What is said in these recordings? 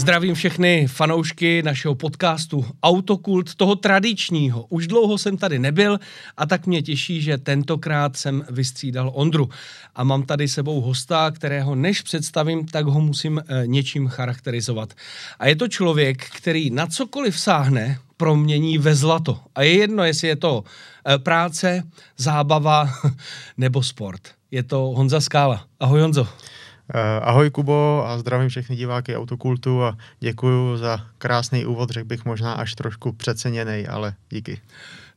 Zdravím všechny fanoušky našeho podcastu Autokult, toho tradičního. Už dlouho jsem tady nebyl a tak mě těší, že tentokrát jsem vystřídal Ondru. A mám tady sebou hosta, kterého než představím, tak ho musím e, něčím charakterizovat. A je to člověk, který na cokoliv sáhne, promění ve zlato. A je jedno, jestli je to e, práce, zábava nebo sport. Je to Honza Skála. Ahoj Honzo. Eh, ahoj Kubo a zdravím všechny diváky Autokultu a děkuji za krásný úvod, řekl bych možná až trošku přeceněný, ale díky.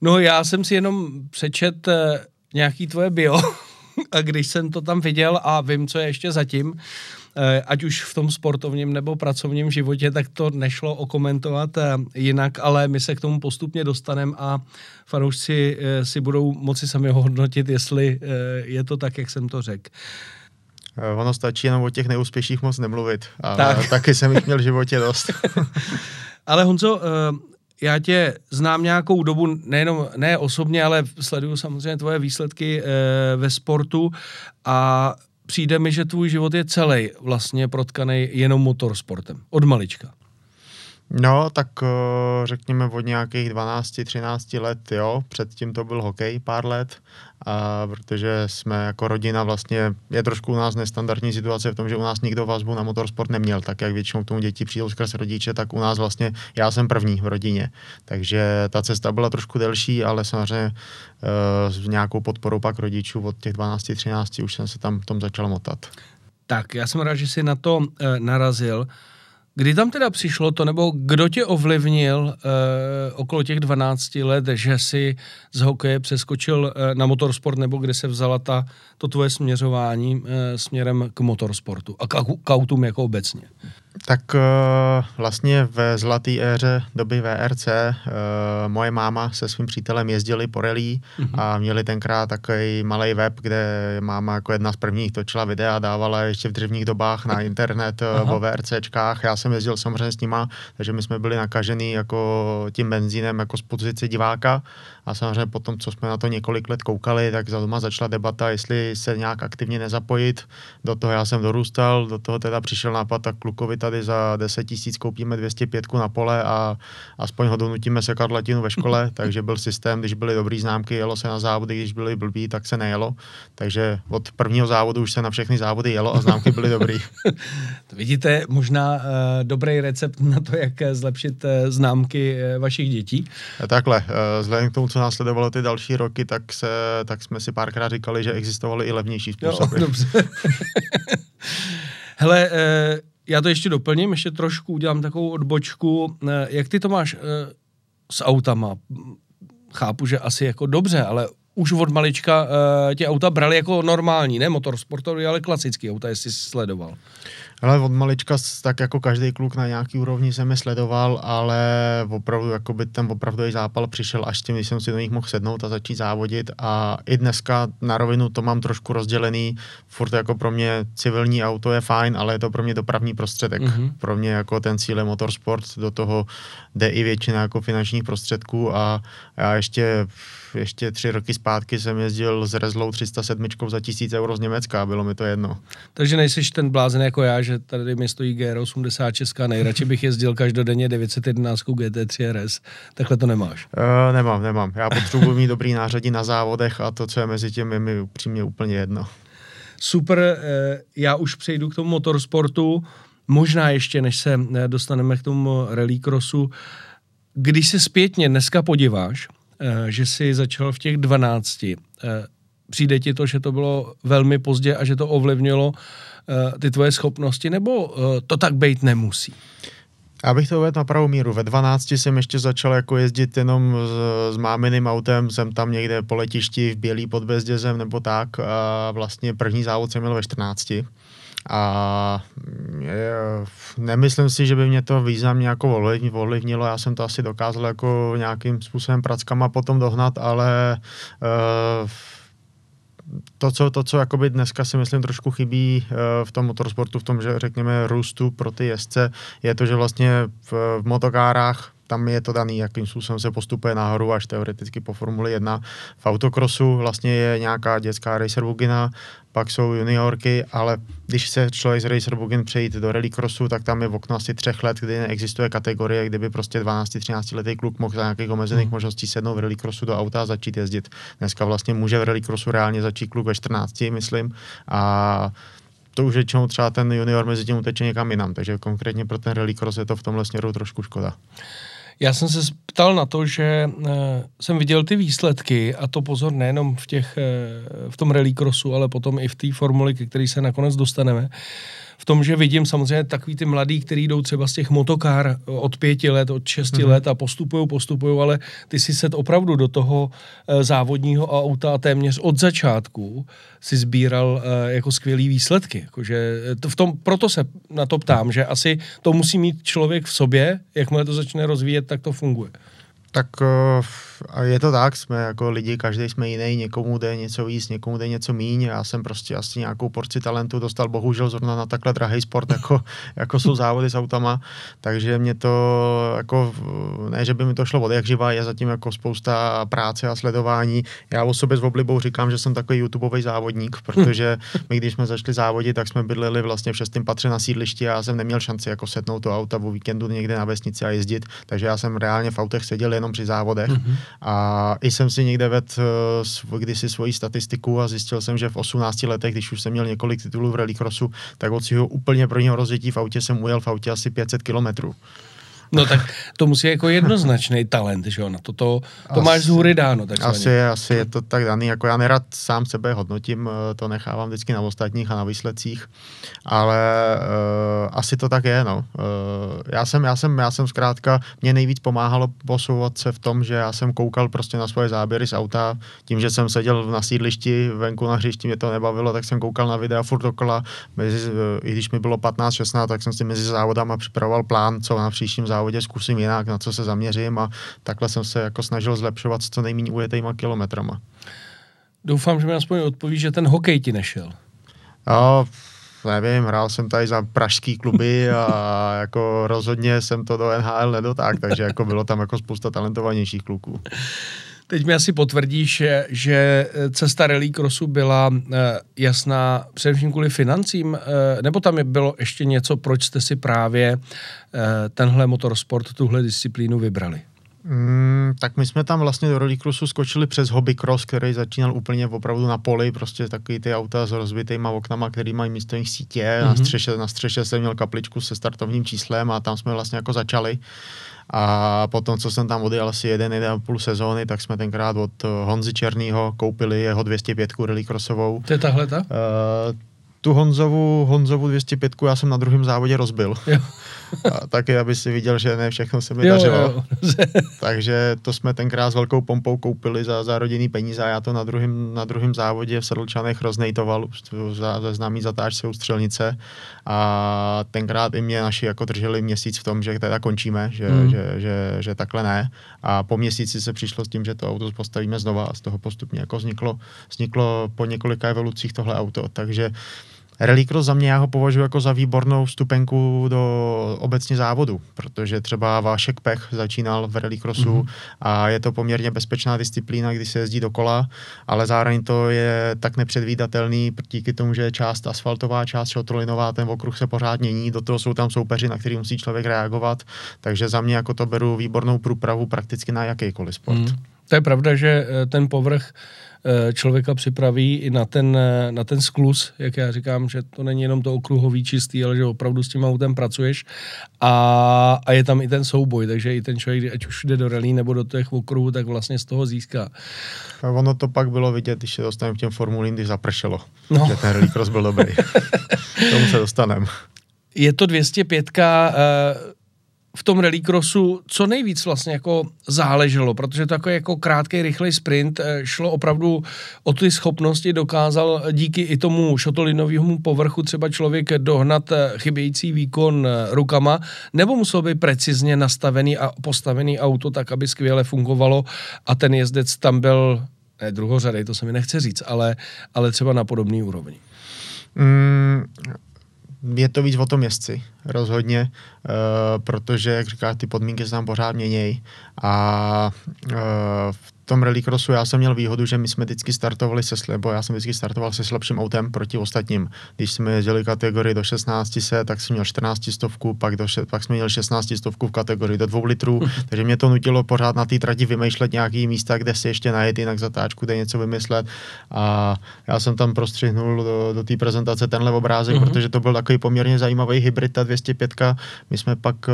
No já jsem si jenom přečet eh, nějaký tvoje bio a když jsem to tam viděl a vím, co je ještě zatím, eh, ať už v tom sportovním nebo pracovním životě, tak to nešlo okomentovat jinak, ale my se k tomu postupně dostaneme a fanoušci si budou moci sami hodnotit, jestli je to tak, jak jsem to řekl. Eh, ono stačí jenom o těch neúspěších moc nemluvit. A tak. taky jsem jich měl v životě dost. Ale Honzo, eh, já tě znám nějakou dobu, nejenom ne osobně, ale sleduju samozřejmě tvoje výsledky eh, ve sportu a přijde mi, že tvůj život je celý vlastně protkaný jenom motorsportem. Od malička. No, tak řekněme od nějakých 12-13 let, jo. Předtím to byl hokej pár let a protože jsme jako rodina vlastně, je trošku u nás nestandardní situace v tom, že u nás nikdo vazbu na motorsport neměl, tak jak většinou k tomu děti přijdou skrz rodiče, tak u nás vlastně já jsem první v rodině. Takže ta cesta byla trošku delší, ale samozřejmě uh, s nějakou podporou pak rodičů od těch 12-13 už jsem se tam tom začal motat. Tak, já jsem rád, že jsi na to uh, narazil. Kdy tam teda přišlo to, nebo kdo tě ovlivnil uh, okolo těch 12 let, že si z hokeje přeskočil uh, na motorsport, nebo kde se vzala ta, to tvoje směřování uh, směrem k motorsportu a k, k autům jako obecně? Tak uh, vlastně ve zlaté éře doby VRC uh, moje máma se svým přítelem jezdili po relí uh-huh. a měli tenkrát takový malý web, kde máma jako jedna z prvních točila videa, dávala ještě v dřevních dobách na internet uh, o VRCčkách. Já jsem jezdil samozřejmě s nima, takže my jsme byli nakažený jako tím benzínem jako z pozice diváka a samozřejmě potom, co jsme na to několik let koukali, tak za doma začala debata, jestli se nějak aktivně nezapojit. Do toho já jsem dorůstal, do toho teda přišel nápad, tak klukovi tady za 10 tisíc koupíme 205 na pole a aspoň ho donutíme se latinu ve škole, takže byl systém, když byly dobrý známky, jelo se na závody, když byly blbý, tak se nejelo. Takže od prvního závodu už se na všechny závody jelo a známky byly dobrý. to vidíte, možná uh, dobrý recept na to, jak zlepšit uh, známky uh, vašich dětí. Takhle, uh, vzhledem k tomu, co následovalo ty další roky, tak, se, tak jsme si párkrát říkali, že existovaly i levnější způsoby. Jo, dobře. Hele, eh, já to ještě doplním, ještě trošku udělám takovou odbočku. Eh, jak ty to máš eh, s autama? Chápu, že asi jako dobře, ale už od malička tě auta brali jako normální, ne motorsportový, ale klasický auta, jestli jsi sledoval. Ale od malička, tak jako každý kluk na nějaký úrovni jsem je sledoval, ale opravdu jako by ten opravdový zápal přišel až tím, když jsem si do nich mohl sednout a začít závodit a i dneska na rovinu to mám trošku rozdělený, furt jako pro mě civilní auto je fajn, ale je to pro mě dopravní prostředek. Mm-hmm. Pro mě jako ten cíl je motorsport, do toho jde i většina jako finančních prostředků a já ještě ještě tři roky zpátky jsem jezdil s Rezlou 307 za tisíc euro z Německa a bylo mi to jedno. Takže nejsiš ten blázen jako já, že tady mi stojí GR86 a nejradši bych jezdil každodenně 911 GT3 RS. Takhle to nemáš? Uh, nemám, nemám. Já potřebuji mít dobrý nářadí na závodech a to, co je mezi tím, je mi upřímně úplně jedno. Super, eh, já už přejdu k tomu motorsportu, možná ještě, než se eh, dostaneme k tomu rallycrossu. Když se zpětně dneska podíváš, že jsi začal v těch 12. Eh, přijde ti to, že to bylo velmi pozdě a že to ovlivnilo ty tvoje schopnosti, nebo to tak být nemusí? Já bych to uvedl na pravou míru. Ve 12 jsem ještě začal jako jezdit jenom s, s máminým autem, jsem tam někde po letišti v Bělý pod Bezdězem nebo tak. A vlastně první závod jsem měl ve 14. A je, nemyslím si, že by mě to významně jako ovlivnilo, já jsem to asi dokázal jako nějakým způsobem prackama potom dohnat, ale uh, to, co, to, co jakoby dneska si myslím trošku chybí uh, v tom motorsportu, v tom, že řekněme růstu pro ty jezdce, je to, že vlastně v, v motokárách tam je to daný, jakým způsobem se postupuje nahoru až teoreticky po Formuli 1. V autokrosu vlastně je nějaká dětská racer bugina, pak jsou juniorky, ale když se člověk z racer bugin přejít do rallycrossu, tak tam je v okno asi třech let, kdy neexistuje kategorie, kdyby prostě 12-13 letý kluk mohl za nějakých omezených hmm. možností sednout v rallycrossu do auta a začít jezdit. Dneska vlastně může v rallycrossu reálně začít kluk ve 14, myslím, a to už většinou třeba ten junior mezi tím uteče někam jinam, takže konkrétně pro ten rallycross je to v tomhle směru trošku škoda. Já jsem se ptal na to, že uh, jsem viděl ty výsledky a to pozor nejenom v, těch, uh, v tom rallycrossu, ale potom i v té formuli, ke které se nakonec dostaneme v tom, že vidím samozřejmě takový ty mladí, kteří jdou třeba z těch motokár od pěti let, od šesti mm-hmm. let a postupují, postupují, ale ty si set opravdu do toho e, závodního auta a téměř od začátku si sbíral e, jako skvělý výsledky. Jakože to v tom, proto se na to ptám, že asi to musí mít člověk v sobě, jakmile to začne rozvíjet, tak to funguje. Tak uh a je to tak, jsme jako lidi, každý jsme jiný, někomu jde něco víc, někomu jde něco míň. Já jsem prostě asi nějakou porci talentu dostal bohužel zrovna na takhle drahý sport, jako, jako jsou závody s autama, takže mě to jako, ne, že by mi to šlo od jak živa, je zatím jako spousta práce a sledování. Já o sobě s oblibou říkám, že jsem takový YouTubeový závodník, protože my, když jsme začali závodit, tak jsme bydleli vlastně v šestém patře na sídlišti a já jsem neměl šanci jako setnout to auta o víkendu někde na vesnici a jezdit, takže já jsem reálně v autech seděl jenom při závodech. Mm-hmm. A i jsem si někde vedl uh, kdysi svoji statistiku a zjistil jsem, že v 18 letech, když už jsem měl několik titulů v rallycrossu, tak od svého úplně prvního rozjetí v autě jsem ujel v autě asi 500 kilometrů. No tak to musí jako jednoznačný talent, že jo, na to, to, to asi, máš z hůry dáno. Takzvaně. Asi, je, asi je to tak daný, jako já nerad sám sebe hodnotím, eh, to nechávám vždycky na ostatních a na výsledcích, ale uh, asi to tak je, no. Uh, já jsem, já jsem, já jsem zkrátka, mě nejvíc pomáhalo posouvat se v tom, že já jsem koukal prostě na svoje záběry z auta, tím, že jsem seděl na sídlišti venku na hřišti, mě to nebavilo, tak jsem koukal na videa furt dokola, mezi, i když mi bylo 15-16, tak jsem si mezi závodama připravoval plán, co na příštím závodě závodě zkusím jinak, na co se zaměřím a takhle jsem se jako snažil zlepšovat s co nejméně ujetejma kilometrama. Doufám, že mi aspoň odpoví, že ten hokej ti nešel. No, nevím, hrál jsem tady za pražský kluby a jako rozhodně jsem to do NHL nedotáhl, takže jako bylo tam jako spousta talentovanějších kluků. Teď mi asi potvrdíš, že cesta rally crossu byla eh, jasná především kvůli financím, eh, nebo tam je bylo ještě něco, proč jste si právě eh, tenhle motorsport, tuhle disciplínu vybrali? Mm, tak my jsme tam vlastně do rallycrossu skočili přes hobbycross, který začínal úplně opravdu na poli, prostě takový ty auta s rozbitýma oknama, který mají místo nich sítě, mm-hmm. na, mhm. střeše, na střeše jsem měl kapličku se startovním číslem a tam jsme vlastně jako začali. A potom, co jsem tam odjel asi jeden, jeden a půl sezóny, tak jsme tenkrát od Honzy Černýho koupili jeho 205 rallycrossovou. To je tahle ta? Uh, tu Honzovu, Honzovu 205 já jsem na druhém závodě rozbil. Jo. A taky, aby si viděl, že ne všechno se mi jo, dařilo. Jo. Takže to jsme tenkrát s velkou pompou koupili za, za rodinný peníze a já to na druhém na druhým závodě v Sedlčanech roznejtoval za, ze známý zatáčce ústřelnice a tenkrát i mě naši jako drželi měsíc v tom, že teda končíme, že, hmm. že, že, že, takhle ne. A po měsíci se přišlo s tím, že to auto postavíme znova a z toho postupně jako vzniklo, vzniklo po několika evolucích tohle auto. Takže Rallycross za mě já ho považuji jako za výbornou vstupenku do obecně závodu, protože třeba Vášek Pech začínal v rallycrossu mm-hmm. a je to poměrně bezpečná disciplína, kdy se jezdí dokola, ale zároveň to je tak nepředvídatelný díky tomu, že je část asfaltová, část šotrolinová, ten okruh se pořád mění, do toho jsou tam soupeři, na který musí člověk reagovat, takže za mě jako to beru výbornou průpravu prakticky na jakýkoliv sport. Mm. To je pravda, že eh, ten povrch člověka připraví i na ten, eh, na ten sklus, jak já říkám, že to není jenom to okruhový čistý, ale že opravdu s tím autem pracuješ a, a je tam i ten souboj, takže i ten člověk, ať už jde do rally nebo do těch okruhů, tak vlastně z toho získá. A ono to pak bylo vidět, když se dostaneme k těm formulím, když zapršelo, no. že ten rally byl dobrý. tomu se dostaneme. Je to 205 uh, v tom rallycrossu co nejvíc vlastně jako záleželo, protože to jako, krátký, rychlej sprint eh, šlo opravdu o ty schopnosti, dokázal díky i tomu šotolinovému povrchu třeba člověk dohnat eh, chybějící výkon eh, rukama, nebo musel být precizně nastavený a postavený auto tak, aby skvěle fungovalo a ten jezdec tam byl ne druhořadej, to se mi nechce říct, ale, ale třeba na podobný úrovni. Mm, je to víc o tom jezdci, rozhodně, uh, protože, jak říkáš, ty podmínky se tam pořád měnějí a v tom rallycrossu já jsem měl výhodu, že my jsme vždycky startovali se, nebo já jsem vždycky startoval se slabším autem proti ostatním. Když jsme jezdili kategorii do 16 se, tak jsem měl 14 stovku, pak, do, pak jsme měli 16 stovku v kategorii do 2 litrů, takže mě to nutilo pořád na té trati vymýšlet nějaký místa, kde si ještě najet jinak zatáčku, kde něco vymyslet. A já jsem tam prostřihnul do, do té prezentace tenhle obrázek, uh-huh. protože to byl takový poměrně zajímavý hybrid, ta 205. My jsme pak uh,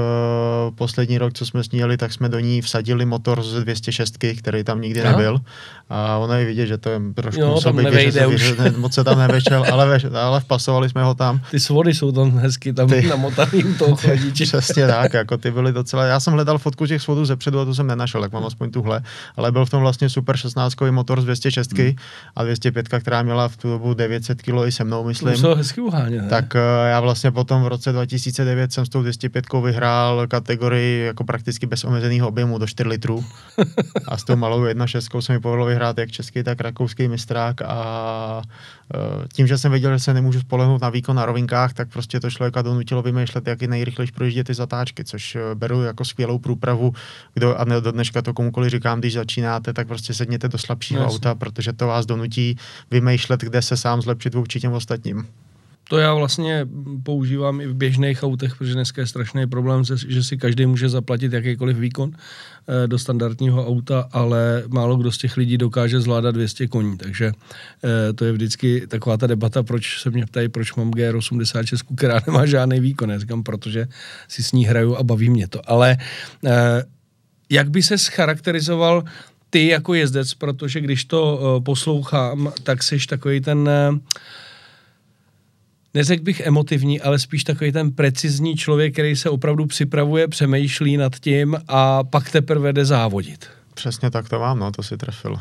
poslední rok, co jsme sníjeli, tak jsme do ní vsadili motor z 206, který tam nikdy Aha. nebyl. A ono je vidět, že to je trošku jo, tam že už. Ne, moc se tam nevešel, ale, veš, ale vpasovali jsme ho tam. Ty svody jsou tam hezky, tam ty, namotaný u toho chodiče. Přesně tak, jako ty byly docela, já jsem hledal fotku těch svodů zepředu a tu jsem nenašel, tak mám aspoň tuhle, ale byl v tom vlastně super 16 motor z 206 hmm. a 205, která měla v tu dobu 900 kg i se mnou, myslím. Musel hezky uhánět. Tak uh, já vlastně potom v roce 2009 jsem s tou 205 vyhrál kategorii jako prakticky bez omezeného objemu do 4 litrů a s tou malou 1.6 se mi povedlo vyhrát jak český, tak rakouský mistrák a e, tím, že jsem věděl, že se nemůžu spolehnout na výkon na rovinkách, tak prostě to člověka donutilo vymýšlet, jak je nejrychlejší projíždět ty zatáčky, což e, beru jako skvělou průpravu, kdo, a do dneška to komukoliv říkám, když začínáte, tak prostě sedněte do slabšího no, auta, protože to vás donutí vymýšlet, kde se sám zlepšit vůči těm ostatním. To já vlastně používám i v běžných autech, protože dneska je strašný problém, že si každý může zaplatit jakýkoliv výkon eh, do standardního auta, ale málo kdo z těch lidí dokáže zvládat 200 koní. Takže eh, to je vždycky taková ta debata, proč se mě ptají, proč mám GR86, která nemá žádný výkon. Já říkám, protože si s ní hraju a baví mě to. Ale eh, jak by se scharakterizoval ty jako jezdec, protože když to poslouchám, tak jsi takový ten neřekl bych emotivní, ale spíš takový ten precizní člověk, který se opravdu připravuje, přemýšlí nad tím a pak teprve jde závodit. Přesně tak to mám, no, to si trefil.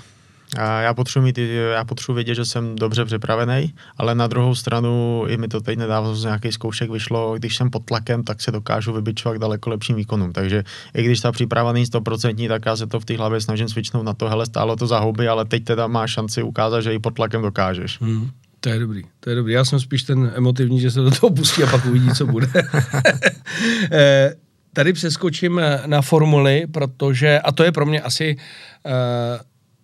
A já potřebuji, mít, já potřebuji vědět, že jsem dobře připravený, ale na druhou stranu, i mi to teď nedávno z nějakých zkoušek vyšlo, když jsem pod tlakem, tak se dokážu vybičovat daleko lepším výkonům. Takže i když ta příprava není 100%, tak já se to v té hlavě snažím cvičnout na to, hele, stálo to za hobby, ale teď teda máš šanci ukázat, že i pod tlakem dokážeš. Hmm. To je dobrý, to je dobrý. Já jsem spíš ten emotivní, že se do toho pustí a pak uvidí, co bude. Eh, tady přeskočím na formuly, protože, a to je pro mě asi uh,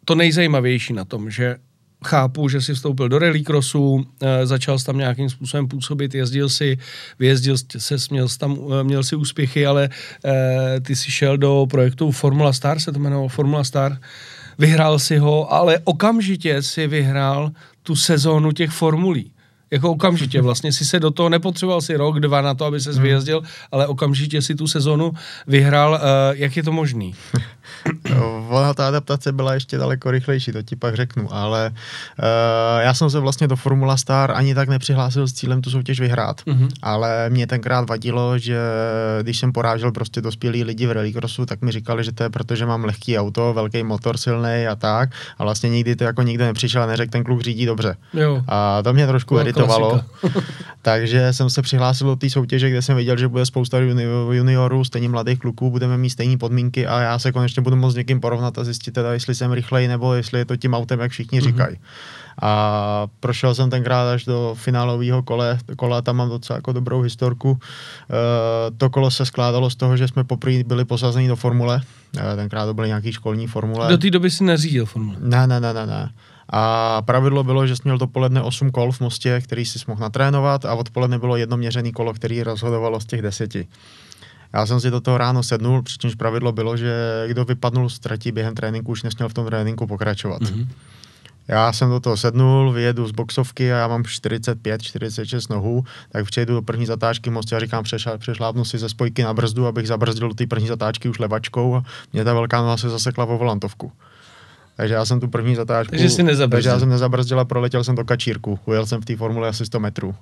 to nejzajímavější na tom, že chápu, že si vstoupil do rallycrossu, začal jsi tam nějakým způsobem působit, jezdil si, vyjezdil se, měl jsi, tam, měl si úspěchy, ale ty si šel do projektu Formula Star, se to jmenovalo Formula Star, vyhrál si ho, ale okamžitě si vyhrál tu sezónu těch formulí. Jako okamžitě vlastně si se do toho nepotřeboval si rok, dva na to, aby se hmm. vyjezdil, ale okamžitě si tu sezónu vyhrál. Uh, jak je to možný? Ona ta adaptace byla ještě daleko rychlejší, to ti pak řeknu, ale uh, já jsem se vlastně do Formula Star ani tak nepřihlásil s cílem tu soutěž vyhrát, mm-hmm. ale mě tenkrát vadilo, že když jsem porážel prostě dospělí lidi v rallycrossu, tak mi říkali, že to je proto, že mám lehký auto, velký motor silný a tak, a vlastně nikdy to jako nikde nepřišel a neřekl, ten kluk řídí dobře. Jo. A to mě trošku editovalo, takže jsem se přihlásil do té soutěže, kde jsem viděl, že bude spousta juniorů, stejně mladých kluků, budeme mít stejné podmínky a já se konečně budu moct s někým porovnat a zjistit teda, jestli jsem rychlej nebo jestli je to tím autem, jak všichni mm-hmm. říkají. A prošel jsem tenkrát až do finálového kole, kola tam mám docela jako dobrou historku. E, to kolo se skládalo z toho, že jsme poprvé byli posazení do formule, e, tenkrát to byly nějaký školní formule. Do té doby si neřídil formule? Ne, ne, ne, ne, ne. A pravidlo bylo, že jsi měl dopoledne 8 kol v mostě, který si mohl natrénovat a odpoledne bylo jedno měřený kolo, který rozhodovalo z těch deseti. Já jsem si do toho ráno sednul, přičemž pravidlo bylo, že kdo vypadnul z trati během tréninku, už nesměl v tom tréninku pokračovat. Mm-hmm. Já jsem do toho sednul, vyjedu z boxovky a já mám 45, 46 nohů, tak přejdu do první zatáčky mostě a říkám, přešla, přešlápnu si ze spojky na brzdu, abych zabrzdil do té první zatáčky už levačkou a mě ta velká noha se zasekla vo volantovku. Takže já jsem tu první zatáčku, takže, si takže já jsem nezabrzdil a proletěl jsem do kačírku. Ujel jsem v té formule asi 100 metrů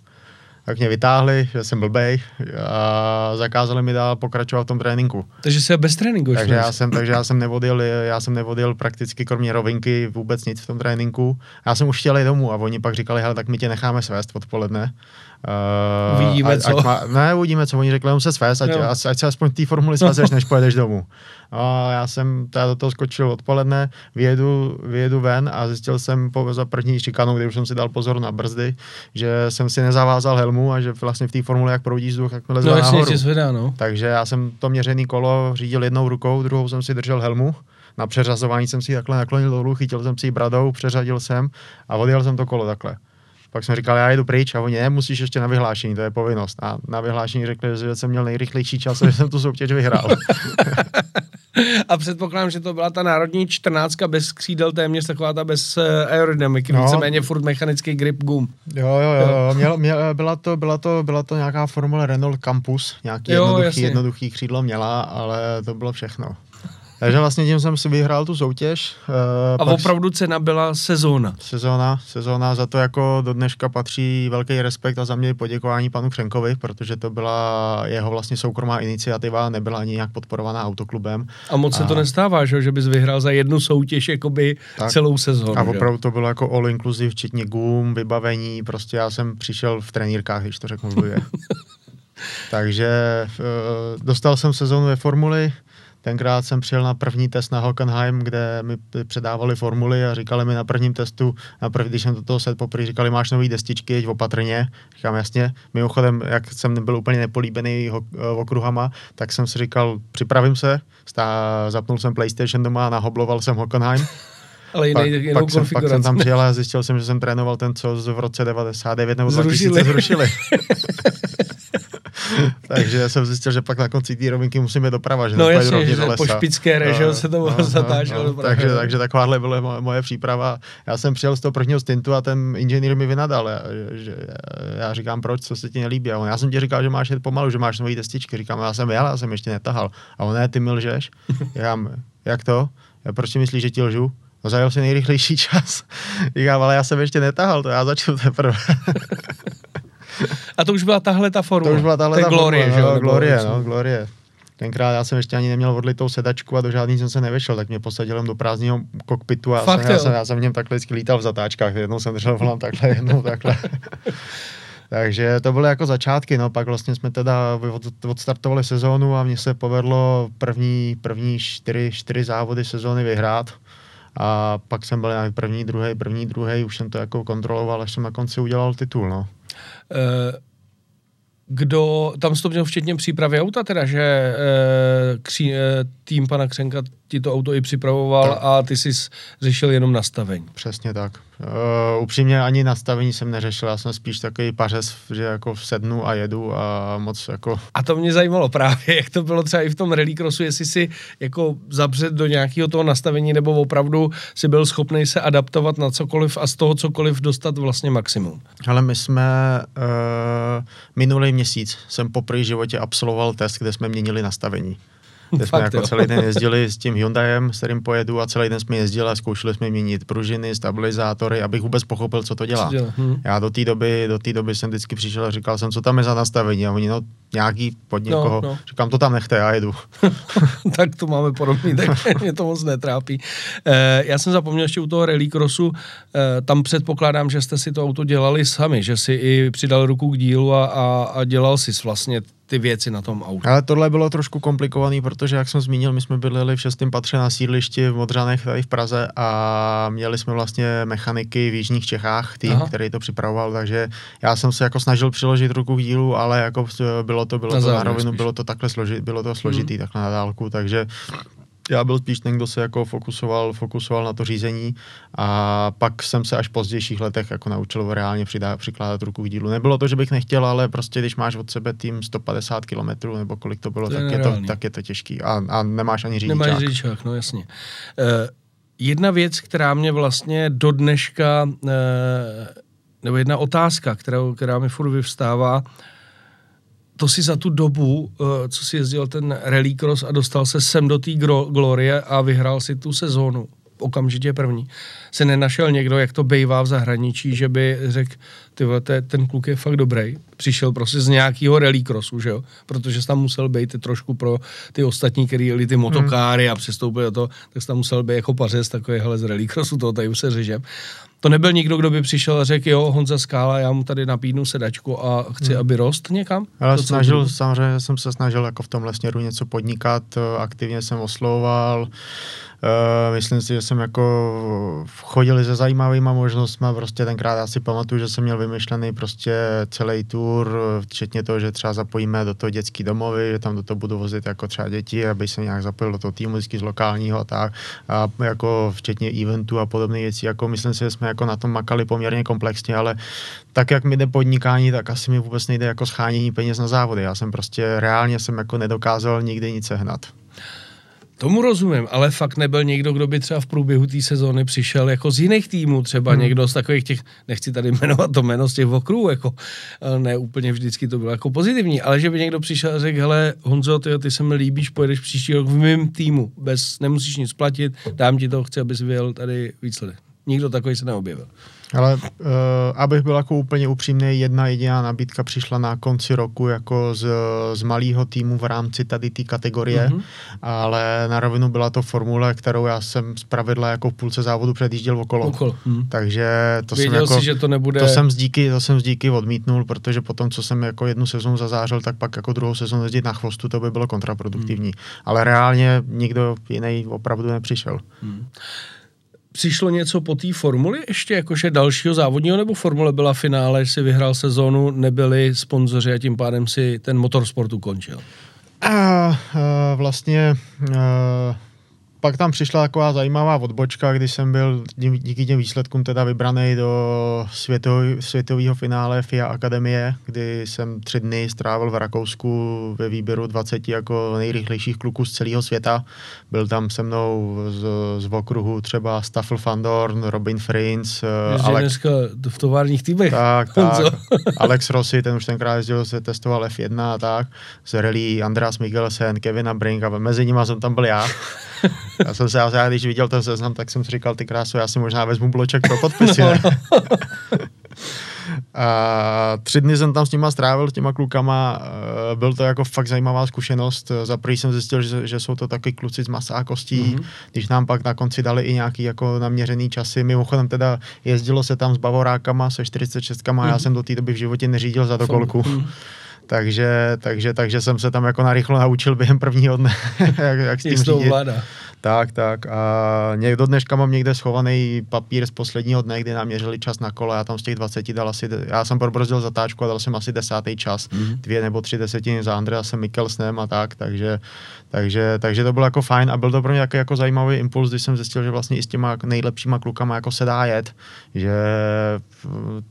tak mě vytáhli, že jsem blbej a zakázali mi dál pokračovat v tom tréninku. Takže jsi bez tréninku takže já, jsem, takže já jsem nevodil, já jsem nevodil prakticky kromě rovinky vůbec nic v tom tréninku. Já jsem už chtěl jít domů a oni pak říkali, hele, tak my tě necháme svést odpoledne. Uh, uvidíme, co. Ať má, ne, uvidíme, co. Oni řekli, se svést, ať, ať, ať se aspoň v té formuli svazeš, než pojedeš domů. A já jsem teda do toho skočil odpoledne, vyjedu, vyjedu ven a zjistil jsem po, za první šikanu, kdy už jsem si dal pozor na brzdy, že jsem si nezavázal helmu a že vlastně v té formule, jak proudí vzduch, jak leze No nahoru. zvedá, no. Takže já jsem to měřený kolo řídil jednou rukou, druhou jsem si držel helmu. Na přeřazování jsem si takhle naklonil dolů, chytil jsem si ji bradou, přeřadil jsem a odjel jsem to kolo takhle. Pak jsem říkal, já jedu pryč a oni, ne, musíš ještě na vyhlášení, to je povinnost. A na vyhlášení řekli, že jsem měl nejrychlejší čas a že jsem tu soutěž vyhrál. A předpokládám, že to byla ta národní čtrnáctka bez křídel, téměř taková ta bez eh, aerodynamiky, No. víceméně furt mechanický grip gum. Jo, jo, jo, jo. Měl, měl, byla, to, byla, to, byla to nějaká formule Renault Campus, nějaký Jo, jednoduchý, jasně. jednoduchý křídlo měla, ale to bylo všechno. Takže vlastně tím jsem si vyhrál tu soutěž. eh, A pak opravdu cena byla sezóna. Sezóna, sezóna, za to jako do dneška patří velký respekt a za mě poděkování panu Křenkovi, protože to byla jeho vlastně soukromá iniciativa, nebyla ani nějak podporovaná autoklubem. A moc se to A- nestává, že, že bys vyhrál za jednu soutěž jakoby Tak. celou sezónu. A že opravdu to bylo jako all inclusive, včetně gum, vybavení, prostě já jsem přišel v trenýrkách, když to řeknu blbě. Takže eh, dostal jsem sezónu ve formuli, Tenkrát jsem přijel na první test na Hockenheim, kde mi předávali formuly a říkali mi na prvním testu, na první, když jsem do toho set poprvé, říkali, máš nový destičky, jeď opatrně. Říkám, jasně. Mimochodem, jak jsem byl úplně nepolíbený ho- eh, okruhama, tak jsem si říkal, připravím se, stá, zapnul jsem PlayStation doma a nahobloval jsem Hockenheim. Ale jiný, Pak, jinou pak, jsem, pak jsem tam přijel a zjistil jsem, že jsem trénoval ten, co z- v roce 99 nebo Zrušili. 2000 zrušili. Takže jsem zjistil, že pak na konci té rovinky musím jít doprava, že No jasně, že do lesa. po špické režo No, se to no, zatáčelo no, doprava. takže, takže takováhle byla moje, moje příprava. Já jsem přijel z toho prvního stintu a ten inženýr mi vynadal. Já, že, já říkám, proč, co se ti nelíbí. A on, já jsem ti říkal, že máš jet pomalu, že máš nový testičky. Říkám, já jsem jel, já jsem ještě netahal. A on, ne, ty mi lžeš. Já, jak to? Já proč si myslíš, že ti lžu? No zajel si nejrychlejší čas. Říkám, ale já jsem ještě netahal, to já začnu teprve. A to už byla tahle ta To formule. už byla tahle To ta Glorie, formule, že jo? no, Glorie, no, Glorie. Tenkrát já jsem ještě ani neměl odlitou sedačku a do žádný jsem se nevešel, tak mě posadil jen do prázdného kokpitu a já Fakt, jsem, já, jsem, já jsem v něm takhle vždycky lítal v zatáčkách, jednou jsem držel volant takhle, jednou takhle. Takže to byly jako začátky, no pak vlastně jsme teda od, odstartovali sezónu a mně se povedlo první, první čtyři, čtyři závody sezóny vyhrát. A pak jsem byl první, druhý, první, druhý, už jsem to jako kontroloval, až jsem na konci udělal titul, no. Eh, Kdo, tam jsi to měl včetně přípravy auta teda, že eh, kří, eh, tým pana Křenka ti to auto i připravoval Tak. a ty jsi řešil jenom nastavení. Přesně tak. Uh, upřímně ani nastavení jsem neřešil, já jsem spíš takový pařez, že jako sednu a jedu a moc jako... A to mě zajímalo právě, jak to bylo třeba i v tom rallycrossu, jestli si jako zabřet do nějakého toho nastavení, nebo opravdu si byl schopný se adaptovat na cokoliv a z toho cokoliv dostat vlastně maximum. Ale my jsme uh, minulý měsíc jsem poprvé v životě absolvoval test, kde jsme měnili nastavení. Kde jsme Fakt, jako jo. celý den jezdili s tím Hyundaiem, s kterým pojedu a celý den jsme jezdili a zkoušeli jsme měnit pružiny, stabilizátory, abych vůbec pochopil, co to dělá. Co dělá, hm. Já do té doby, do té doby jsem vždycky přišel a říkal jsem, co tam je za nastavení a oni, no nějaký pod někoho, no. říkám, to tam nechte, já jedu. tak to máme podobný, tak mě to moc netrápí. Eh, já jsem zapomněl ještě u toho rallycrossu, eh, tam předpokládám, že jste si to auto dělali sami, že si i přidal ruku k dílu a, a, a dělal si vlastně ty věci na tom autu. Ale tohle bylo trošku komplikovaný, protože, jak jsem zmínil, my jsme bydleli v šestém patře na sídlišti v Modřanech tady v Praze a měli jsme vlastně mechaniky v Jižních Čechách, tým, Aha. Který to připravoval, takže já jsem se jako snažil přiložit ruku k dílu, ale jako bylo to, bylo Na to na rovinu, bylo to takhle složit, bylo to složitý, takhle na dálku, takže já byl spíš ten, kdo se jako fokusoval, fokusoval na to řízení a pak jsem se až v pozdějších letech jako naučil reálně přidá, přikládat ruku k dílu. Nebylo to, že bych nechtěl, ale prostě když máš od sebe tým 150 km nebo kolik to bylo, To je tak, je to, nereálný. tak je to těžký a, a nemáš ani řidičák. Nemáš řidičák, no jasně. Eh, jedna věc, která mě vlastně do dneška, eh, nebo jedna otázka, kterou, která mi furt vyvstává, to si za tu dobu, eh, co si jezdil ten rallycross a dostal se sem do té glorie a vyhrál si tu sezónu, okamžitě první, se nenašel někdo, jak to bejvá v zahraničí, že by řekl, ty vole, ten kluk je fakt dobrý. Přišel prostě z nějakého rallycrossu, že jo? Protože tam musel být trošku pro ty ostatní, kteří jeli ty motokáry a přestoupili do toho, tak tam musel být jako pařez takový, hele, z rallycrossu, toho tady už se řežem. To nebyl nikdo, kdo by přišel a řekl, jo, Honza Skála, já mu tady napídnu sedačku a chci, aby rost někam. Ale To, snažil, samozřejmě jsem se snažil jako v tomhle směru něco podnikat, aktivně jsem oslovoval, Uh, myslím si, že jsem jako chodili se zajímavýma možnostmi, prostě tenkrát já si pamatuju, že jsem měl vymyšlený prostě celý tour včetně toho, že třeba zapojíme do toho dětský domovy, že tam do toho budu vozit jako třeba děti, aby se nějak zapojil do toho týmu vždycky z lokálního a tak. A jako včetně eventu a podobných věcí. Jako myslím si, že jsme jako na tom makali poměrně komplexně, ale tak, jak mi jde podnikání, tak asi mi vůbec nejde jako schánění peněz na závody. Já jsem prostě reálně jsem jako nedokázal nikdy nic sehnat. Tomu rozumím, ale fakt nebyl někdo, kdo by třeba v průběhu té sezóny přišel jako z jiných týmů, třeba hmm. někdo z takových těch, nechci tady jmenovat to jméno z těch okruhů, jako ne úplně vždycky to bylo jako pozitivní, ale že by někdo přišel a řekl, hele Honzo, ty, ty se mi líbíš, pojedeš příští rok v mém týmu, bez, nemusíš nic platit, dám ti to, chci, abys vyjel tady výsledek. Nikdo takový se neobjevil. Ale uh, abych byl jako úplně upřímný, jedna jediná nabídka přišla na konci roku jako z, z malého týmu v rámci tady té kategorie, mm-hmm. ale na rovinu byla to formule, kterou já jsem zpravidla jako v půlce závodu předjížděl okolo. okolo. Mm. Takže to Věděl jsem jako, si, že to nebude... To jsem díky, to jsem z díky odmítnul, protože potom, co jsem jako jednu sezónu zazářil, tak pak jako druhou sezónu jezdit na chvostu, to by bylo kontraproduktivní. Mm. Ale reálně nikdo jiný opravdu nepřišel. Mm přišlo něco po té formuli ještě, jakože dalšího závodního, nebo formule byla finále, si vyhrál sezónu, nebyli sponzoři a tím pádem si ten motorsport ukončil? A, uh, vlastně uh, pak tam přišla taková zajímavá odbočka, když jsem byl díky těm výsledkům teda vybraný do světového finále FIA Akademie, kdy jsem tři dny strávil v Rakousku ve výběru 20 jako nejrychlejších kluků z celého světa. Byl tam se mnou z, z okruhu třeba Staffel van Dorn, Robin Frins, eh, Alex... dneska v továrních týmech. Tak, tak. Alex Rossi, ten už tenkrát jezdil, se testoval F1 a tak. Z rally Andreas Mikkelsen, Kevin Brink a mezi nimi jsem tam byl já. Já jsem se, já, když viděl ten seznam, tak jsem si říkal, ty krásu, já si možná vezmu bloček pro podpisy. No, no. A tři dny jsem tam s nima strávil, s těma klukama, byl to jako fakt zajímavá zkušenost. Za prvý jsem zjistil, že, že jsou to taky kluci z masa a kostí, mm-hmm. když nám pak na konci dali i nějaký jako naměřený časy. Mimochodem teda jezdilo se tam s bavorákama, se 46 mm-hmm. já jsem do té doby v životě neřídil za dokolku. Mm-hmm takže, takže, takže jsem se tam jako narychlo naučil během prvního dne, jak, jak s tím řídit. Tak, tak. A někdo dneška mám někde schovaný papír z posledního dne, kdy nám měřili čas na kole. Já tam z těch 20 dal asi, já jsem probrzdil zatáčku a dal jsem asi desátý čas. Mm-hmm. Dvě nebo tři desetiny za Andreasem Mikkelsnem a tak, takže, takže, takže to bylo jako fajn a byl to pro mě jako, jako zajímavý impuls, když jsem zjistil, že vlastně i s těma nejlepšíma klukama jako se dá jet, že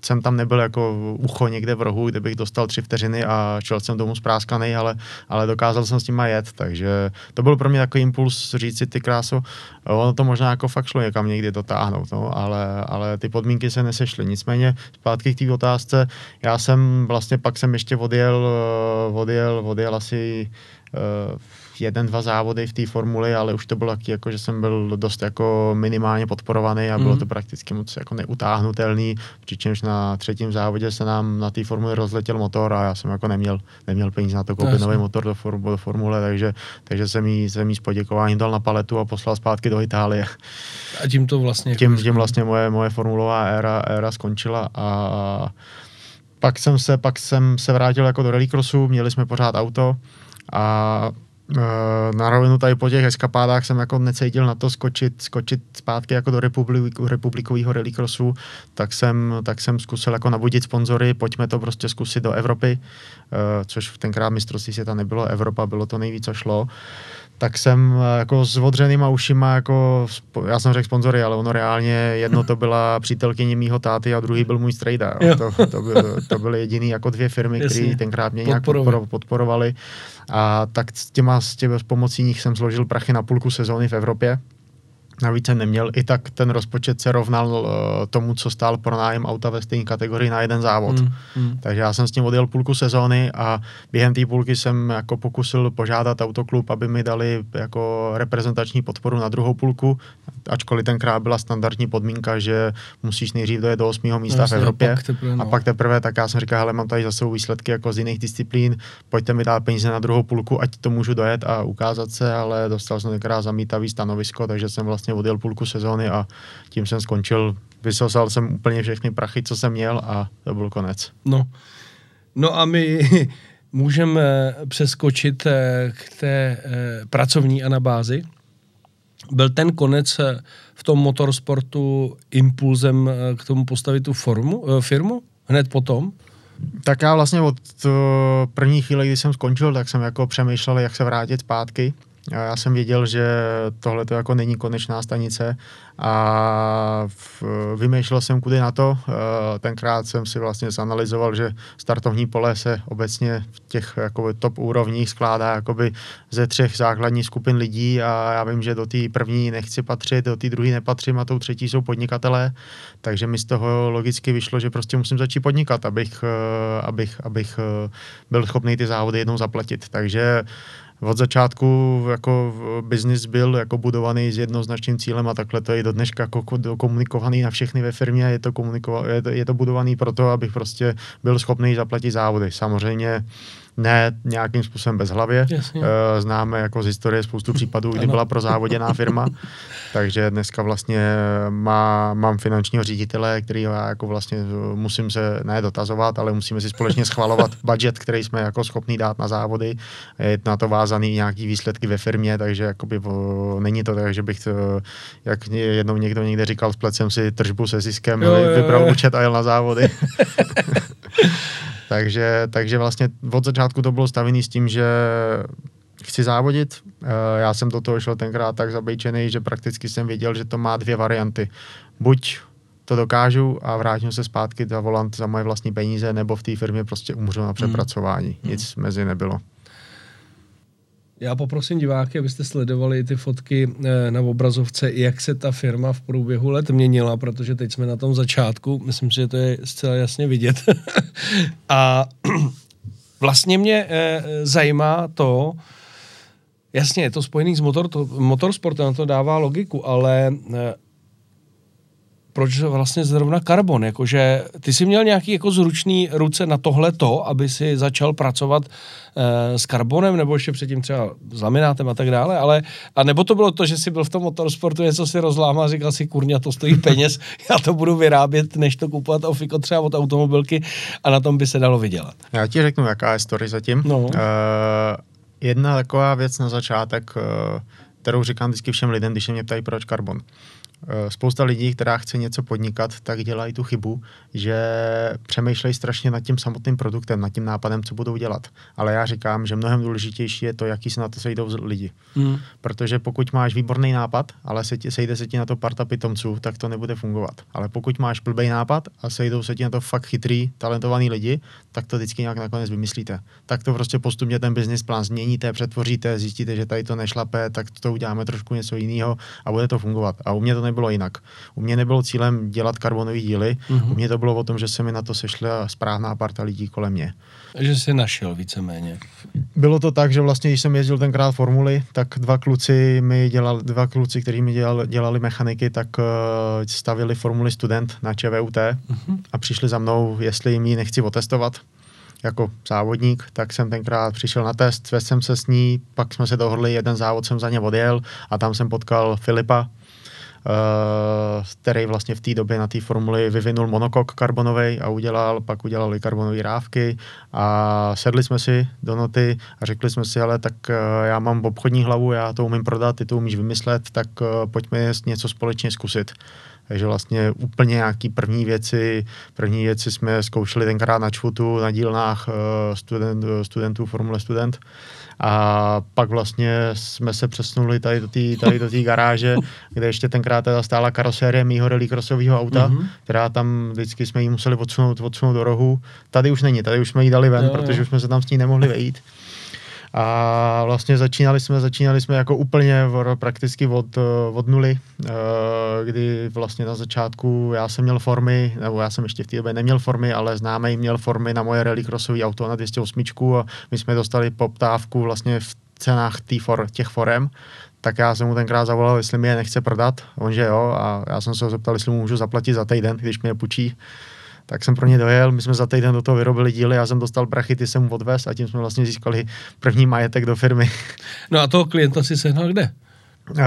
jsem tam nebyl jako ucho někde v rohu, kde bych dostal tři vteřiny a šel jsem domů spráskaný, ale, ale dokázal jsem s nima jet, takže to byl pro mě takový impuls říct si ty krásu, ono to možná jako fakt šlo někam někdy dotáhnout, no, ale, ale ty podmínky se nesešly. Nicméně zpátky k té otázce, já jsem vlastně pak jsem ještě odjel, odjel, odjel asi uh, jeden, dva závody v té formuli, ale už to bylo taky jako, že jsem byl dost jako minimálně podporovaný a bylo mm. to prakticky moc jako neutáhnutelný, přičemž na třetím závodě se nám na té formuli rozletěl motor a já jsem jako neměl, neměl peníze na to koupit nový motor do, form, do formule, takže, takže jsem jí, jsem jí s poděkováním dal na paletu a poslal zpátky do Itálie. A tím to vlastně... Tím, tím vlastně moje, moje formulová éra, éra skončila a pak jsem se, pak jsem se vrátil jako do rallycrossu, měli jsme pořád auto a na rovinu tady po těch eskapádách jsem jako necítil na to skočit, skočit zpátky jako do republik, republikového rallycrossu, tak jsem, tak jsem zkusil jako nabudit sponzory, pojďme to prostě zkusit do Evropy, uh, což tenkrát mistrovství světa nebylo Evropa, bylo to nejvíc, co šlo tak jsem eh, jako s odřenýma ušima, jako, já jsem řekl sponzory, ale ono reálně jedno to byla přítelkyně mýho táty a druhý byl můj strejda. To, to, by, to byly jediný jako dvě firmy, které tenkrát mě nějak podporovali. podporovali. A tak s těma, s, těma, s pomocí nich jsem složil prachy na půlku sezóny v Evropě. Navíc jsem neměl, i tak ten rozpočet se rovnal uh, tomu, co stál pro nájem auta ve stejné kategorii na jeden závod. Mm, mm. Takže já jsem s tím odjel půlku sezóny a během té půlky jsem jako pokusil požádat autoklub, aby mi dali jako reprezentační podporu na druhou půlku, ačkoliv tenkrát byla standardní podmínka, že musíš nejdřív dojet do 8. místa Jasně, v Evropě. A pak, teprve, no. a pak teprve, tak já jsem říkal, hele, mám tady zase výsledky jako z jiných disciplín, pojďte mi dát peníze na druhou půlku, ať to můžu dojet a ukázat se, ale dostal jsem tenkrát zamítavý stanovisko, takže jsem vlastně vlastně odjel půlku sezóny a tím jsem skončil. Vysosal jsem úplně všechny prachy, co jsem měl a to byl konec. No, no a my můžeme přeskočit eh, k té eh, pracovní anabázi. Byl ten konec eh, v tom motorsportu impulzem k tomu postavit tu formu, firmu hned potom? Tak já vlastně od první chvíle, kdy jsem skončil, tak jsem jako přemýšlel, jak se vrátit zpátky. Já jsem věděl, že tohle to jako není konečná stanice a vymýšlel jsem kudy na to. Eh, tenkrát jsem si vlastně zanalizoval, že startovní pole se obecně v těch jakoby, top úrovních skládá jakoby ze třech základních skupin lidí a já vím, že do té první nechci patřit, do té druhé nepatřím a tou třetí jsou podnikatelé, takže mi z toho logicky vyšlo, že prostě musím začít podnikat, abych, eh, abych, abych eh, byl schopný ty závody jednou zaplatit. Takže od začátku jako biznis byl jako budovaný s jednoznačným cílem a takhle to je do dneška jako komunikovaný na všechny ve firmě, je to, je to, je to budovaný proto, abych prostě byl schopný zaplatit závody. Samozřejmě ne nějakým způsobem bez hlavě. Jasně. Eh, známe jako z historie spoustu případů, kdy byla prozávoděná firma, takže dneska vlastně má, mám finančního ředitele, který já jako vlastně musím se ne dotazovat, ale musíme si společně schvalovat budget, který jsme jako schopný dát na závody. Je na to vázaný nějaký výsledky ve firmě, takže jakoby není to tak, že bych to, jak jednou někdo někde říkal, splet jsem si tržbu se ziskem, jo, jo, vybral jo. účet a jel na závody. takže, takže vlastně od začátku to bylo stavený s tím, že chci závodit. Eh, já jsem do toho šel tenkrát tak zabejčený, že prakticky jsem věděl, že to má dvě varianty. Buď to dokážu a vrátím se zpátky za volant za moje vlastní peníze, nebo v té firmě prostě umřu na přepracování. Hmm. Nic mezi nebylo. Já poprosím diváky, abyste sledovali ty fotky eh, na obrazovce, jak se ta firma v průběhu let měnila, protože teď jsme na tom začátku, myslím si, že to je zcela jasně vidět. a vlastně mě eh, zajímá to, jasně, je to spojený s motor, to, motorsportem, to dává logiku, ale eh, proč vlastně zrovna karbon? Jakože ty jsi měl nějaký jako zručný ruce na tohle to, aby si začal pracovat e, s karbonem, nebo ještě předtím třeba s laminátem a tak dále, ale a nebo to bylo to, že jsi byl v tom motorsportu, něco si rozlámal říkal si, kurňa, to stojí peněz, já to budu vyrábět, než to kupovat ofiko třeba od automobilky a na tom by se dalo vydělat. Já ti řeknu, jaká je story zatím. No. Uh, jedna taková věc na začátek, uh, kterou říkám vždycky všem lidem, když se mě ptají, proč karbon. Eh, spousta lidí, která chce něco podnikat, tak dělají tu chybu, že přemýšlejí strašně nad tím samotným produktem, nad tím nápadem, co budou dělat. Ale já říkám, že mnohem důležitější je to, jaký se na to sejdou lidi. Hmm. Protože pokud máš výborný nápad, ale se ti, sejde se ti na to parta pitomců, tak to nebude fungovat. Ale pokud máš blbý nápad a sejdou se ti na to fakt chytrý, talentovaný lidi, tak to vždycky nějak nakonec vymyslíte. Tak to prostě postupně ten business plán změníte, přetvoříte, zjistíte, že tady to nešlape, tak to uděláme trošku něco jiného a bude to fungovat. A u mě to nebylo jinak. U mě nebylo cílem dělat karbonové díly, mm-hmm. u mě to bylo o tom, že se mi na to sešla správná parta lidí kolem mě. Že jsi našel víceméně. Bylo to tak, že vlastně, když jsem jezdil tenkrát formuly, tak dva kluci mi dělali, dva kluci, kteří mi dělali, dělali mechaniky, tak uh, stavili formuly student na ČVUT mm-hmm. a přišli za mnou, jestli jim ji nechci otestovat jako závodník, tak jsem tenkrát přišel na test, svezl jsem se s ní, pak jsme se dohodli, jeden závod jsem za ně odjel a tam jsem potkal Filipa, který vlastně v té době na té formuli vyvinul monokok karbonový a udělal, pak udělali karbonové rávky a sedli jsme si do noty a řekli jsme si, ale tak uh, já mám obchodní hlavu, já to umím prodat, ty to umíš vymyslet, tak uh, pojďme něco společně zkusit. Takže vlastně úplně nějaký první věci, první věci jsme zkoušeli tenkrát na čvutu, na dílnách student, studentů Formule Student. A pak vlastně jsme se přesunuli tady do té tady do garáže, kde ještě tenkrát teda stála karosérie mýho rallycrossového auta, mm-hmm. která tam vždycky jsme ji museli odsunout, odsunout do rohu. Tady už není, tady už jsme ji dali ven, jo, protože jo. už jsme se tam s ní nemohli vejít. A vlastně začínali jsme, začínali jsme jako úplně prakticky od, od nuly, eh, kdy vlastně na začátku já jsem měl formy, nebo já jsem ještě v té době neměl formy, ale známý měl formy na moje rallycrossové auto na 208 a my jsme dostali poptávku vlastně v cenách for, těch forem, tak já jsem mu tenkrát zavolal, jestli mi je nechce prodat, on že jo, a já jsem se ho zeptal, jestli mu můžu zaplatit za týden, když mi je půjčí tak jsem pro ně dojel, my jsme za týden do toho vyrobili díly, já jsem dostal prachy, ty jsem mu odvez a tím jsme vlastně získali první majetek do firmy. No a toho klienta si sehnal kde? Uh,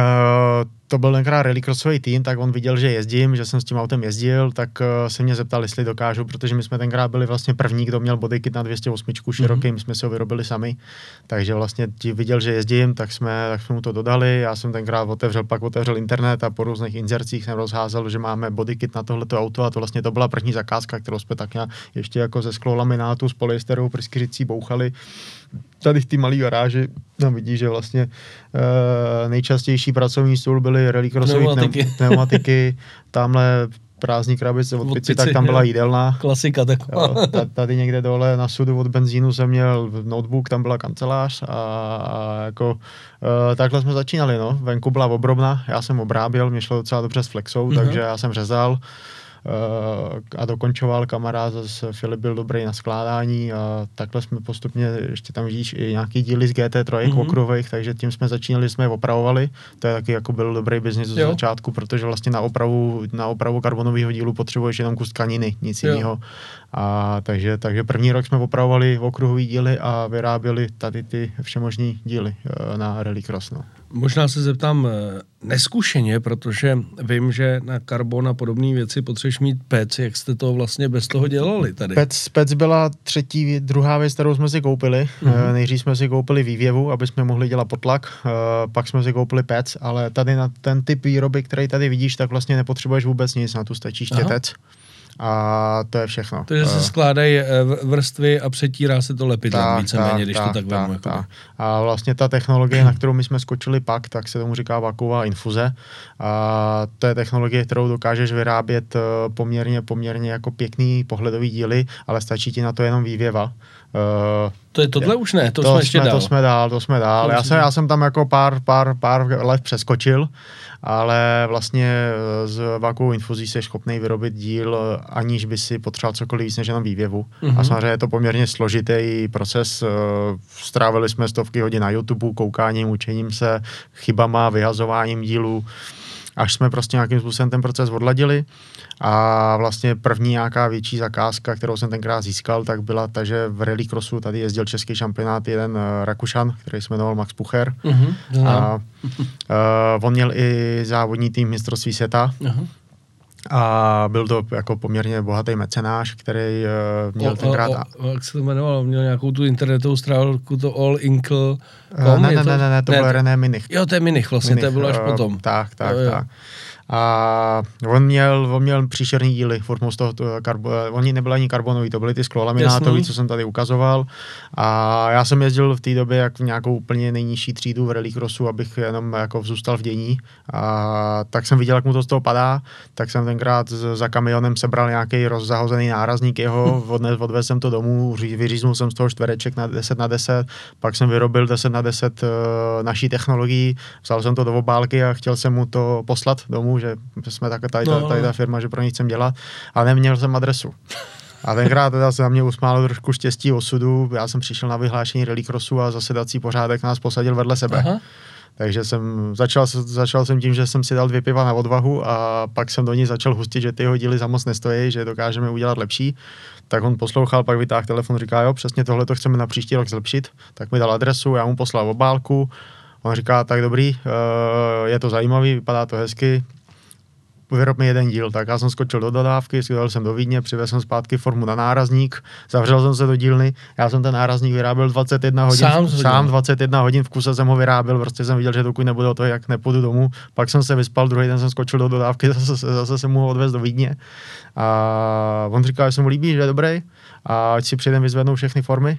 to byl tenkrát rallycrossový tým, tak on viděl, že jezdím, že jsem s tím autem jezdil, tak uh, se mě zeptal, jestli dokážu, protože my jsme tenkrát byli vlastně první, kdo měl bodykit na 208 široký, mm-hmm. my jsme si ho vyrobili sami, takže vlastně ti viděl, že jezdím, tak jsme, tak jsme mu to dodali, já jsem tenkrát otevřel, pak otevřel internet a po různých inzercích jsem rozházel, že máme bodykit na tohleto auto a to vlastně to byla první zakázka, kterou jsme tak ještě jako ze sklolaminátu z polyesteru pryskyřicí bouchali tady v té malé garáži tam vidí, že vlastně uh, nejčastější pracovní stůl byly rallycrossové pneumatiky. pneumatiky, tamhle prázdní krabice od, od pici, tak tam byla jídelna. Klasika taková. Jo, tady někde dole na sudu od benzínu jsem měl notebook, tam byla kancelář a, a jako uh, takhle jsme začínali, no. Venku byla obrobna, já jsem obráběl, mě šlo docela dobře s flexou, mm-hmm. takže já jsem řezal. Eh, a dokončoval kamarád, zase Filip byl dobrý na skládání a takhle jsme postupně, ještě tam vidíš i nějaký díly z GT3 mm-hmm. okruhových, takže tím jsme začínali, jsme je opravovali, to je taky jako byl dobrý biznis z začátku, protože vlastně na opravu, na opravu karbonového dílu potřebuješ jenom kus tkaniny, nic jiného. A takže, takže první rok jsme opravovali okruhové díly a vyráběli tady ty všemožní díly eh, na Rallycross. No. Možná se zeptám eh, neskušeně, protože vím, že na karbon a podobné věci potřebuješ mít pec. Jak jste to vlastně bez toho dělali tady? Pec, pec byla třetí, druhá věc, kterou jsme si koupili. Mm-hmm. Nejdřív jsme si koupili vývěvu, aby jsme mohli dělat potlak, eh, pak jsme si koupili pec, ale tady na ten typ výroby, který tady vidíš, tak vlastně nepotřebuješ vůbec nic, na tu stačí štětec. Aha a to je všechno. Takže se eh, skládají eh, vrstvy a přetírá se to lepidlem víceméně, když tak, to tak, tak vemu. Tak. A vlastně ta technologie, na kterou my jsme skočili pak, tak se tomu říká vakuová infuze. A to je technologie, kterou dokážeš vyrábět eh, poměrně, poměrně jako pěkný pohledový díly, ale stačí ti na to jenom vývěva. Uh, to je tohle je, už ne, to, to jsme ještě dál. To jsme dál, to jsme dál. Já jsem, já jsem tam jako pár, pár, pár let přeskočil, ale vlastně eh, z vakuovou infuzí jsi schopný vyrobit díl, eh, aniž by si potřeboval cokoliv víc než jenom vývěvu. Mm-hmm. A samozřejmě je to poměrně složitý proces. Eh, strávili jsme stovky hodin na YouTube, koukáním, učením se, chybama, vyhazováním dílů, až jsme prostě nějakým způsobem ten proces odladili. A vlastně první nějaká větší zakázka, kterou jsem tenkrát získal, tak byla ta, že v rallycrossu tady jezdil český šampionát jeden Rakušan, který se jmenoval Max Pucher. Mm-hmm. A uh, on měl i závodní tým mistrovství světa. Uh-huh. A byl to jako poměrně bohatý mecenáš, který uh, měl o, tenkrát... O, o, jak se to jmenovalo? Měl nějakou tu internetovou stránku, to All Inkle... Uh, ne, ne, ne, ne, ne, to ne, byl René Minich. Jo, to je Minich vlastně, Minich, to bylo až uh, potom. Tak, tak, jo, tak. A on měl, on měl příšerný díly, furt z toho, to, karbo, oni nebyli ani karbonový, to byly ty sklolaminátový, co jsem tady ukazoval. A já jsem jezdil v té době jak v nějakou úplně nejnižší třídu v rallycrossu, abych jenom jako zůstal v dění. A tak jsem viděl, jak mu to z toho padá, tak jsem tenkrát za kamionem sebral nějaký rozzahozený nárazník jeho, odnes, odvezl jsem to domů, vyříznul jsem z toho čtvereček na 10 na 10, pak jsem vyrobil 10 na 10 uh, eh, naší technologií, vzal jsem to do obálky a chtěl jsem mu to poslat domů že jsme tak, tady, no, tady ta firma, že pro ní chcem dělat, ale neměl jsem adresu. A tenkrát teda se na mě usmálo trošku štěstí osudu. Já jsem přišel na vyhlášení rallycrossu a zasedací pořádek nás posadil vedle sebe. Aha. Takže jsem začal, začal jsem tím, že jsem si dal dvě piva na odvahu a pak jsem do ní začal hustit, že ty díly za moc nestojí, že dokážeme udělat lepší. Tak on poslouchal, pak vytáhl telefon, říká, jo, přesně tohle to chceme na příští rok zlepšit. Tak mi dal adresu, já mu poslal obálku. On říká, tak dobrý, eh, je to zajímavý, vypadá to hezky, vyrob mi jeden díl. Tak já jsem skočil do dodávky, skvěl jsem do Vídně, přivez jsem zpátky formu na nárazník, zavřel jsem se do dílny, já jsem ten nárazník vyráběl 21 hodin, sám, sám 21 hodin v kuse jsem ho vyráběl, prostě jsem viděl, že dokud nebude to, jak nepůjdu domů. Pak jsem se vyspal, druhý den jsem skočil do dodávky, zase, zase jsem mu odvez do Vídně. A on říkal, že se mu líbí, že je dobrý a ať si přijdem vyzvednout všechny formy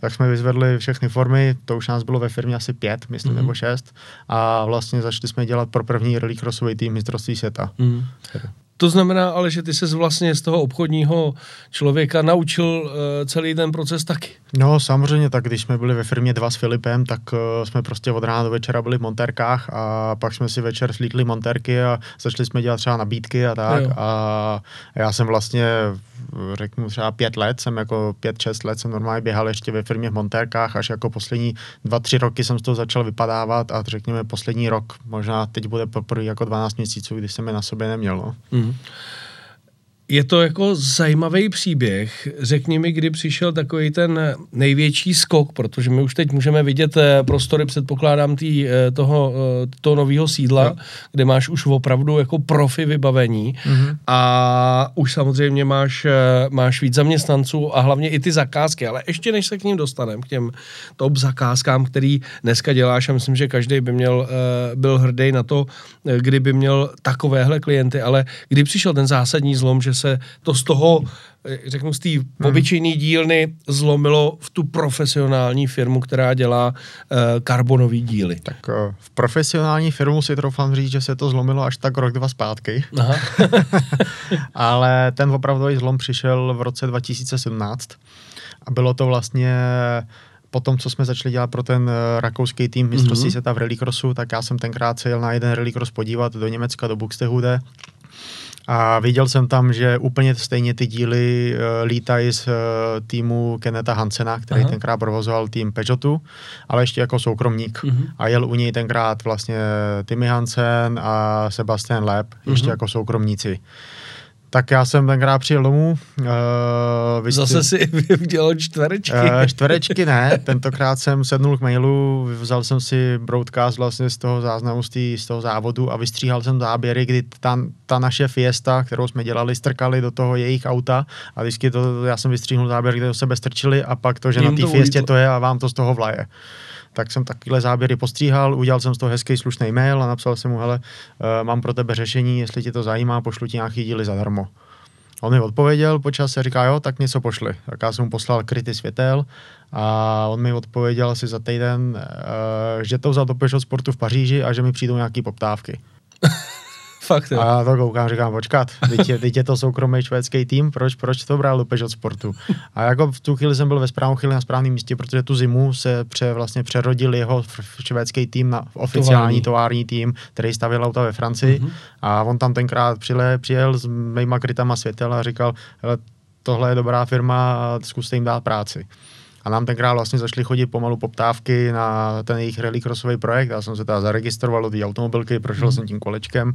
tak jsme vyzvedli všechny formy, to už nás bylo ve firmě asi pět, myslím, mm-hmm. nebo šest, a vlastně začali jsme dělat pro první rallycrossový tým mistrovství světa. Mm. To znamená ale, že ty se vlastně z toho obchodního člověka naučil uh, celý ten proces taky. No samozřejmě, tak když jsme byli ve firmě dva s Filipem, tak uh, jsme prostě od rána do večera byli v montérkách a pak jsme si večer slíkli montérky a začali jsme dělat třeba nabídky a tak. Jo. A já jsem vlastně řeknu třeba pět let, jsem jako pět, šest let jsem normálně běhal ještě ve firmě v montérkách, až jako poslední dva, tři roky jsem z toho začal vypadávat a řekněme poslední rok, možná teď bude poprvé jako 12 měsíců, kdy jsem je na sobě neměl. No. Mm. Je to jako zajímavý příběh. Řekni mi, kdy přišel takový ten největší skok, protože my už teď můžeme vidět eh, prostory, předpokládám, tý, eh, toho, eh, toho nového sídla, no. kde máš už opravdu jako profi vybavení mm-hmm. a už samozřejmě máš, máš víc zaměstnanců a hlavně i ty zakázky, ale ještě než se k ním dostaneme, k těm top zakázkám, který dneska děláš a myslím, že každý by měl, byl hrdý na to, kdyby měl takovéhle klienty, ale kdy přišel ten zásadní zlom, že se to z toho, eh, řeknu, z té hmm. obyčejné dílny zlomilo v tu profesionální firmu, která dělá uh, karbonové díly. Tak uh, v profesionální firmu si troufám říct, že se to zlomilo až tak rok, dva zpátky. Aha. Ale ten opravdový zlom přišel v roce 2017 a bylo to vlastně po tom, co jsme začali dělat pro ten rakouský tým mistrovství mm-hmm. světa v rallycrossu, tak já jsem tenkrát se jel na jeden rallycross podívat do Německa, do Buxtehude a viděl jsem tam, že úplně stejně ty díly uh, lítají z uh, týmu Keneta Hansena, který Aha. tenkrát provozoval tým Peugeotu, ale ještě jako soukromník. Uh-huh. A jel u něj tenkrát vlastně Timmy Hansen a Sebastian Leb, uh-huh. ještě jako soukromníci. Tak já jsem tenkrát přijel domů. Uh, vy Zase si udělal čtverečky. Uh, čtverečky ne, tentokrát jsem sednul k mailu, vzal jsem si broadcast vlastně z toho záznamu, z, tý, z toho závodu a vystříhal jsem záběry, kdy ta, ta naše Fiesta, kterou jsme dělali, strkali do toho jejich auta a vždycky to, já jsem vystříhnul záběr, kde do sebe strčili a pak to, že Jím na té Fiestě to je a vám to z toho vlaje tak jsem takovéhle záběry postříhal, udělal jsem z toho hezký slušný mail a napsal jsem mu, hele, uh, mám pro tebe řešení, jestli tě to zajímá, pošlu ti nějaký díly zadarmo. On mi odpověděl, počas se říká, jo, tak něco pošli. Tak já jsem mu poslal kryty světel a on mi odpověděl asi za týden, uh, že to vzal do Peugeot Sportu v Paříži a že mi přijdou nějaký poptávky. Fakt, jo. A já to koukám, říkám, počkat, teď je, teď je to soukromý švédský tým, proč, proč to bral do Peugeot Sportu? A jako v tu chvíli jsem byl ve správnou chvíli na správném místě, protože tu zimu se pře, vlastně přerodil jeho švédský tým na oficiální tovární tým, který stavil auta ve Francii. Uh-huh. A on tam tenkrát přijel, přijel s mýma krytama světel a říkal, tohle je dobrá firma, zkuste jim dát práci. A nám tenkrát vlastně začaly chodit pomalu poptávky na ten jejich rallycrossový projekt. Já jsem se teda zaregistroval do té automobilky, prošel mm. jsem tím kolečkem.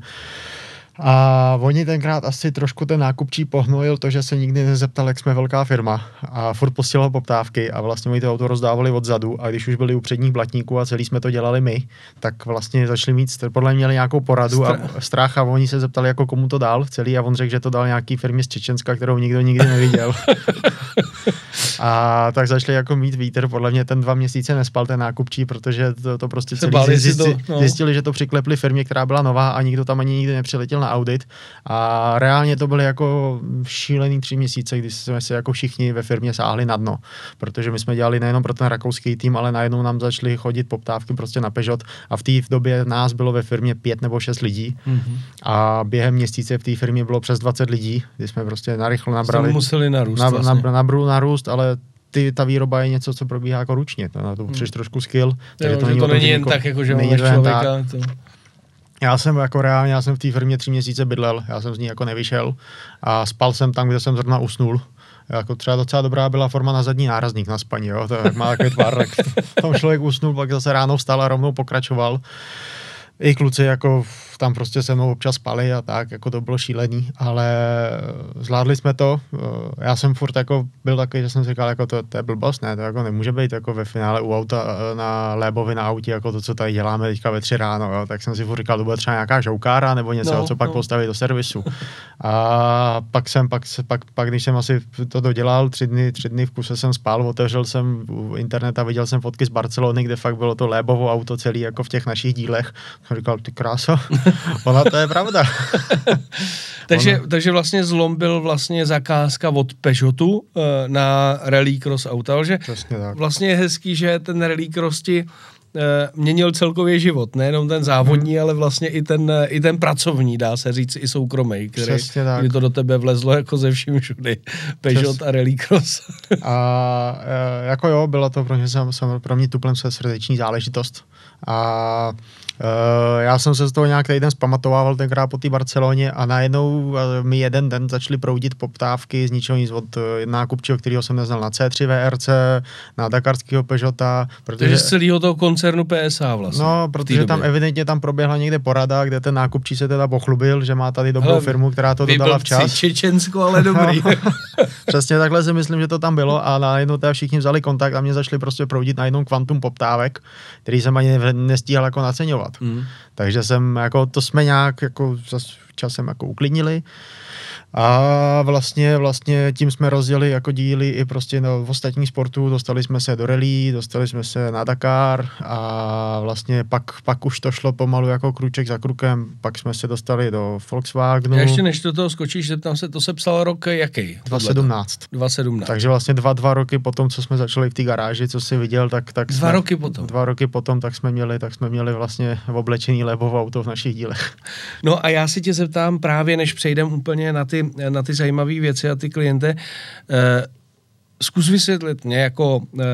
A oni tenkrát asi trošku ten nákupčí pohnojil to, že se nikdy nezeptal, jak jsme velká firma a furt posílal poptávky a vlastně oni to auto rozdávali odzadu a když už byli u předních blatníků a celý jsme to dělali my, tak vlastně začali mít, podle mě měli nějakou poradu Stra- a strach a oni se zeptali, jako komu to dal celý a on řekl, že to dal nějaký firmě z Čečenska, kterou nikdo nikdy neviděl. a tak začali jako mít vítr, podle mě ten dva měsíce nespal ten nákupčí, protože to, to prostě celý zjistili, to, no. zjistili, že to přiklepli firmě, která byla nová a nikdo tam ani nikdy nepřiletěl na audit a reálně to byly jako šílený tři měsíce, kdy jsme se jako všichni ve firmě sáhli na dno, protože my jsme dělali nejenom pro ten rakouský tým, ale najednou nám začaly chodit poptávky prostě na Peugeot a v té době nás bylo ve firmě pět nebo šest lidí mm-hmm. a během měsíce v té firmě bylo přes 20 lidí, kdy jsme prostě narychlo nabrali. Jste museli narůst na, vlastně. na, nabru narůst, ale ty, ta výroba je něco, co probíhá jako ručně. To na to potřebuješ hmm. trošku skill. Takže jo, to, není, to není jen jako, tak, jako, že máš člověka. Tak. To... Já jsem jako reálně, já jsem v té firmě tři měsíce bydlel, já jsem z ní jako nevyšel a spal jsem tam, kde jsem zrovna usnul. Jako třeba docela dobrá byla forma na zadní nárazník na spaní, jo? to má takový tvar, tak tam člověk usnul, pak zase ráno vstal a rovnou pokračoval. I kluci jako tam prostě se mnou občas spali a tak, jako to bylo šílený, ale zvládli jsme to. Já jsem furt jako byl takový, že jsem si říkal, jako to, to je blbost, ne, to jako nemůže být jako ve finále u auta na Lébovi na autě, jako to, co tady děláme teďka ve tři ráno, jo. tak jsem si furt říkal, to bude třeba nějaká žoukára nebo něco, no, co pak no. postavit do servisu. A pak jsem, pak, pak, pak, když jsem asi to dodělal, tři dny, tři dny v kuse jsem spal, otevřel jsem internet a viděl jsem fotky z Barcelony, kde fakt bylo to Lébovo auto celý jako v těch našich dílech. Jsem říkal, ty krása, Ona to je pravda. takže, Ona... takže vlastně zlom byl vlastně zakázka od Peugeotu uh, na Rallycross auta, že Přesně tak. vlastně je hezký, že ten Rallycross ti uh, měnil celkově život, nejenom ten závodní, hmm. ale vlastně i ten, i ten pracovní, dá se říct, i soukromý, který, kdy to do tebe vlezlo jako ze vším všudy. Peugeot Přes... a Rallycross. a e, jako jo, byla to pro mě, sam, sam, pro mě tuplem se srdeční záležitost. A Uh, já jsem se z toho nějak týden zpamatovával tenkrát po té Barceloně a najednou uh, mi jeden den začaly proudit poptávky z ničeho nic od uh, nákupčího, kterého jsem neznal na C3 VRC, na Dakarského Peugeota. Protože z celého toho koncernu PSA vlastně. No, protože tam evidentně tam proběhla někde porada, kde ten nákupčí se teda pochlubil, že má tady dobrou Hele, firmu, která to dodala včas. Čečensko, ale dobrý. Přesně takhle si myslím, že to tam bylo a najednou teda všichni vzali kontakt a mě začali prostě proudit najednou kvantum poptávek, který jsem ani nestíhal jako naceňovat. Mm. Takže jsem, jako to jsme nějak jako časem jako uklidnili. A vlastně, vlastně tím jsme rozdělili jako díly i prostě no, v ostatních sportů. Dostali jsme se do rally, dostali jsme se na Dakar a vlastně pak, pak už to šlo pomalu jako kruček za krukem. Pak jsme se dostali do Volkswagenu. Já ještě než do toho skočíš, zeptám se, to se psal rok jaký? 2017. 2017. Takže vlastně dva, dva roky potom, co jsme začali v té garáži, co jsi viděl, tak, tak Dva jsme, roky potom. Dva roky potom, tak jsme měli, tak jsme měli vlastně v oblečení Lebovo auto v našich dílech. No a já si tě zeptám právě, než přejdeme úplně na ty na ty zajímavé věci a ty klienty. Eh, zkus vysvětlit mě jako eh,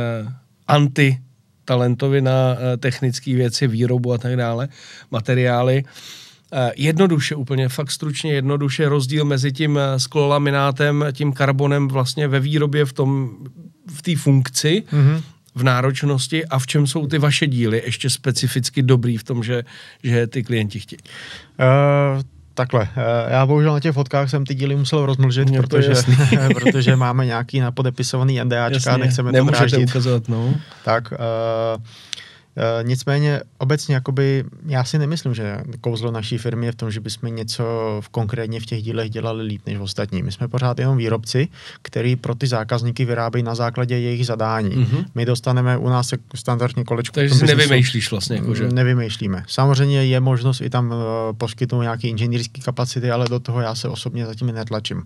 anti talentovi na eh, technické věci, výrobu a tak dále, materiály. Eh, jednoduše, úplně fakt stručně jednoduše rozdíl mezi tím sklolaminátem, tím karbonem vlastně ve výrobě v tom, v té funkci, mm-hmm v náročnosti a v čem jsou ty vaše díly ještě specificky dobrý v tom, že, že ty klienti chtějí? Uh, Takhle, eh, já bohužel na těch fotkách jsem ty díly musel rozmlžit, Mě protože, protože máme nějaký napodepisovaný NDAčka, Jasně, nechceme to dráždit. ukazovat, no. Tak, uh, nicméně obecně jakoby, já si nemyslím, že kouzlo naší firmy je v tom, že bychom něco v konkrétně v těch dílech dělali líp než ostatní. My jsme pořád jenom výrobci, který pro ty zákazníky vyrábějí na základě jejich zadání. Mm-hmm. My dostaneme u nás standardně kolečko. Takže si nevymýšlíš vlastně. Jako, že? Nevymýšlíme. Samozřejmě je možnost i tam uh, poskytnout nějaké inženýrské kapacity, ale do toho já se osobně zatím netlačím.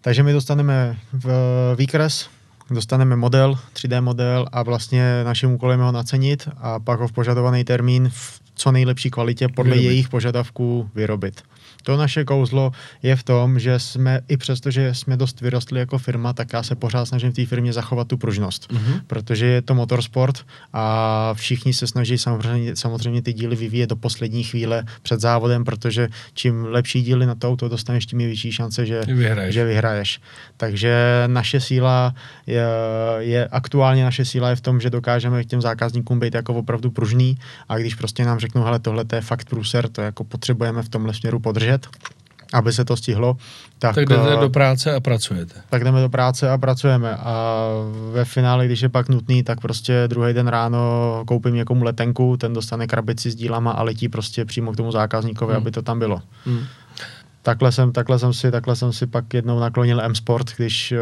Takže my dostaneme v, výkres, dostaneme model, 3D model a vlastně naším úkolem je ho nacenit a pak ho v požadovaný termín v co nejlepší kvalitě podle vyrobit. jejich požadavků vyrobit. To naše kouzlo je v tom, že jsme i přesto, že jsme dost vyrostli jako firma, tak já se pořád snažím v té firmě zachovat tu pružnost, mm-hmm. protože je to motorsport a všichni se snaží samozřejmě, samozřejmě ty díly vyvíjet do poslední chvíle před závodem, protože čím lepší díly na to auto dostaneš, tím je větší šance, že vyhraješ. Že vyhraješ. Takže naše síla je, je, aktuálně naše síla je v tom, že dokážeme k těm zákazníkům být jako opravdu pružný a když prostě nám řeknou, hele, tohle je fakt průser, to jako potřebujeme v tomhle směru podržet, let, aby se to stihlo. Tak, tak jdete uh, do práce a pracujete. Tak jdeme do práce a pracujeme. A ve finále, když je pak nutný, tak prostě druhý den ráno koupím někomu letenku, ten dostane krabici s dílama a letí prostě přímo k tomu zákazníkovi, hmm. aby to tam bylo. Hmm takhle jsem, takhle jsem si, takhle jsem si pak jednou naklonil M-Sport, když uh,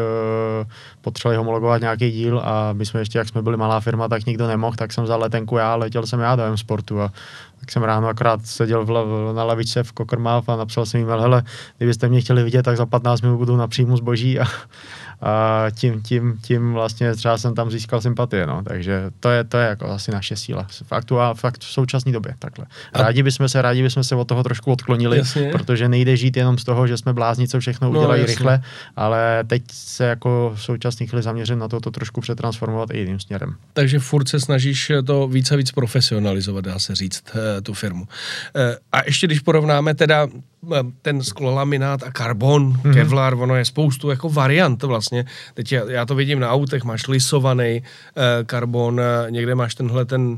potřebovali homologovat nějaký díl a my jsme ještě, jak jsme byli malá firma, tak nikdo nemohl, tak jsem vzal letenku já, letěl jsem já do M-Sportu a tak jsem ráno akorát seděl v, na lavičce v Kokrmáv a napsal jsem jim, hele, kdybyste mě chtěli vidět, tak za 15 minut budu na příjmu zboží a, a tím, tím, tím vlastně třeba jsem tam získal sympatie, no. takže to je, to je jako asi naše síla. Fakt, a fakt v současné době takhle. Rádi bychom se, rádi bychom se od toho trošku odklonili, jasně. protože nejde žít jenom z toho, že jsme blázni, co všechno no, udělají no, rychle, ale teď se jako v současné chvíli zaměřím na to, to trošku přetransformovat i jiným směrem. Takže furt se snažíš to více a víc profesionalizovat, dá se říct, eh, tu firmu. Eh, a ještě když porovnáme teda Eh, ten sklolaminát a karbon, mm-hmm. kevlar, ono je spoustu jako variant vlastně. Teď já, já to vidím na autech, máš lisovaný eh, karbon, eh, někde máš tenhle ten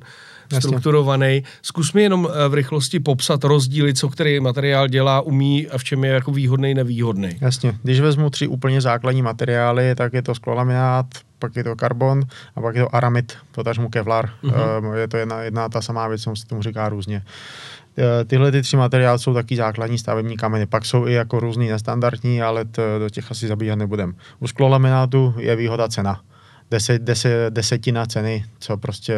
strukturovaný. Zkus mi jenom eh, v rychlosti popsat rozdíly, co který materiál dělá, umí a v čem je jako výhodný, nevýhodný. Jasně. Když vezmu tři úplně základní materiály, tak je to sklolaminát, pak je to karbon a pak je to aramid, potažmu kevlar. Uh-huh. Je to jedna, jedna ta samá věc, se tomu říká různě. Eh, tyhle ty tři materiály jsou taky základní stavební kameny. Pak jsou i jako různý nestandardní, ale to, do těch asi zabíhat nebudem. U sklolaminátu je výhoda cena. Deset, deset, desetina ceny, co prostě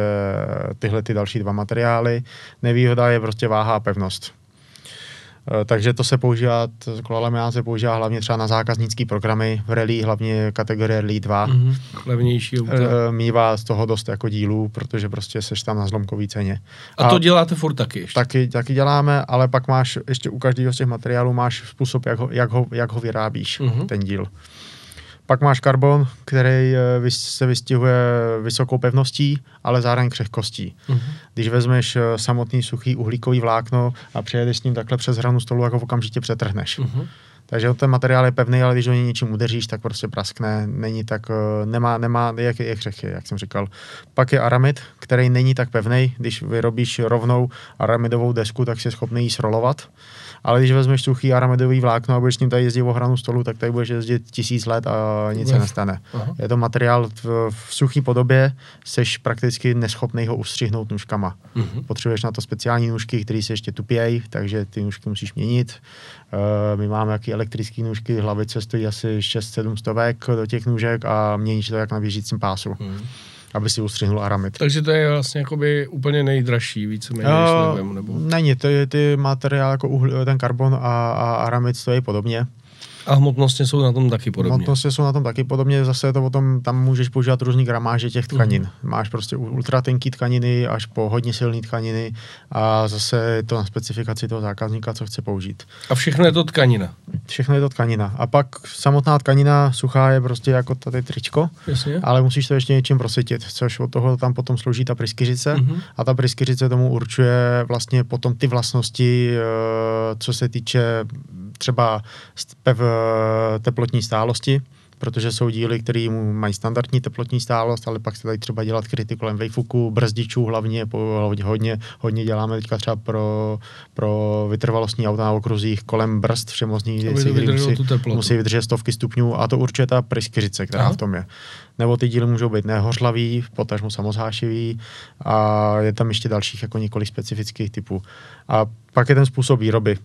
tyhle ty další dva materiály. Nevýhoda je prostě váha a pevnost. Eh, takže to se používá, kolalaminát se používá hlavně třeba na zákaznické programy v rally, hlavně kategorie Rally 2. Mm-hmm. Levnější auta. Eh, mívá z toho dost jako dílů, protože prostě seš tam na zlomkový ceně. A, a to děláte furt taky ještě? Taky, taky děláme, ale pak máš ještě u každého z těch materiálů máš způsob, jak ho, jak ho, jak ho vyrábíš, mm-hmm. ten díl. Pak máš karbon, který eh, se vystihuje vysokou pevností, ale zároveň křehkostí. Uh-huh. Když vezmeš eh, samotný suchý uhlíkový vlákno a přejedeš s ním takhle přes hranu stolu, jako okamžitě přetrhneš. Uh-huh. Takže ten materiál je pevný, ale když ho něčím udeříš, tak prostě praskne, není tak, eh, nemá, nemá, jak je křehký, jak jsem říkal. Pak je aramid, který není tak pevný, když vyrobíš rovnou aramidovou desku, tak jsi schopný ji srolovat ale když vezmeš suchý aramidový vlákno a budeš s ním tady jezdit o hranu stolu, tak tady budeš jezdit tisíc let a nic se nestane. Aha. Je to materiál v, v suchý podobě, seš prakticky neschopný ho ustřihnout nůžkama. Uh-huh. Potřebuješ na to speciální nůžky, které se ještě tupějí, takže ty nůžky musíš měnit. Uh, my máme jaký elektrické nůžky, hlavice stojí asi 6-7 stovek do těch nůžek a měníš to jak na běžícím pásu. Uh-huh aby si ustřihnul aramid. Takže to je vlastně jakoby úplně nejdražší, víceméně, uh, nevím, nebo... Není, to je ty materiál jako uhl, ten karbon a, a aramid stojí podobně. A hmotnostně jsou na tom taky podobně. Hmotnostně jsou na tom taky podobně, zase je to o tom, tam můžeš používat různý gramáže těch tkanin. Mm. Máš prostě ultratenký tkaniny až po hodně silné tkaniny a zase je to na specifikaci toho zákazníka, co chce použít. A všechno je to tkanina? Všechno je to tkanina. A pak samotná tkanina suchá je prostě jako tady tričko, Jasně. ale musíš to ještě něčím prosytit, což od toho tam potom slouží ta pryskyřice mm-hmm. a ta pryskyřice tomu určuje vlastně potom ty vlastnosti, eh, co se týče třeba teplotní stálosti, protože jsou díly, které mají standardní teplotní stálost, ale pak se tady třeba dělat kryty kolem vejfuku, brzdičů hlavně, hodně, hodně děláme teďka třeba pro, pro vytrvalostní auta na okruzích kolem brzd které musí, musí vydržet stovky stupňů a to určitě ta pryskyřice, která Aha. v tom je. Nebo ty díly můžou být nehořlavý, potažmo samozhášivý a je tam ještě dalších jako několik specifických typů. A pak je ten způsob výroby.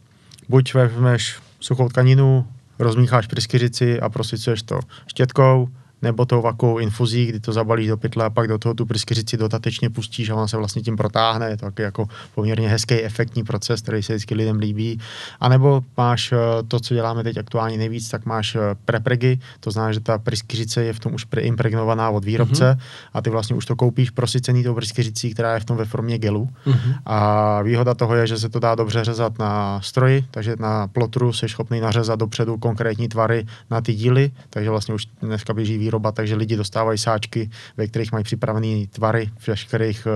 Buď vezmeš suchou tkaninu, rozmícháš pryskyřici a prosycuješ to štětkou, nebo tou vakovou infuzí, kdy to zabalíš do pytle a pak do toho tu pryskyřici dotatečně pustíš a ona se vlastně tím protáhne. Je to taky jako poměrně hezký, efektní proces, který se vždycky lidem líbí. A nebo máš eh, to, co děláme teď aktuálně nejvíc, tak máš eh, prepregy, to znamená, že ta pryskyřice je v tom už preimpregnovaná od výrobce mm-hmm. a ty vlastně už to koupíš prosycený tou pryskyřicí, která je v tom ve formě gelu. Mm-hmm. A výhoda toho je, že se to dá dobře řezat na stroji, takže na plotru jsi schopný nařezat dopředu konkrétní tvary na ty díly, takže vlastně už dneska běží výroba, takže lidi dostávají sáčky, ve kterých mají připravené tvary všech uh,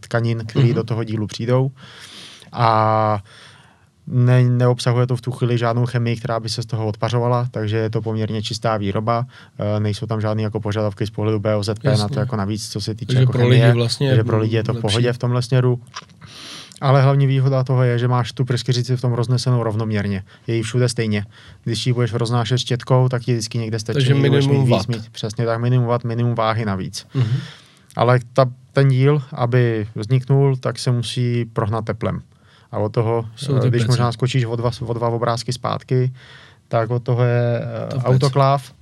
tkanin, které mm-hmm. do toho dílu přijdou. A ne, neobsahuje to v tu chvíli žádnou chemii, která by se z toho odpařovala, takže je to poměrně čistá výroba. E, nejsou tam žádné jako požadavky z pohledu BOZP Jasně. na to jako navíc, co se týče takže jako pro chemie, lidi vlastně takže pro lidi je to v pohodě v tomhle směru. Ale hlavní výhoda toho je, že máš tu pryskyřici v tom roznesenou rovnoměrně. Je jí všude stejně. Když ji budeš roznášet štětkou, tak ti vždycky někde stačí. Takže minimum mít, mít, přesně tak, minimum watt, minimum váhy navíc. Mm-hmm. Ale ta, ten díl, aby vzniknul, tak se musí prohnat teplem. A od toho, když peci. možná skočíš o dva, o dva obrázky zpátky, tak od toho je to uh, autokláv.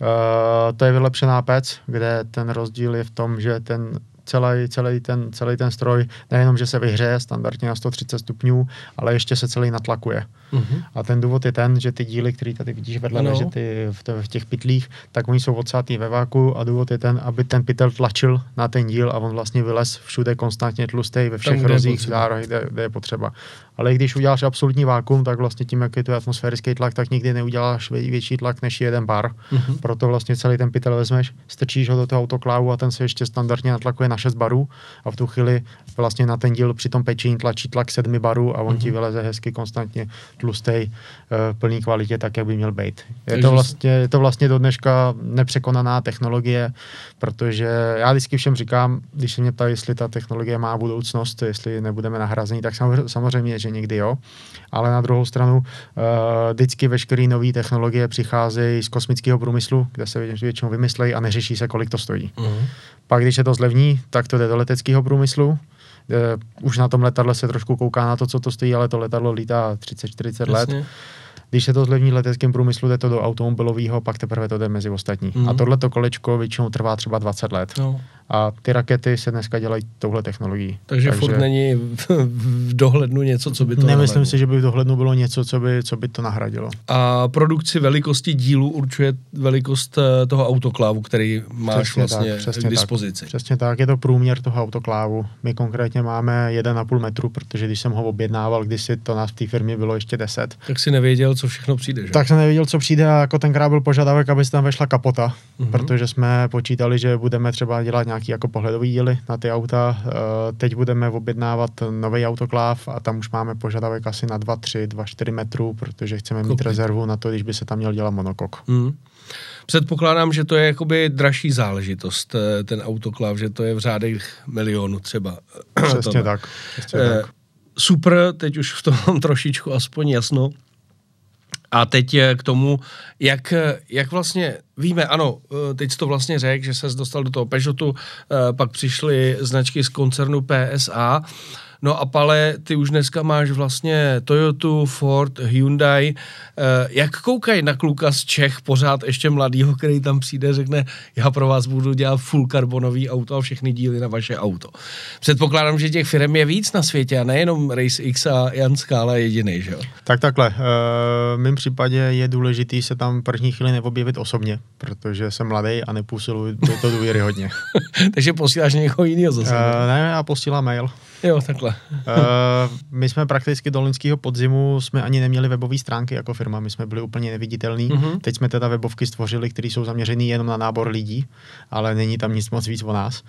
Uh, to je vylepšená pec, kde ten rozdíl je v tom, že ten celý, celý, ten, celý ten stroj nejenom, že se vyhřeje standardně na 130 stupňů, ale ještě se celý natlakuje. Mm-hmm. A ten důvod je ten, že ty díly, které tady vidíš vedle, no. že ty v, v těch pytlích, tak oni jsou odsátý ve váku a důvod je ten, aby ten pytel tlačil na ten díl a on vlastně vylez všude konstantně tlustý ve všech rozích, kde, kde je potřeba ale když uděláš absolutní vákum, tak vlastně tím, jak je to atmosférický tlak, tak nikdy neuděláš větší tlak než jeden bar. Mm-hmm. Proto vlastně celý ten pytel vezmeš, strčíš ho do toho autoklávu a ten se ještě standardně natlakuje na 6 barů a v tu chvíli vlastně na ten díl při tom pečení tlačí tlak 7 barů a on mm-hmm. ti vyleze hezky konstantně tlustý, uh, plný kvalitě, tak, jak by měl být. Je to, vlastně, je to vlastně do dneška nepřekonaná technologie, protože já vždycky všem říkám, když se mě ptají, jestli ta technologie má budoucnost, jestli nebudeme nahrazení, tak samozřejmě, že někdy jo, ale na druhou stranu uh, vždycky veškeré nové technologie přicházejí z kosmického průmyslu, kde se většinou vymyslejí a neřeší se, kolik to stojí. Uh-huh. Pak, když je to zlevní, tak to jde do leteckého průmyslu, už na tom letadle se trošku kouká na to, co to stojí, ale to letadlo lítá 30-40 let. Když se to zlevní leteckém průmyslu, jde to do automobilového, pak teprve to jde mezi ostatní. Mm. A tohleto kolečko většinou trvá třeba 20 let. No. A ty rakety se dneska dělají touhle technologií. Takže, Takže furt není v, dohlednu něco, co by to Nemyslím nahradilo. si, že by v dohlednu bylo něco, co by, co by to nahradilo. A produkci velikosti dílu určuje velikost eh, toho autoklávu, který máš přesně vlastně tak, přesně k dispozici. Tak, přesně tak, je to průměr toho autoklávu. My konkrétně máme 1,5 metru, protože když jsem ho objednával, když si to nás v té firmě bylo ještě 10. Tak si nevěděl, co všechno přijde, že? Tak jsem nevěděl, co přijde a jako tenkrát byl požadavek, aby se tam vešla kapota, mm-hmm. protože jsme počítali, že budeme třeba dělat nějaký jako pohledový díly na ty auta. Eh, teď budeme objednávat nový autokláv a tam už máme požadavek asi na 2,3, 2,4 metrů, protože chceme mít rezervu na to, když by se tam měl dělat monokok. Mm. Předpokládám, že to je jakoby dražší záležitost, eh, ten autoklav, že to je v řádech milionů třeba. Přesně tak. Přesně eh, tak. Super, teď už v tom mám trošičku aspoň jasno. A teď k tomu, jak, jak vlastně víme, ano, eh, teď to vlastně řekl, že se dostal do toho Peugeotu, pak přišly značky z koncernu PSA. No a Pale, ty už dneska máš vlastně Toyota, Ford, Hyundai. Eh, jak koukají na kluka z Čech, pořád ještě mladýho, který tam přijde, řekne, já pro vás budu dělat full karbonový auto a všechny díly na vaše auto. Předpokládám, že těch firm je víc na světě a nejenom Race X a Jan Skála je jediný, že jo? Tak takhle. Eh, v mém případě je důležitý se tam první chvíli neobjevit osobně, protože jsem mladý a nepůsiluji to důvěry hodně. Takže posíláš někoho jiného zase? Ne, já posílám mail. Jo, takhle. uh, my jsme prakticky do loňského podzimu jsme ani neměli webové stránky jako firma, my jsme byli úplně neviditelní. Uh-huh. Teď jsme teda webovky stvořili, které jsou zaměřené jenom na nábor lidí, ale není tam nic moc víc o nás.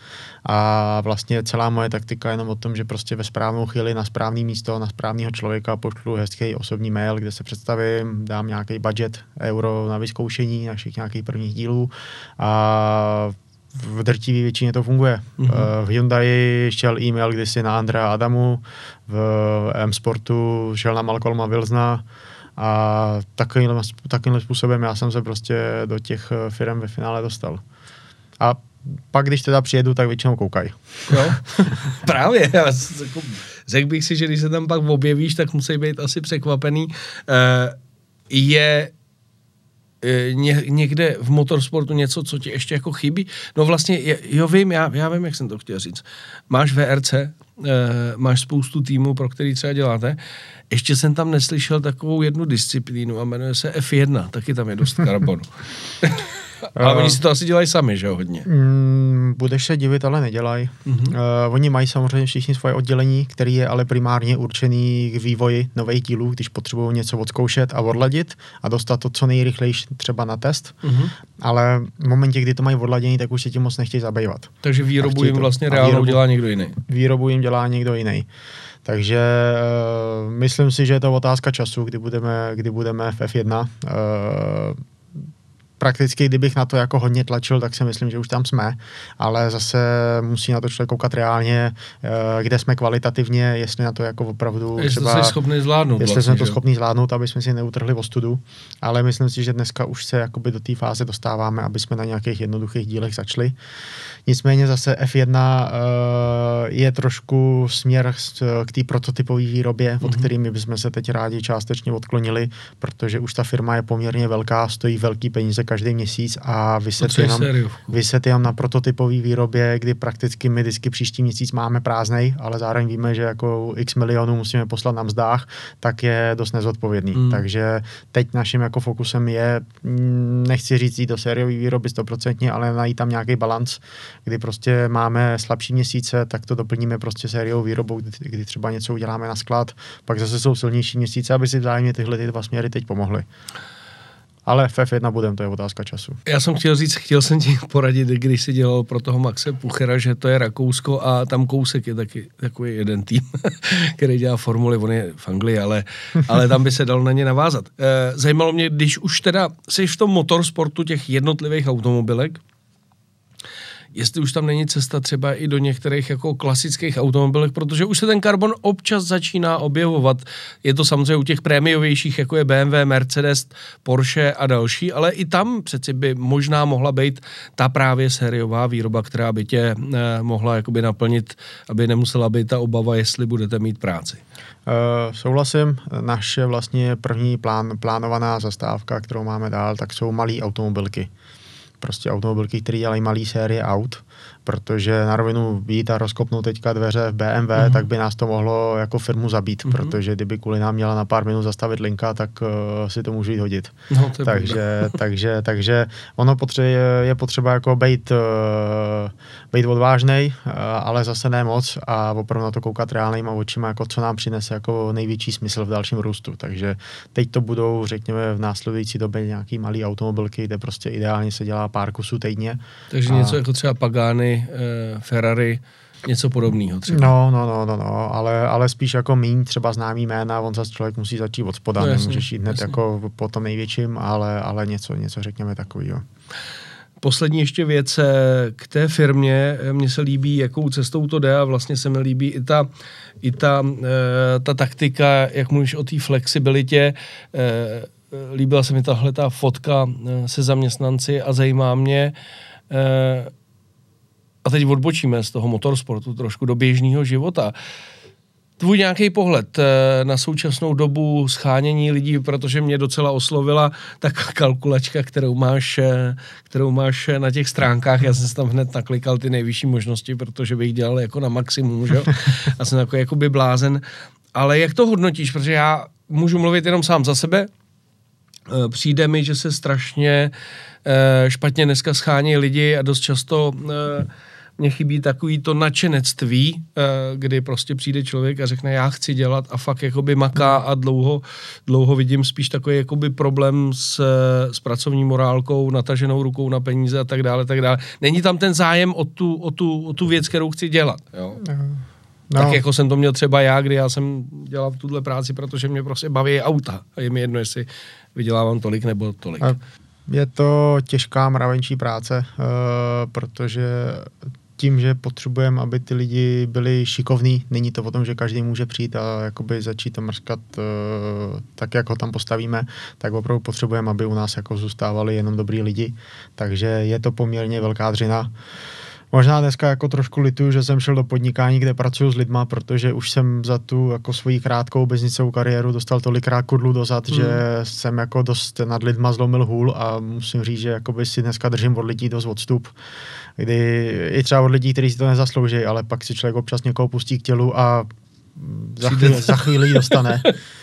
A vlastně celá moje taktika je jenom o tom, že prostě ve správnou chvíli na správné místo, na správného člověka pošlu hezký osobní mail, kde se představím, dám nějaký budget euro na vyzkoušení našich nějakých prvních dílů a v drtivé většině to funguje. Mm-hmm. V Hyundai šel e-mail kdysi na Andrea Adamu, v M-Sportu šel na Malcolma Wilsona a takovým, takovým způsobem já jsem se prostě do těch eh, firm ve finále dostal. A pak, když teda přijedu, tak většinou koukají. Jo, právě. Jako, řekl bych si, že když se tam pak objevíš, tak musí být asi překvapený. Je E, ně, někde v motorsportu něco, co ti ještě jako chybí? No vlastně, jo vím, já, já vím, jak jsem to chtěl říct. Máš VRC, e, máš spoustu týmů, pro který třeba děláte. Ještě jsem tam neslyšel takovou jednu disciplínu a jmenuje se F1, taky tam je dost karbonu. Ale oni si to asi dělají sami, že jo, hodně. Mm, budeš se divit, ale nedělají. Mm-hmm. Uh, oni mají samozřejmě všichni svoje oddělení, který je ale primárně určený k vývoji nových dílů, když potřebují něco odzkoušet a odladit a dostat to co nejrychleji třeba na test. Mm-hmm. Ale v momentě, kdy to mají odladění, tak už se tím moc nechtějí zabývat. Takže výrobu jim vlastně reálnou výrobu, dělá někdo jiný. Výrobu jim dělá někdo jiný. Takže uh, myslím si, že je to otázka času, kdy budeme, kdy budeme v F1. Uh, prakticky, kdybych na to jako hodně tlačil, tak si myslím, že už tam jsme, ale zase musí na to člověk koukat reálně, eh, kde jsme kvalitativně, jestli na to jako opravdu jestli třeba... Jestli schopný zvládnout. Jestli vlastně, jsme to schopni zvládnout, aby jsme si neutrhli ostudu, ale myslím si, že dneska už se jakoby do té fáze dostáváme, aby jsme na nějakých jednoduchých dílech začali. Nicméně zase F1 uh, eh, je trošku směr k té prototypové výrobě, mm-hmm. od mhm. kterými bychom se teď rádi částečně odklonili, protože už ta firma je poměrně velká, stojí velký peníze každý měsíc a vyset jenom, vyset jenom na prototypové výrobě, kdy prakticky my vždycky příští měsíc máme prázdnej, ale zároveň víme, že jako x milionů musíme poslat na mzdách, tak je dost nezodpovědný. Mm. Takže teď naším jako fokusem je, mm, nechci říct jít do sériové výroby stoprocentně, ale najít tam nějaký balans, kdy prostě máme slabší měsíce, tak to doplníme prostě sériovou výrobou, kdy, kdy třeba něco uděláme na sklad, pak zase jsou silnější měsíce, aby si vzájemně tyhle ty dva směry teď pomohly. Ale v F1 budem, to je otázka času. Já jsem chtěl říct, chtěl jsem ti poradit, když jsi dělal pro toho Maxe Puchera, že to je Rakousko a tam Kousek je taky takový jeden tým, který dělá formuly, on je v Anglii, ale, ale tam by se dal na ně navázat. Eh, zajímalo mě, když už teda jsi v tom motorsportu těch jednotlivých automobilek, jestli už tam není cesta třeba i do některých jako klasických automobilek, protože už se ten karbon občas začíná objevovat. Je to samozřejmě u těch prémiovějších, jako je BMW, Mercedes, Porsche a další, ale i tam přeci by možná mohla být ta právě sériová výroba, která by tě eh, mohla jakoby naplnit, aby nemusela být ta obava, jestli budete mít práci. Uh, souhlasím, naše vlastně první plán, plánovaná zastávka, kterou máme dál, tak jsou malé automobilky prostě automobilky, které dělají malé série aut protože na rovinu být a rozkopnout teďka dveře v BMW, mm-hmm. tak by nás to mohlo jako firmu zabít, mm-hmm. protože kdyby kvůli nám měla na pár minut zastavit linka, tak uh, si to můžu jít hodit. No, takže, takže, takže ono potře- je potřeba jako být, uh, být odvážnej, uh, ale zase ne moc a opravdu na to koukat reálnýma očima, jako co nám přinese jako největší smysl v dalším růstu. Takže teď to budou, řekněme, v následující době nějaký malý automobilky, kde prostě ideálně se dělá pár kusů týdně. Takže a... něco jako třeba Pagani, eh, Ferrari, něco podobného třeba. No, no, no, no, no, ale, ale spíš jako míň třeba známý jména, on zase člověk musí začít od spoda, no, nemůžeš jít hned jasně. jako po tom největším, ale, ale něco, něco řekněme takového. Poslední ještě věc eh, k té firmě. Mně se líbí, jakou cestou to jde a vlastně se mi líbí i ta, i ta, eh, ta taktika, jak mluvíš o té flexibilitě. Eh, líbila se mi tahle ta fotka se zaměstnanci a zajímá mě, a teď odbočíme z toho motorsportu trošku do běžného života. Tvůj nějaký pohled eh, na současnou dobu schánění lidí, protože mě docela oslovila ta kalkulačka, kterou máš, eh, kterou máš na těch stránkách. Já jsem si tam hned naklikal ty nejvyšší možnosti, protože bych dělal jako na maximum, že? A jsem jako jakoby blázen. Ale jak to hodnotíš? Protože já můžu mluvit jenom sám za sebe. Eh, přijde mi, že se strašně špatně dneska schání lidi a dost často mně chybí takový to nadšenectví, eh, kdy prostě přijde člověk a řekne, já chci dělat a fakt jakoby maká a dlouho, dlouho vidím spíš takový jakoby problém s, s pracovní morálkou, nataženou rukou na peníze a tak dále, tak dále. Není tam ten zájem o tu, o tu, o tu věc, kterou chci dělat. Jo? No. Tak jako jsem to měl třeba já, kdy já jsem dělal tuhle práci, protože mě prostě baví auta. A je mi jedno, jestli vydělávám tolik nebo tolik. A je to těžká mravenčí práce, uh, protože tím, že potřebujeme, aby ty lidi byli šikovní. Není to o tom, že každý může přijít a jakoby začít to mrskat uh, tak, jak ho tam postavíme, tak opravdu potřebujeme, aby u nás jako zůstávali jenom dobrý lidi. Takže je to poměrně velká dřina. Možná dneska jako trošku lituju, že jsem šel do podnikání, kde pracuji s lidma, protože už jsem za tu jako svoji krátkou biznicovou kariéru dostal tolikrát kudlu dozad, mm. že jsem jako dost nad lidma zlomil hůl a musím říct, že jakoby si dneska držím od lidí dost odstup kdy i třeba od lidí, kteří si to nezaslouží, ale pak si člověk občas někoho pustí k tělu a za chvíli, za chvíli dostane.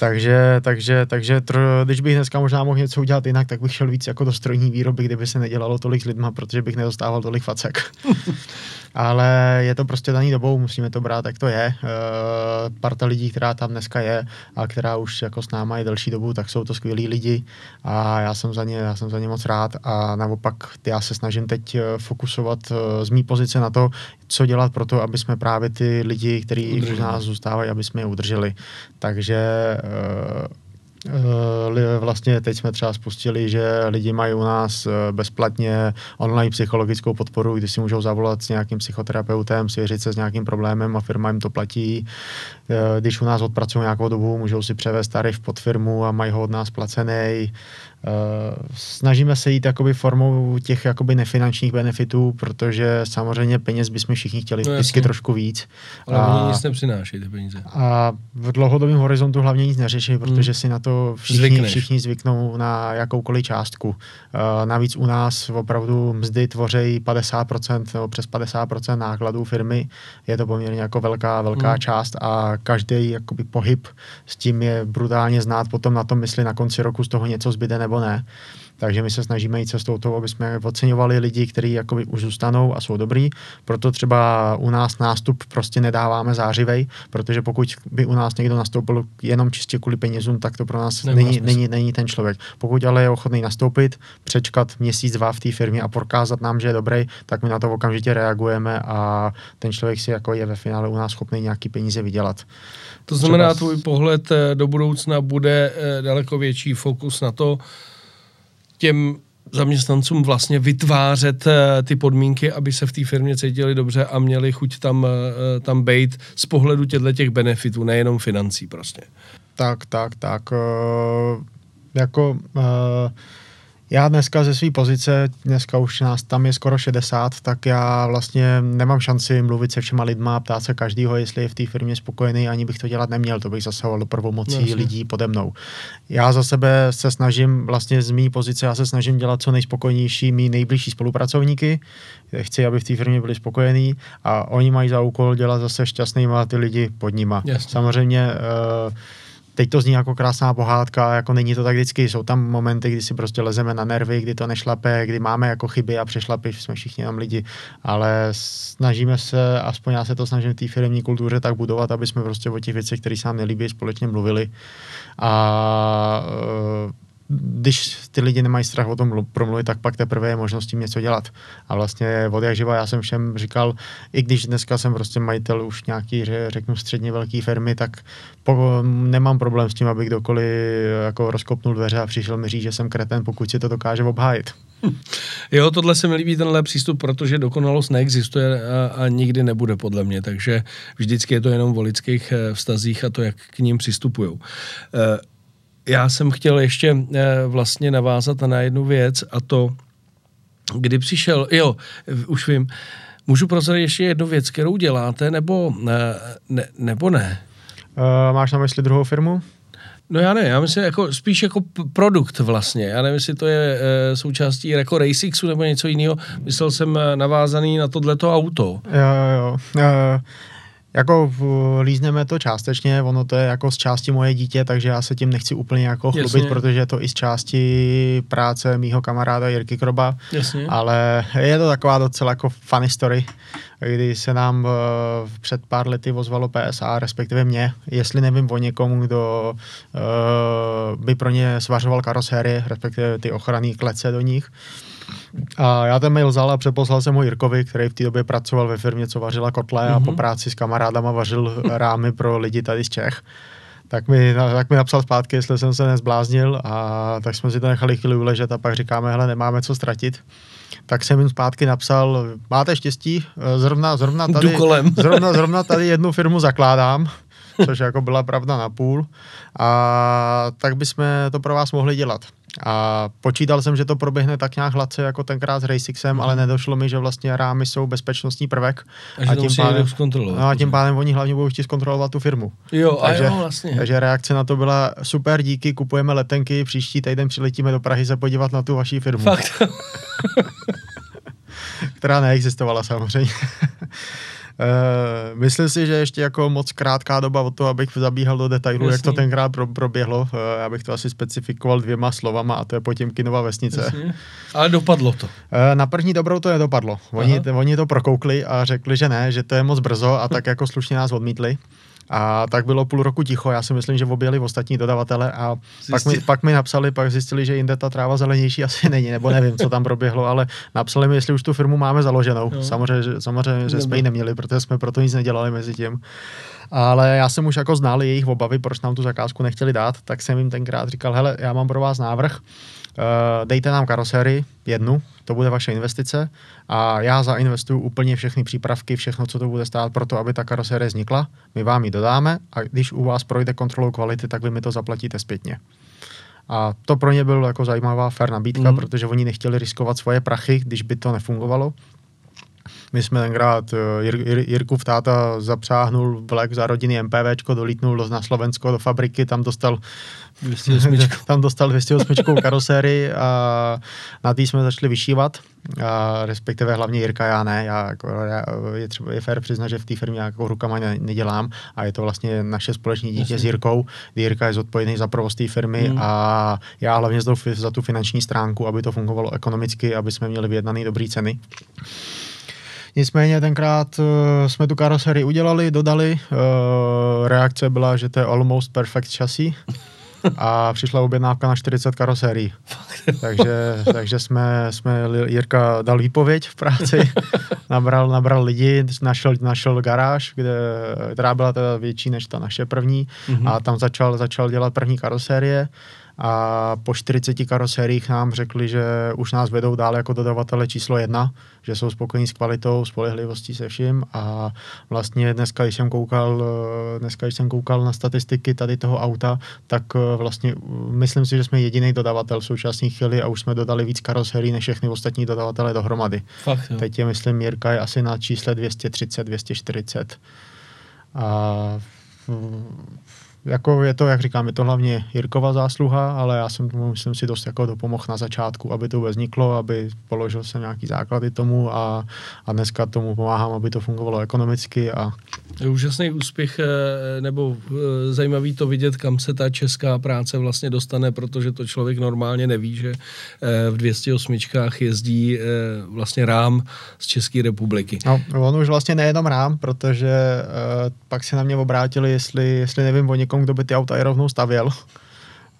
takže, takže, takže tr, když bych dneska možná mohl něco udělat jinak, tak bych šel víc jako do strojní výroby, kdyby se nedělalo tolik s lidma, protože bych nedostával tolik facek. ale je to prostě daný dobou, musíme to brát, jak to je. E, parta lidí, která tam dneska je a která už jako s náma je delší dobu, tak jsou to skvělí lidi a já jsem za ně, já jsem za ně moc rád a naopak já se snažím teď eh, fokusovat eh, z mý pozice na to, co dělat pro to, aby jsme právě ty lidi, kteří u nás zůstávají, aby jsme je udrželi. Takže e, Eh, vlastně teď jsme třeba spustili, že lidi mají u nás eh, bezplatně online psychologickou podporu, kdy si můžou zavolat s nějakým psychoterapeutem, svěřit se s nějakým problémem a firma jim to platí. Eh, když u nás odpracují nějakou dobu, můžou si převést tarif pod firmu a mají ho od nás placený. Snažíme se jít jakoby formou těch jakoby nefinančních benefitů, protože samozřejmě peněz bychom všichni chtěli no, vždycky trošku víc. Ale a, nic nepřináší ty peníze. A v dlouhodobém horizontu hlavně nic neřeší, hmm. protože hmm. si na to všichni, všichni zvyknou na jakoukoliv částku. Uh, navíc u nás opravdu mzdy tvoří 50% nebo přes 50% nákladů firmy. Je to poměrně jako velká, velká hmm. část a každý jakoby pohyb s tím je brutálně znát potom na tom, jestli na konci roku z toho něco zbyde nebo ne. Takže my se snažíme jít cestou toho, aby jsme oceňovali lidi, kteří jakoby už zůstanou a jsou dobrý. Proto třeba u nás nástup prostě nedáváme zářivej, protože pokud by u nás někdo nastoupil jenom čistě kvůli penězům, tak to pro nás není, není, není, ten člověk. Pokud ale je ochotný nastoupit, přečkat měsíc, dva v té firmě a prokázat nám, že je dobrý, tak my na to okamžitě reagujeme a ten člověk si jako je ve finále u nás schopný nějaký peníze vydělat. To znamená, třeba... tvůj pohled eh, do budoucna bude eh, daleko větší fokus na to, těm zaměstnancům vlastně vytvářet eh, ty podmínky, aby se v té firmě cítili dobře a měli chuť tam, tam být z pohledu těchto těch benefitů, nejenom financí prostě. Tak, tak, tak. Jako Já dneska ze své pozice, dneska už nás tam je skoro 60, tak já vlastně nemám šanci mluvit se všema lidma, ptát se každýho, jestli je v té firmě spokojený, ani bych to dělat neměl, to bych zasahoval do prvomocí no, lidí pode mnou. Já za sebe se snažím, vlastně z mé pozice, já se snažím dělat co nejspokojnější mý nejbližší spolupracovníky, chci, aby v té firmě byli spokojení a oni mají za úkol dělat zase šťastnýma ty lidi pod nima. Jasně. Samozřejmě uh, teď to zní jako krásná pohádka, jako není to tak vždycky. Jsou tam momenty, kdy si prostě lezeme na nervy, kdy to nešlape, kdy máme jako chyby a přešlapy, jsme všichni tam lidi, ale snažíme se, aspoň já se to snažím v té firmní kultuře tak budovat, aby jsme prostě o těch věcech, které se nám nelíbí, společně mluvili. A když ty lidi nemají strach o tom promluvit, tak pak teprve je možnost tím něco dělat. A vlastně od jak živa já jsem všem říkal, i když dneska jsem prostě majitel už nějaký, řeknu, středně velké firmy, tak po, nemám problém s tím, aby kdokoliv jako rozkopnul dveře a přišel mi říct, že jsem kreten, pokud si to dokáže obhájit. Jo, tohle se mi líbí, tenhle přístup, protože dokonalost neexistuje a, a nikdy nebude podle mě, takže vždycky je to jenom o lidských eh, vztazích a to, jak k ním přistupují. Eh, já jsem chtěl ještě eh, vlastně navázat na jednu věc a to, kdy přišel, jo, už vím, můžu prozradit ještě jednu věc, kterou děláte, nebo ne? ne nebo ne? Uh, máš na mysli druhou firmu? No já ne, já myslím jako, spíš jako produkt vlastně. Já nevím, jestli to je e, součástí jako RaceXu nebo něco jiného. Myslel jsem navázaný na tohleto auto. Jo, jo, jo. Uh, jako lízneme to částečně, ono to je jako z části moje dítě, takže já se tím nechci úplně jako chlubit, Jasně. protože je to i z části práce mýho kamaráda Jirky Kroba, Jasně. ale je to taková docela jako funny story, kdy se nám uh, před pár lety ozvalo PSA, respektive mě, jestli nevím o někomu, kdo uh, by pro ně svařoval karosérie, respektive ty ochranné klece do nich, a já ten mail vzal a přeposlal jsem ho Jirkovi, který v té době pracoval ve firmě, co vařila kotle mm-hmm. a po mhm. práci s kamarádama vařil rámy pro lidi tady z Čech. Tak mi, tak mi napsal zpátky, jestli jsem se nezbláznil a tak jsme si to nechali chvíli uležet a pak říkáme, hele, nemáme co ztratit. Tak jsem jim zpátky napsal, máte štěstí, zrovna, zrovna, tady, zrovna, zrovna tady jednu firmu zakládám, což jako byla pravda na půl. A tak bychom to pro vás mohli dělat. A počítal jsem, že to proběhne tak nějak hladce jako tenkrát s Racixem, mm. ale nedošlo mi, že vlastně rámy jsou bezpečnostní prvek. A, a tím, pádem, no a tím pádem oni hlavně budou chtít zkontrolovat tu firmu. Jo, takže, a jo, vlastně. Takže reakce na to byla super, díky, kupujeme letenky, příští týden přiletíme do Prahy se podívat na tu vaší firmu. Fakt. která neexistovala samozřejmě. Uh, myslím si, že ještě jako moc krátká doba od toho, abych zabíhal do detailů, Jasný. jak to tenkrát pro, proběhlo. Uh, já bych to asi specifikoval dvěma slovama a to je Potěmkinova vesnice. Jasný. Ale dopadlo to. Uh, na první dobrou to nedopadlo. Oni, oni to prokoukli a řekli, že ne, že to je moc brzo a tak jako slušně nás odmítli. A tak bylo půl roku ticho, já si myslím, že objeli ostatní dodavatele a pak mi, pak mi napsali, pak zjistili, že jinde ta tráva zelenější asi není, nebo nevím, co tam proběhlo, ale napsali mi, jestli už tu firmu máme založenou. No. Samozřejmě, samozřejmě že jsme ji neměli, protože jsme proto nic nedělali mezi tím. Ale já jsem už jako znal jejich obavy, proč nám tu zakázku nechtěli dát, tak jsem jim tenkrát říkal, hele, já mám pro vás návrh, dejte nám karosérii, jednu, to bude vaše investice a já zainvestuju úplně všechny přípravky, všechno, co to bude stát pro to, aby ta karosérie vznikla. My vám ji dodáme a když u vás projde kontrolou kvality, tak vy mi to zaplatíte zpětně. A to pro ně bylo jako zajímavá fair nabídka, mm. protože oni nechtěli riskovat svoje prachy, když by to nefungovalo. My jsme tenkrát, eh, Jir, Jir, Jirkův táta zapřáhnul vlek za rodiny MPVčko, dolítnul na Slovensko do fabriky, tam dostal 208. tam dostal 208 karosérii a na tý jsme začali vyšívat, a respektive hlavně Jirka, já ne, já, jako, já je, třeba, je fér přiznat, že v té firmě jako rukama ne, nedělám a je to vlastně naše společné dítě Jasně. s Jirkou, Jirka je zodpovědný za provoz té firmy hmm. a já hlavně za tu finanční stránku, aby to fungovalo ekonomicky, aby jsme měli vyjednané dobré ceny. Nicméně tenkrát uh, jsme tu karoserii udělali, dodali. Uh, reakce byla, že to je almost perfect chassis a přišla objednávka na 40 karosérií. takže, takže jsme, jsme, Jirka dal výpověď v práci, nabral, nabral lidi, našel, našel garáž, kde, která byla teda větší než ta naše první mm-hmm. a tam začal, začal dělat první karosérie a po 40 karosériích nám řekli, že už nás vedou dál jako dodavatele číslo jedna, že jsou spokojení s kvalitou, spolehlivostí se vším a vlastně dneska, když jsem koukal, dneska, když jsem koukal na statistiky tady toho auta, tak vlastně myslím si, že jsme jediný dodavatel v současné chvíli a už jsme dodali víc karoserií než všechny ostatní dodavatele dohromady. Fakt, jo. Teď je, myslím, Mirka je asi na čísle 230, 240. A jako je to, jak říkám, je to hlavně Jirkova zásluha, ale já jsem tomu, myslím si, dost jako dopomohl na začátku, aby to vzniklo, aby položil jsem nějaký základy tomu a, a dneska tomu pomáhám, aby to fungovalo ekonomicky. A... Je úžasný úspěch, eh, nebo eh, zajímavý to vidět, kam se ta česká práce vlastně dostane, protože to člověk normálně neví, že eh, v 208 jezdí vlastně rám z České republiky. No, on už vlastně nejenom rám, protože pak se na mě obrátili, jestli, jestli nevím o někom, někom, kdo by ty auta i rovnou stavěl.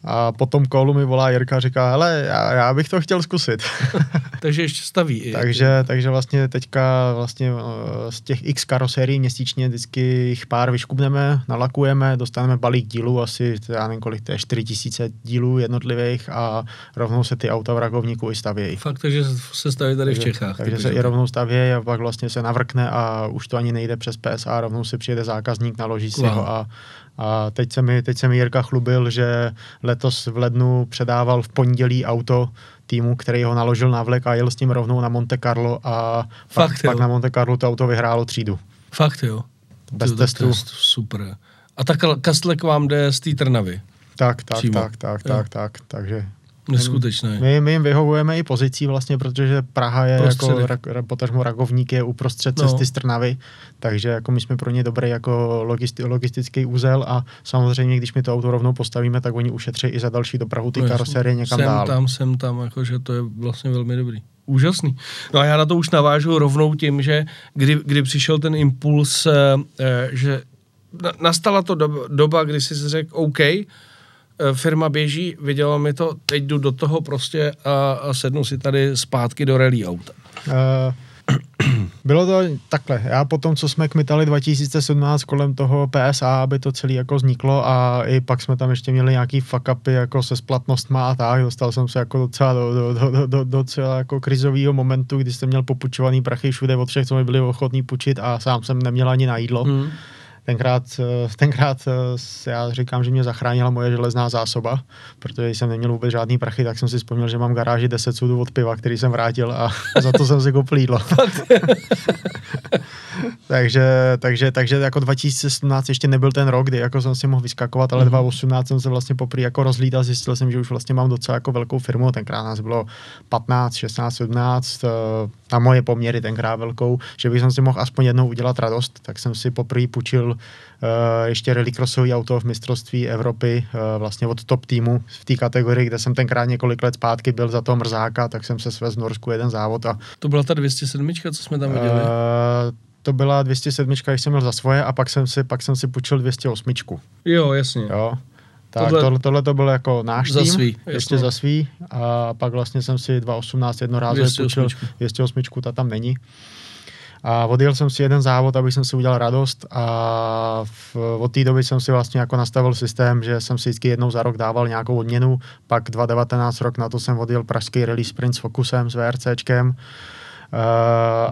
A potom kolu mi volá Jirka a říká, hele, já, já bych to chtěl zkusit. takže ještě staví. takže, takže vlastně teďka vlastně eh, z těch x karosérií měsíčně vždycky jich pár vyškubneme, nalakujeme, dostaneme balík dílů, asi já nevím kolik to je, 4000 dílů jednotlivých a rovnou se ty auta v Rakovníku i stavějí. Fakt, takže se staví tady takže, v Čechách. Takže se i rovnou stavějí a pak vlastně se navrkne a už to ani nejde přes PSA, rovnou si přijede zákazník, naloží si wow. ho a a teď se, mi, teď se mi Jirka chlubil, že letos v lednu předával v pondělí auto týmu, který ho naložil na vlek a jel s tím rovnou na Monte Carlo a Fakt, pak, pak na Monte Carlo to auto vyhrálo třídu. Fakt jo. Bez to, testu. To super. A tak Kastlek vám jde z té Trnavy? Tak, tak, Přímo. tak, tak, jo. tak, tak, takže Neskutečné. My, my jim vyhovujeme i pozicí vlastně, protože Praha je Prostředek. jako, ra, potažmo Ragovník je uprostřed cesty no. z Trnavy, takže jako my jsme pro ně dobrý jako logisti, logistický úzel a samozřejmě, když my to auto rovnou postavíme, tak oni ušetří i za další dopravu ty no, karoserie někam jsem dál. tam, jsem tam, jakože to je vlastně velmi dobrý. Úžasný. No a já na to už navážu rovnou tím, že kdy, kdy přišel ten impuls, eh, že nastala to doba, doba kdy jsi řekl OK, Eh, firma běží, vidělo mi to, teď jdu do toho prostě a, a sednu si tady zpátky do rally auta. Uh, bylo to takhle. Já po tom, co jsme kmitali 2017 kolem toho PSA, aby to celé jako vzniklo a i pak jsme tam ještě měli nějaký fuck upy jako se splatnostma a tak. Dostal jsem se jako docela do, do, do, do, do docela jako krizového momentu, kdy jsem měl popučovaný prachy všude od všech, co mi byli ochotní půjčit a sám jsem neměl ani na jídlo. Hmm tenkrát, eh, tenkrát eh, já říkám, že mě zachránila moje železná zásoba, protože jsem neměl vůbec žádný prachy, tak jsem si vzpomněl, že mám garáži 10 sudů od piva, který jsem vrátil a za to jsem si koupil jídlo. takže, takže, takže jako 2017 ještě nebyl ten rok, kdy jako jsem si mohl vyskakovat, ale mm-hmm. 2018 jsem se vlastně poprvé jako rozlítal, zjistil jsem, že už vlastně mám docela jako velkou firmu, tenkrát nás bylo 15, 16, 17, na moje poměry tenkrát velkou, že bych si mohl aspoň jednou udělat radost, tak jsem si poprvé půjčil uh, ještě rallycrossový auto v mistrovství Evropy, uh, vlastně od top týmu v té kategorii, kde jsem tenkrát několik let zpátky byl za toho mrzáka, tak jsem se svez v Norsku jeden závod. A, to byla ta 207, co jsme tam viděli? Uh, to byla 207, když jsem měl za svoje a pak jsem si, pak jsem si půjčil 208. Jo, jasně. Jo. Tak tohle, tohle, tohle to bylo jako náš za tým, svý, ještě za svý a pak vlastně jsem si 2.18 jednorázově půjčil 208, ta tam není. A odjel jsem si jeden závod, aby jsem si udělal radost a v, od té doby jsem si vlastně jako nastavil systém, že jsem si vždycky jednou za rok dával nějakou odměnu, pak 2019 rok na to jsem odjel pražský release sprint s Focusem, s VRCčkem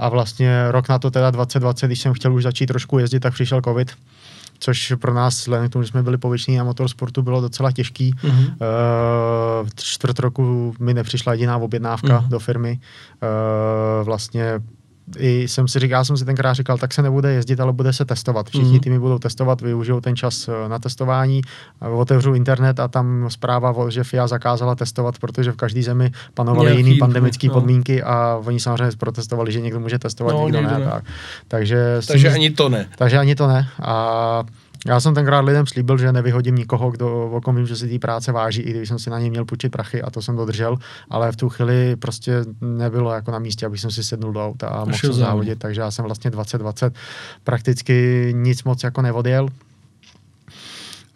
a vlastně rok na to teda 2020, když jsem chtěl už začít trošku jezdit, tak přišel covid což pro nás, vzhledem k tomu, že jsme byli povětšiní na motorsportu, bylo docela těžký. Mm-hmm. Uh, čtvrt roku mi nepřišla jediná objednávka mm-hmm. do firmy. Uh, vlastně i jsem si říkal, jsem si tenkrát říkal, tak se nebude jezdit, ale bude se testovat. Všichni mm. týmy budou testovat, využijou ten čas eh, na testování, otevřu internet a tam zpráva, že FIA zakázala testovat, protože v každé zemi panovaly jiné pandemické no. podmínky a oni samozřejmě protestovali, že někdo může testovat, no, někdo, někdo ne. ne. Tak. Takže, takže ani to ne. Takže ani to ne. A já jsem tenkrát lidem slíbil, že nevyhodím nikoho, kdo o kom vím, že si té práce váží, i když jsem si na ně měl půjčit prachy a to jsem dodržel, ale v tu chvíli prostě nebylo jako na místě, abych jsem si sednul do auta a mohl se závodit, takže já jsem vlastně 2020 prakticky nic moc jako nevodil.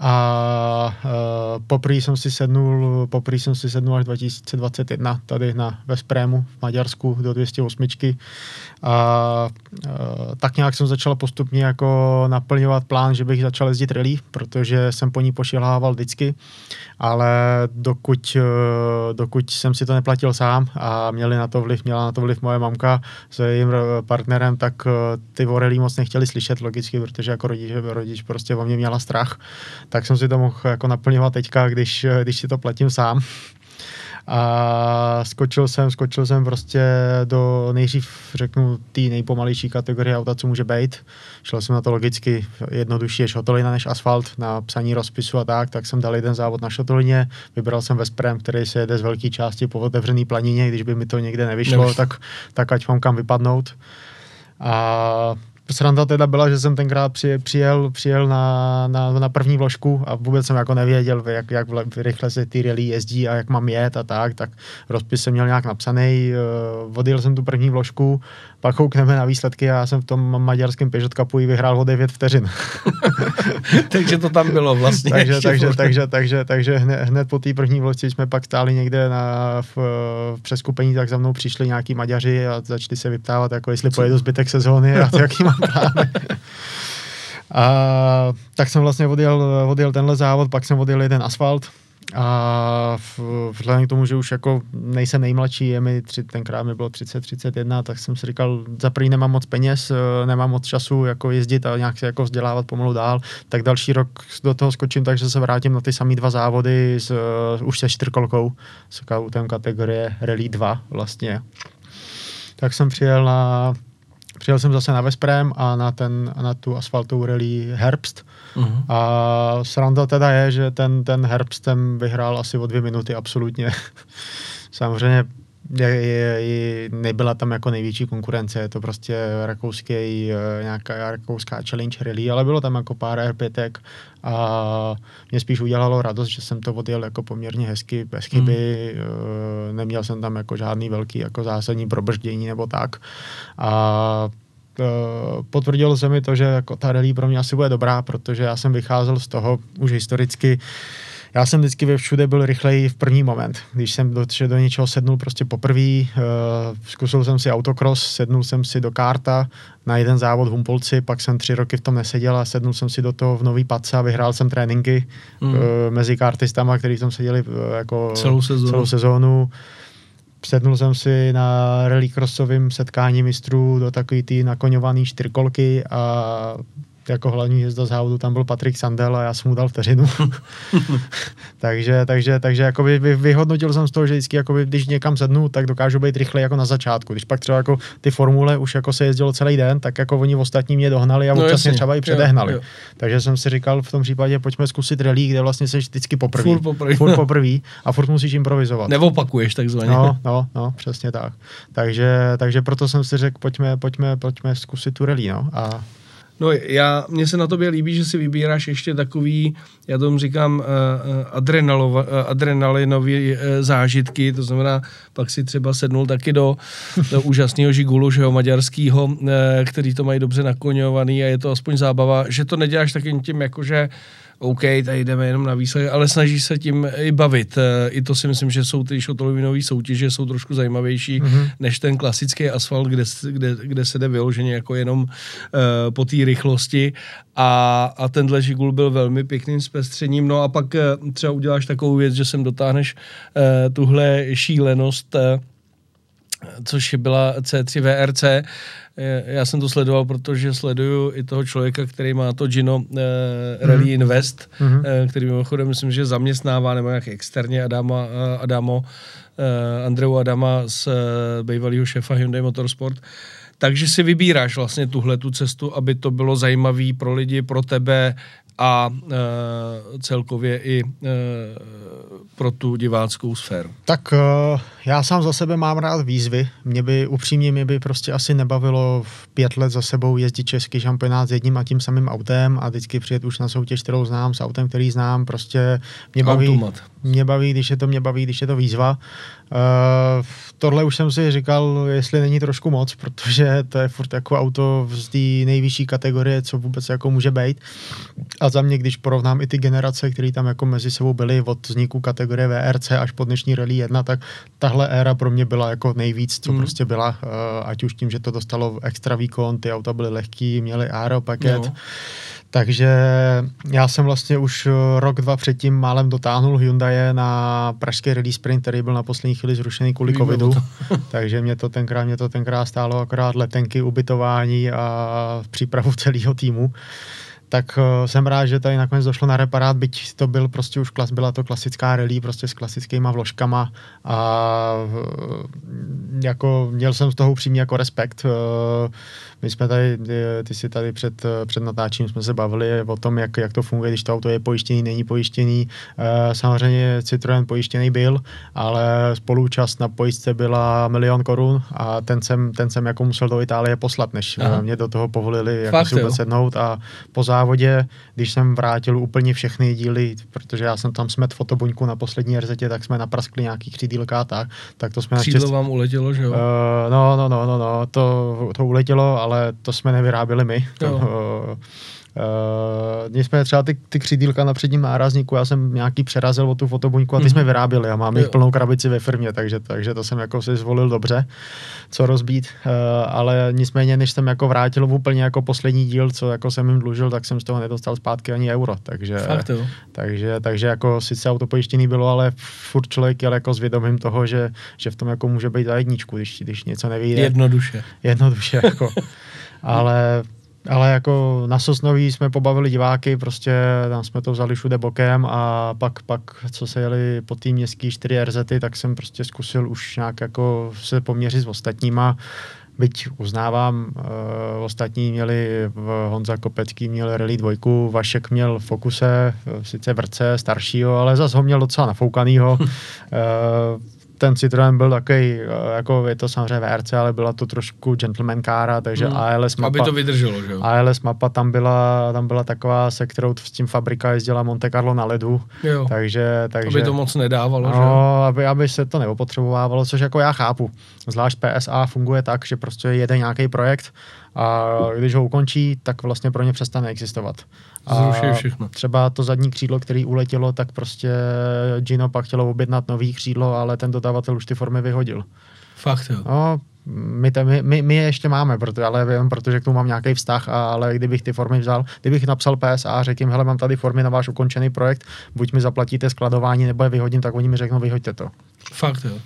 A uh, poprvé jsem si sednul, poprvé jsem si sednul až 2021 tady na Vesprému v Maďarsku do 208. A uh, tak nějak jsem začal postupně jako naplňovat plán, že bych začal jezdit rally, protože jsem po ní pošilhával vždycky, ale dokud, uh, dokud jsem si to neplatil sám a měli na to vliv, měla na to vliv moje mamka s jejím partnerem, tak uh, ty rally moc nechtěli slyšet logicky, protože jako rodič, rodič prostě o mě měla strach tak jsem si to mohl jako naplňovat teďka, když, když si to platím sám. A skočil jsem, skočil jsem prostě do nejdřív, řeknu, té nejpomalejší kategorie auta, co může být. Šel jsem na to logicky, jednodušší je šotolina než asfalt na psaní rozpisu a tak, tak jsem dal jeden závod na šotolině, vybral jsem Vesprem, který se jede z velké části po otevřený planině, když by mi to někde nevyšlo, Nevyš. tak, tak ať mám kam vypadnout. A sranda teda byla, že jsem tenkrát přijel, přijel, přijel na, na, na první vložku a vůbec jsem jako nevěděl, jak, jak rychle se ty rally jezdí a jak mám jet a tak, tak rozpis jsem měl nějak napsaný, uh, odjel jsem tu první vložku, pak koukneme na výsledky a já jsem v tom maďarském Peugeot Cupu vyhrál o 9 vteřin. takže to tam bylo vlastně. takže, takže, takže, takže, takže hned, hned po té první vložce jsme pak stáli někde na, v, v přeskupení, tak za mnou přišli nějaký Maďaři a začali se vyptávat, jako jestli pojedu zbytek sezóny a jaký mám A tak jsem vlastně odjel, odjel tenhle závod, pak jsem odjel jeden asfalt, a vzhledem k tomu, že už jako nejsem nejmladší, je mi tři, tenkrát mi bylo 30, 31, tak jsem si říkal, za první nemám moc peněz, eh, nemám moc času jako jezdit a nějak se jako vzdělávat pomalu dál, tak další rok do toho skočím, takže se vrátím na ty samé dva závody s, uh, už se čtyřkolkou, s autem kategorie Rally 2 vlastně. Tak jsem přijel na přijel jsem zase na Vesprem a na, ten, na tu asfaltovou rally Herbst. Uh-huh. A sranda teda je, že ten, ten Herbstem vyhrál asi o dvě minuty absolutně. Samozřejmě je, je, je, nebyla tam jako největší konkurence, je to prostě rakouský, eh, nějaká rakouská challenge rally, ale bylo tam jako pár R5 a mě spíš udělalo radost, že jsem to odjel jako poměrně hezky, bez chyby, hmm. neměl jsem tam jako žádný velký jako zásadní probrždění nebo tak a eh, potvrdilo se mi to, že jako ta rally pro mě asi bude dobrá, protože já jsem vycházel z toho už historicky, já jsem vždycky ve všude byl rychleji v první moment. Když jsem do, do něčeho sednul prostě poprvé, uh, zkusil jsem si autocross, sednul jsem si do karta na jeden závod v Humpolci, pak jsem tři roky v tom neseděl a sednul jsem si do toho v nový pace a vyhrál jsem tréninky mm. uh, mezi kartistama, kteří tam seděli uh, jako celou sezónu. Celou sezónu sednul jsem si na rallycrossovém setkání mistrů do takový ty nakoňovaný čtyřkolky a jako hlavní hvězda závodu tam byl Patrik Sandel a já jsem mu dal vteřinu. takže, takže, takže jakoby vy, vyhodnotil jsem z toho, že vždycky, jakoby, když někam sednu, tak dokážu být rychle jako na začátku. Když pak třeba jako ty formule už jako se jezdilo celý den, tak jako oni ostatní mě dohnali a no, občas mě třeba i předehnali. Jo, jo. Takže jsem si říkal v tom případě, pojďme zkusit rally, kde vlastně jsi vždycky poprvé. Furt poprvé. Furt a furt musíš improvizovat. Neopakuješ takzvaně. No, no, no, přesně tak. Takže, takže proto jsem si řekl, pojďme, pojďme, pojďme zkusit tu rally, no. A No já, mně se na tobě líbí, že si vybíráš ještě takový, já tomu říkám, uh, uh, adrenalinové uh, zážitky, to znamená, pak si třeba sednul taky do, do úžasného žigulu, že jo, maďarského, uh, který to mají dobře nakoňovaný a je to aspoň zábava, že to neděláš takým tím, jakože OK, tady jdeme jenom na výsledek, ale snaží se tím i bavit. Eh, I to si myslím, že jsou ty šotolovinové soutěže jsou trošku zajímavější mm-hmm. než ten klasický asfalt, kde, kde, kde se jde vyloženě jako jenom uh, po té rychlosti a, a tenhle žigul byl velmi pěkným zpestřením. No a pak uh, třeba uděláš takovou věc, že sem dotáhneš uh, tuhle šílenost uh, což byla C3 VRC. Já jsem to sledoval, protože sleduju i toho člověka, který má to Gino eh, Rally mm. Invest, mm-hmm. eh, který mimochodem myslím, že zaměstnává nebo jak externě Adama, eh, Adamo, eh, Andreu Adama z eh, bývalého šéfa Hyundai Motorsport. Takže si vybíráš vlastně tuhle tu cestu, aby to bylo zajímavé pro lidi, pro tebe, a e, celkově i e, pro tu diváckou sféru. Tak e, já sám za sebe mám rád výzvy. Mě by upřímně mě by prostě asi nebavilo v pět let za sebou jezdit český šampionát s jedním a tím samým autem a vždycky přijet už na soutěž, kterou znám, s autem, který znám. Prostě mě baví, Automat. mě baví, když je to mě baví, když je to výzva. Uh, tohle už jsem si říkal, jestli není trošku moc, protože to je furt jako auto z té nejvyšší kategorie, co vůbec jako může být. A za mě, když porovnám i ty generace, které tam jako mezi sebou byly od vzniku kategorie VRC až po dnešní Rally 1, tak tahle éra pro mě byla jako nejvíc, co hmm. prostě byla, uh, ať už tím, že to dostalo extra výkon, ty auta byly lehký, měly aero paket, no. Takže já jsem vlastně už eh, rok, dva předtím málem dotáhnul Hyundai na pražský release sprint, který byl na poslední chvíli zrušený kvůli covidu. takže mě to tenkrát, mě to tenkrát stálo akorát letenky, ubytování a přípravu celého týmu tak uh, jsem rád, že tady nakonec došlo na reparát, byť to byl prostě už klas, byla to klasická rally prostě s klasickýma vložkama a uh, jako měl jsem z toho upřímně jako respekt. Uh, my jsme tady, ty si tady před, před natáčením jsme se bavili o tom, jak, jak to funguje, když to auto je pojištěný, není pojištěný. Samozřejmě Citroen pojištěný byl, ale spoluúčast na pojistce byla milion korun a ten jsem, ten jsem jako musel do Itálie poslat, než Aha. mě do toho povolili jako si vůbec sednout a po závodě, když jsem vrátil úplně všechny díly, protože já jsem tam smet fotobuňku na poslední RZ, tak jsme napraskli nějaký křídílka a tak, tak to jsme Křídlo naštěstí... vám uletělo, že jo? Uh, no, no, no, no, no, to, to uletělo, ale to jsme nevyráběli my. To, uh, jsme třeba ty, ty křídílka na předním nárazníku, já jsem nějaký přerazil o tu fotobuňku a ty mm-hmm. jsme vyráběli a máme jich plnou krabici ve firmě, takže, takže to jsem jako si zvolil dobře, co rozbít, uh, ale nicméně, než jsem jako vrátil úplně jako poslední díl, co jako jsem jim dlužil, tak jsem z toho nedostal zpátky ani euro, takže, Fakt, jo. takže, takže jako sice auto pojištěný bylo, ale furt člověk jel jako s vědomím toho, že, že v tom jako může být za jedničku, když, když něco nevíde. Jednoduše. Jednoduše, jako. ale ale jako na Sosnoví jsme pobavili diváky, prostě tam jsme to vzali všude bokem a pak, pak co se jeli po tým městský 4 RZ, tak jsem prostě zkusil už nějak jako se poměřit s ostatníma. Byť uznávám, uh, ostatní měli Honza Kopecký měl Rally 2, Vašek měl Fokuse, eh, sice vrce staršího, ale zase ho měl docela nafoukanýho. uh, ten Citroen byl takový, eh, jako je to samozřejmě VRC, ale byla to trošku gentleman kára, takže hmm. ALS mapa. Aby to vydrželo, že jo? ALS mapa tam byla, tam byla taková, se kterou s tím fabrika jezdila Monte Carlo na ledu. Jo. Takže, takže, aby to moc nedávalo, no, že aby, aby se to neopotřebovávalo, což jako já chápu. Zvlášť PSA funguje tak, že prostě jede nějaký projekt a když ho ukončí, tak vlastně pro ně přestane existovat. Zruší všechno. Třeba to zadní křídlo, který uletělo, tak prostě Gino pak chtělo objednat nový křídlo, ale ten dodavatel už ty formy vyhodil. Fakt jo. No, my, te, my, my, my je ještě máme, proto, ale jenom protože k tomu mám nějaký vztah, ale kdybych ty formy vzal, kdybych napsal PSA a řekl jim, hele, mám tady formy na váš ukončený projekt, buď mi zaplatíte skladování, nebo je vyhodím, tak oni mi řeknou, vyhoďte to. Fakt jo.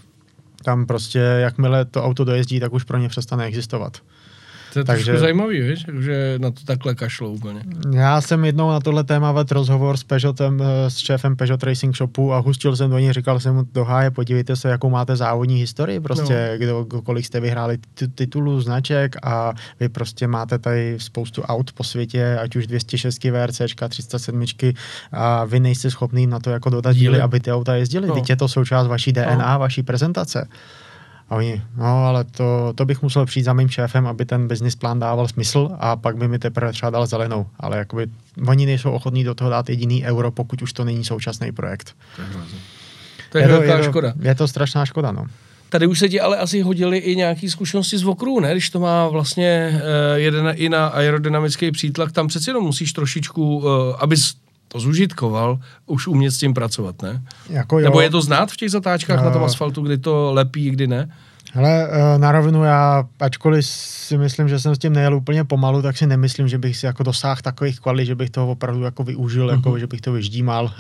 Tam prostě, jakmile to auto dojezdí, tak už pro ně přestane existovat. To je Takže... zajímavý, víš, že na to takhle kašlo úplně. Já jsem jednou na tohle téma vedl rozhovor s Peugeotem, eh, s šéfem Peugeot Racing Shopu a hustil jsem do něj, říkal jsem mu do háje, podívejte se, jakou máte závodní historii, prostě, no. kdo, kolik jste vyhráli titulů, značek a vy prostě máte tady spoustu aut po světě, ať už 206 VRC, 307 a vy nejste schopný na to jako dodat díly, aby ty auta jezdily. No. Teď je to součást vaší DNA, no. vaší prezentace. A oni, no ale to, to bych musel přijít za mým šéfem, aby ten business plán dával smysl a pak by mi teprve třeba dal zelenou. Ale jakoby oni nejsou ochotní do toho dát jediný euro, pokud už to není současný projekt. To je, je, to, je, škoda. je to strašná škoda, no. Tady už se ti ale asi hodili i nějaké zkušenosti z okruhu, ne? Když to má vlastně uh, jeden i na aerodynamický přítlak, tam přeci jenom musíš trošičku, uh, abys to zužitkoval, už umět s tím pracovat, ne? Jako jo. Nebo je to znát v těch zatáčkách uh, na tom asfaltu, kdy to lepí, kdy ne? Hele, eh, na rovinu já, ačkoliv si myslím, že jsem s tím nejel úplně pomalu, tak si nemyslím, že bych si jako dosáhl takových kvalit, že bych toho opravdu jako využil, mm-hmm. jako, mhm. že bych to vyždímal, uh,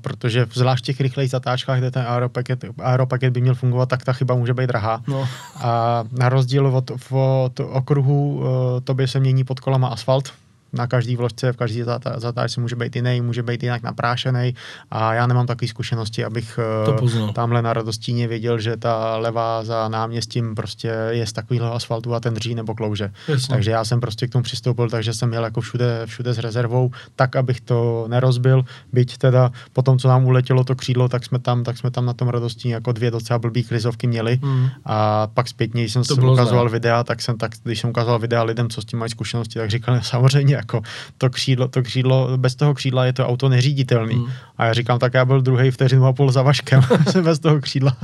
protože zvlášť v těch rychlejch zatáčkách, kde ten aeropaket, aeropaket by měl fungovat, tak ta chyba může být drahá. No. A na rozdíl od, od okruhu, uh, to by se mění pod kolama asfalt, na každý vložce, v každý zatáčce může být jiný, může být jinak naprášený a já nemám takové zkušenosti, abych to tamhle na Radostíně věděl, že ta levá za náměstím prostě je z takového asfaltu a ten dří nebo klouže. Jasně. Takže já jsem prostě k tomu přistoupil, takže jsem jel jako všude, všude s rezervou, tak, abych to nerozbil, byť teda po tom, co nám uletělo to křídlo, tak jsme tam, tak jsme tam na tom Radostíně jako dvě docela blbý krizovky měli mm. a pak zpětně, když jsem si ukazoval videa, tak jsem tak, když jsem ukazoval videa lidem, co s tím mají zkušenosti, tak říkali samozřejmě jako to křídlo, to křídlo, bez toho křídla je to auto neříditelný. Hmm. A já říkám, tak já byl druhý vteřinu a půl za Vaškem, bez toho křídla.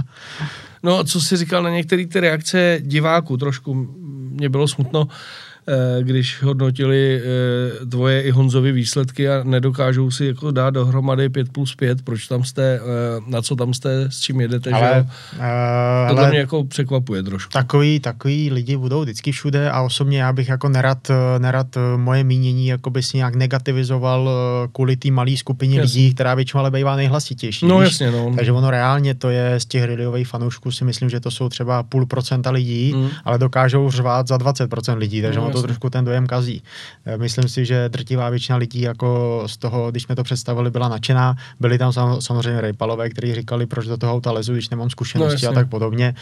No a co jsi říkal na některé ty reakce diváků, trošku mě bylo smutno, Eh, když hodnotili eh, tvoje i Honzovi výsledky a nedokážou si jako dát dohromady 5 plus 5, proč tam jste, eh, na co tam jste, s čím jedete, ale, že uh, to mě jako překvapuje trošku. Takový, takový lidi budou vždycky všude a osobně já bych jako nerad, nerad moje mínění jako by si nějak negativizoval kvůli té malé skupině jasně. lidí, která většinou ale bývá nejhlasitější. No víš? jasně, no. Takže ono reálně to je z těch radiových fanoušků si myslím, že to jsou třeba půl procenta lidí, mm. ale dokážou řvát za 20% lidí, takže no, to trošku ten dojem kazí. Eh, myslím si, že drtivá většina lidí jako z toho, když jsme to představili, byla nadšená. Byli tam samozřejmě rejpalové, kteří říkali, proč do toho auta lezu, když nemám zkušenosti no, a tak podobně.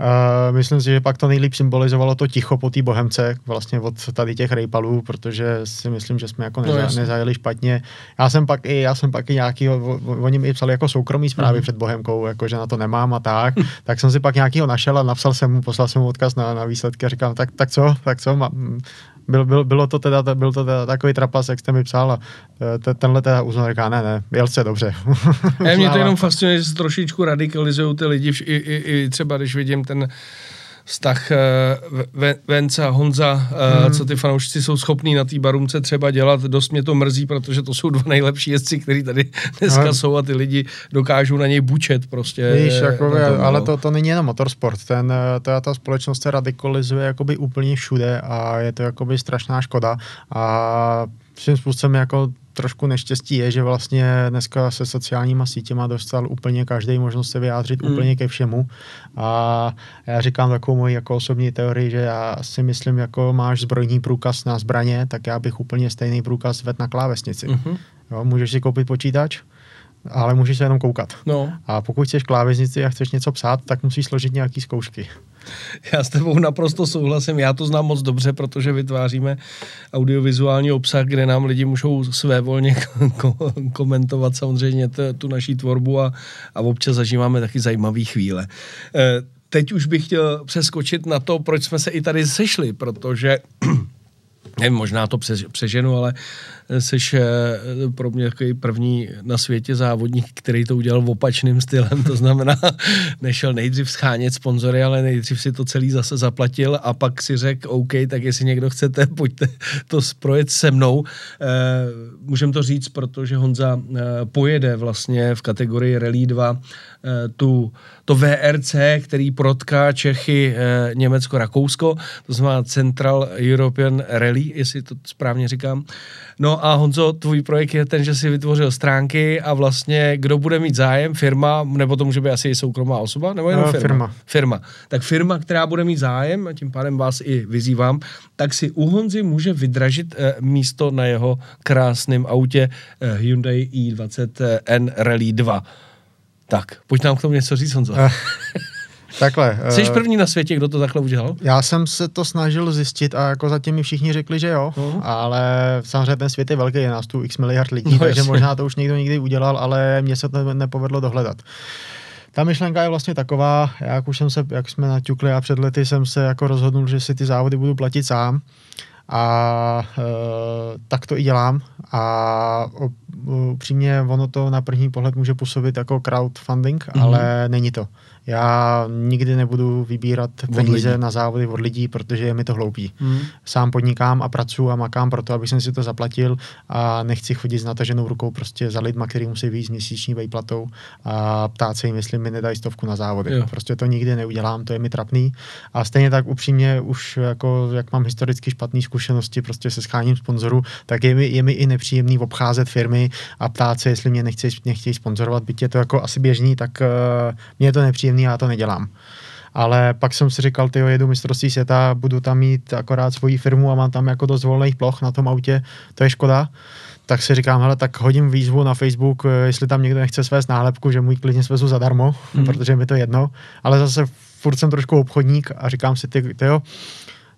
Uh, myslím si, že pak to nejlíp symbolizovalo to ticho po té bohemce, vlastně od tady těch rejpalů, protože si myslím, že jsme jako neza, no, nezajeli špatně. Já jsem pak i, já jsem pak i nějaký, oni mi psali jako soukromý zprávy mm. před bohemkou, jako že na to nemám a tak. tak jsem si pak nějakýho našel a napsal jsem mu, poslal jsem mu odkaz na, na výsledky a říkám, tak, tak co, tak co, byl, byl, bylo to teda, byl to teda takový trapas, jak jste mi psal a e, tenhle teda uznal, říká, ne, ne, jel se dobře. a mě to jenom fascinuje, že se trošičku radikalizují ty lidi, i, i, i třeba když vidím ten vztah uh, Vence a Honza, uh, hmm. co ty fanoušci jsou schopní na té barumce třeba dělat. Dost mě to mrzí, protože to jsou dva nejlepší jezdci, kteří tady dneska ale... jsou a ty lidi dokážou na něj bučet prostě. Víš, jako tom, ale no. to, to není jenom motorsport. Ten, eh, ta, ta společnost se radikalizuje jakoby úplně všude a je to jakoby strašná škoda. A svým způsobem jako trošku neštěstí je, že vlastně dneska se sociálníma sítěma dostal úplně každý možnost se vyjádřit mm. úplně ke všemu. A já říkám takovou moji jako osobní teorii, že já si myslím, jako máš zbrojní průkaz na zbraně, tak já bych úplně stejný průkaz vedl na klávesnici. Mm-hmm. Jo, můžeš si koupit počítač, ale můžeš se jenom koukat. No. A pokud chceš klávesnici a chceš něco psát, tak musíš složit nějaký zkoušky. Já s tebou naprosto souhlasím, já to znám moc dobře, protože vytváříme audiovizuální obsah, kde nám lidi můžou své volně komentovat samozřejmě t- tu naší tvorbu a, a občas zažíváme taky zajímavé chvíle. E, teď už bych chtěl přeskočit na to, proč jsme se i tady sešli, protože nevím, možná to přeženu, ale jsi eh, pro mě takový první na světě závodník, který to udělal v opačným stylem, to znamená, nešel nejdřív schánět sponzory, ale nejdřív si to celý zase zaplatil a pak si řekl, OK, tak jestli někdo chcete, pojďte to projet se mnou. Eh, můžem to říct, protože Honza eh, pojede vlastně v kategorii Rally 2 tu, to VRC, který protká Čechy, Německo, Rakousko, to znamená Central European Rally, jestli to správně říkám. No a Honzo, tvůj projekt je ten, že si vytvořil stránky a vlastně kdo bude mít zájem, firma, nebo to může být asi i soukromá osoba, nebo jenom no, firma? Firma. Firma. Tak firma, která bude mít zájem, a tím pádem vás i vyzývám, tak si u Honzy může vydražit eh, místo na jeho krásném autě eh, Hyundai i20N Rally 2. Tak, pojď nám k tomu něco říct, Honzo. Takhle. Jsi uh, první na světě, kdo to takhle udělal? Já jsem se to snažil zjistit a jako zatím mi všichni řekli, že jo, uh-huh. ale samozřejmě ten svět je velký, je nás tu x miliard lidí, no, takže jasně. možná to už někdo někdy udělal, ale mně se to nepovedlo dohledat. Ta myšlenka je vlastně taková, jak už jsem se, jak jsme naťukli a před lety jsem se jako rozhodnul, že si ty závody budu platit sám a e, tak to i dělám a upřímně ono to na první pohled může působit jako crowdfunding, mm-hmm. ale není to. Já nikdy nebudu vybírat peníze na závody od lidí, protože je mi to hloupý. Mm. Sám podnikám a pracuji a makám pro to, abych si to zaplatil a nechci chodit s nataženou rukou prostě za lidma, který musí víc měsíční vejplatou a ptát se jim, jestli mi nedají stovku na závody. Jo. Prostě to nikdy neudělám, to je mi trapný. A stejně tak upřímně už jako, jak mám historicky špatné zkušenosti prostě se scháním sponzorů, tak je mi, je mi i nepříjemný obcházet firmy a ptát se, jestli mě nechtějí, nechtějí sponzorovat, byť je to jako asi běžný, tak uh, mě je to nepříjemný, já to nedělám. Ale pak jsem si říkal, ty jedu mistrovství světa, budu tam mít akorát svoji firmu a mám tam jako dost volných ploch na tom autě, to je škoda. Tak si říkám, hele, tak hodím výzvu na Facebook, jestli tam někdo nechce svést nálepku, že můj klidně svezu zadarmo, mm. protože mi to jedno. Ale zase furt jsem trošku obchodník a říkám si, ty, ty jo,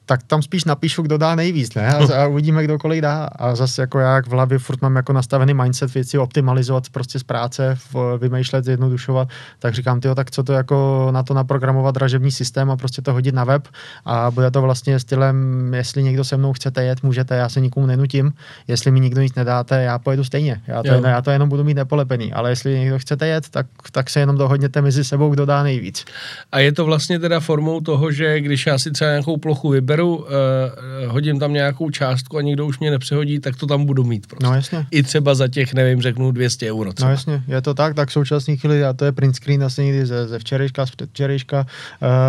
tak tam spíš napíšu, kdo dá nejvíc, ne? A, a uvidíme, kdo kolik dá. A zase jako já jak v hlavě furt mám jako nastavený mindset věci optimalizovat prostě z práce, v, vymýšlet, zjednodušovat, tak říkám, tyjo, tak co to jako na to naprogramovat dražební systém a prostě to hodit na web a bude to vlastně stylem, jestli někdo se mnou chcete jet, můžete, já se nikomu nenutím, jestli mi nikdo nic nedáte, já pojedu stejně, já to, jenom, já to jenom budu mít nepolepený, ale jestli někdo chcete jet, tak, tak se jenom dohodněte mezi sebou, kdo dá nejvíc. A je to vlastně teda formou toho, že když já si třeba nějakou plochu vyberu, beru, uh, hodím tam nějakou částku a někdo už mě nepřehodí, tak to tam budu mít prostě. No jasně. I třeba za těch, nevím, řeknu 200 euro. Třeba. No jasně, je to tak, tak v současné chvíli, a to je print screen asi někdy ze, ze včerejška, z předvčerejška,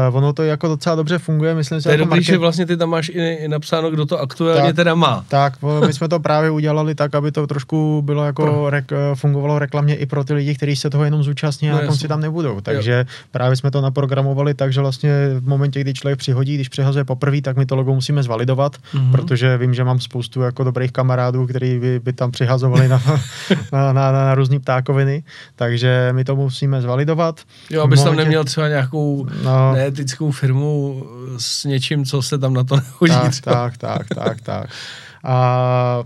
uh, ono to jako docela dobře funguje, myslím si. To je jako dobrý, market... že vlastně ty tam máš i, i napsáno, kdo to aktuálně Tak. teda má. Tak, my jsme to právě udělali tak, aby to trošku bylo jako Pro- rek, fungovalo reklamně i pro ty lidi, kteří se toho jenom zúčastní a No na konci tam nebudou. Takže právě jsme to naprogramovali tak, že vlastně v momentě, kdy člověk přihodí, když přihazuje poprvé, tak my to logo musíme zvalidovat, Mhm. protože vím, že mám spoustu jako dobrých kamarádů, kteří by, by tam přihazovali na, na, na, na, na různé ptákoviny, takže my to musíme zvalidovat. Jo, abys tam neměl třeba nějakou No. neetickou firmu s něčím, co se tam na to nehodí. tak, tak, tak, tak, tak. A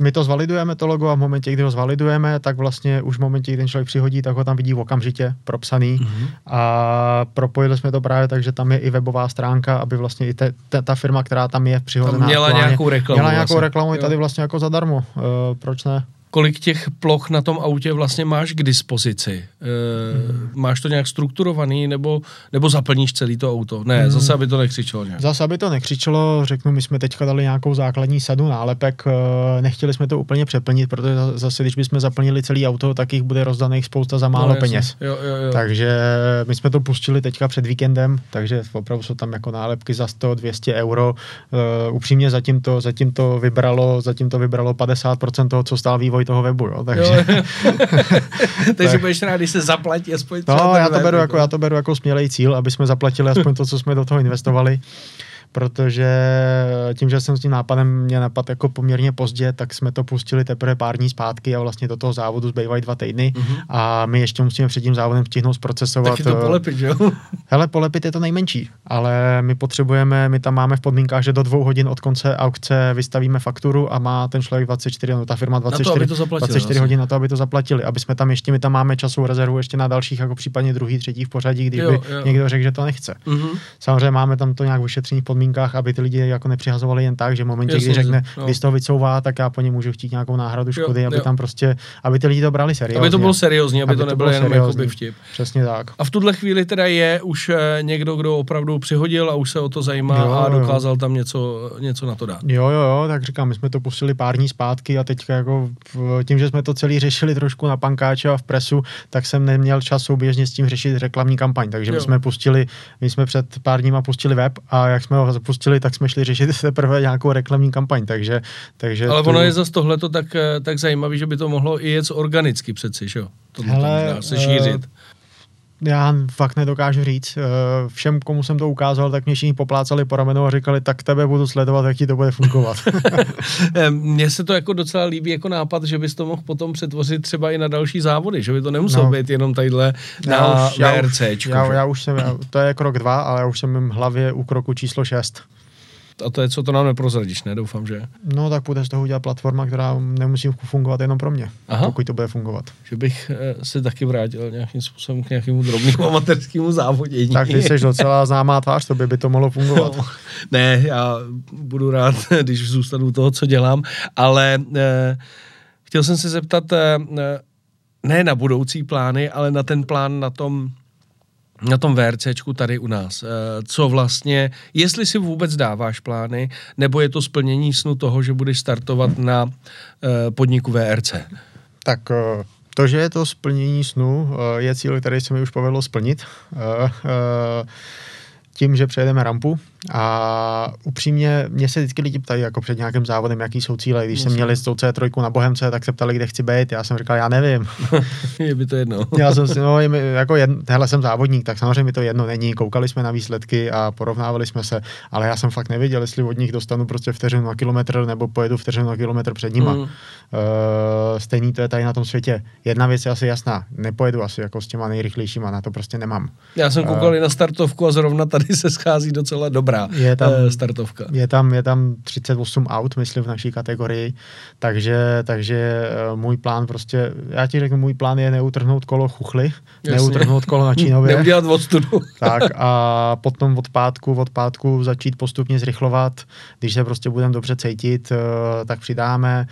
my to zvalidujeme, to logo, a v momentě, kdy ho zvalidujeme, tak vlastně už v momentě, kdy ten člověk přihodí, tak ho tam vidí okamžitě propsaný. Mhm. Mm-hmm. A propojili jsme to právě tak, že tam je i webová stránka, aby vlastně i te, te, ta firma, která tam je přihozená, Tam měla nějakou reklamu Měla nějakou vlastně. reklamu i tady vlastně jako zadarmo. Uh, proč ne? Kolik těch ploch na tom autě vlastně máš k dispozici? E, Hmm. Máš to nějak strukturovaný, nebo, nebo zaplníš celý to auto? Ne, Hmm. zase, aby to nekřičelo nějak. Zase, aby to nekřičelo, řeknu, my jsme teďka dali nějakou základní sadu nálepek, eh, nechtěli jsme to úplně přeplnit, protože za- zase, když bychom zaplnili celý auto, tak jich bude rozdaných spousta za málo No, peněz. Jo, jo, jo. Takže my jsme to pustili teďka před víkendem, takže opravdu jsou tam jako nálepky za 100-200 euro. Uh, upřímně zatím to, zatím to vybralo, zatím to vybralo 50% toho, co stál vývoj toho webu, jo. Takže, Jo, jo. Takže Tak. budeš rád, když se zaplatí aspoň no, já to, beru jako, já to beru jako smělej cíl, aby jsme zaplatili aspoň to, co jsme do toho investovali protože tím, že jsem s tím nápadem mě napad jako poměrně pozdě, tak jsme to pustili teprve pár dní zpátky a vlastně do toho závodu zbývají dva týdny Mhm. a my ještě musíme před tím závodem stihnout zprocesovat. Taky to eh, polepit, jo? Hele, polepit je to nejmenší, ale my potřebujeme, my tam máme v podmínkách, že do dvou hodin od konce aukce vystavíme fakturu a má ten člověk 24, no ta firma to, 24, aby to zaplatili, 24 vlastně. hodin na to, aby to zaplatili, aby jsme tam ještě, my tam máme časovou rezervu ještě na dalších, jako případně druhý, třetí v pořadí, když Jo, by jo. někdo řekl, že to nechce. Mhm. Samozřejmě máme tam to nějak v ošetřených podmínkách, aby ty lidi jako nepřihazovali jen tak, že v momentě, Jasně, kdy řekne, no. když to vycouvá, tak já po něm můžu chtít nějakou náhradu Jo, škody, aby jo. tam prostě, aby ty lidi to brali seriózně. Aby to bylo seriózní, aby, Aby to nebylo bylo jenom jakoby vtip. Přesně tak. A v tuhle chvíli teda je už eh, někdo, kdo opravdu přihodil a už se o to zajímá Jo, a jo. dokázal tam něco, něco na to dát. Jo, jo, jo, tak říkám, my jsme to pustili pár dní zpátky a teďka jako v- tím, že jsme to celý řešili trošku na pankáče a v presu, tak jsem neměl čas souběžně s tím řešit reklamní kampaň, takže my Jo. jsme pustili, my jsme před pár dníma pustili web a jak jsme ho zapustili, tak jsme šli řešit teprve nějakou reklamní kampaň, takže, takže Ale tu- ono je zase tohleto tak, eh, tak zajímavé, že by to mohlo i jet organicky přeci, že jo? To, to Hele, možná se eh, šířit. Já fakt nedokážu říct. Eh, Všem, komu jsem to ukázal, tak mě všichni poplácali po ramenu a říkali, tak tebe budu sledovat, jak ti to bude fungovat. Eh, Mně se to jako docela líbí jako nápad, že bys to mohl potom přetvořit třeba i na další závody, že by to nemuselo No. být jenom tadyhle Já na já už- VRCčku. já, že? já už jsem, já, to je krok dva, ale já už jsem v hlavě u kroku číslo šest. A to je, co to nám neprozradíš, ne? Doufám, že. No tak bude z toho udělat platforma, která nemusí fungovat jenom pro mě, Aha. pokud to bude fungovat. Že bych eh, se taky vrátil nějakým způsobem k nějakému drobnému amatérskému závodění. Tak ty jsi docela známá tvář, to by, by to mohlo fungovat. No, ne, já budu rád, když zůstanu toho, co dělám, ale eh, chtěl jsem se zeptat, eh, ne na budoucí plány, ale na ten plán na tom, na tom VRCčku tady u nás. Eh, co vlastně, jestli si vůbec dáváš plány, nebo je to splnění snu toho, že budeš startovat na eh, podniku VRC? Tak eh, to, že je to splnění snu, je cíl, který se mi už povedlo splnit. Tím, že přejedeme rampu a upřímně mě se vždycky lidi ptají jako před nějakým závodem, jaký jsou cíle. Když jsem Jasně. měli s tou C3 na Bohemce, tak se ptali, kde chci být. Já jsem říkal, já nevím. je by to jedno. Já jsem si, no, je mi, jako jedno, hele, jsem závodník, tak samozřejmě mi to jedno není. Koukali jsme na výsledky a porovnávali jsme se, ale já jsem fakt nevěděl, jestli od nich dostanu prostě vteřinu na kilometr nebo pojedu vteřinu na kilometr před nima. Mm. Uh, stejný to je tady na tom světě. Jedna věc je asi jasná, nepojedu asi jako s těma nejrychlejšíma, na to prostě nemám. Já jsem koukal i na startovku a zrovna tady se schází docela dobrá Je tam- eh, startovka. Je tam, je tam 38 aut, myslím, v naší kategorii, takže, takže eh, můj plán prostě, já ti řeknu, můj plán je neutrhnout kolo chuchly, Jasně. neutrhnout kolo na Čínově. Neudělat odstudu. tak a potom od pátku, od pátku začít postupně zrychlovat, když se prostě budeme dobře cítit, eh, tak přidáme.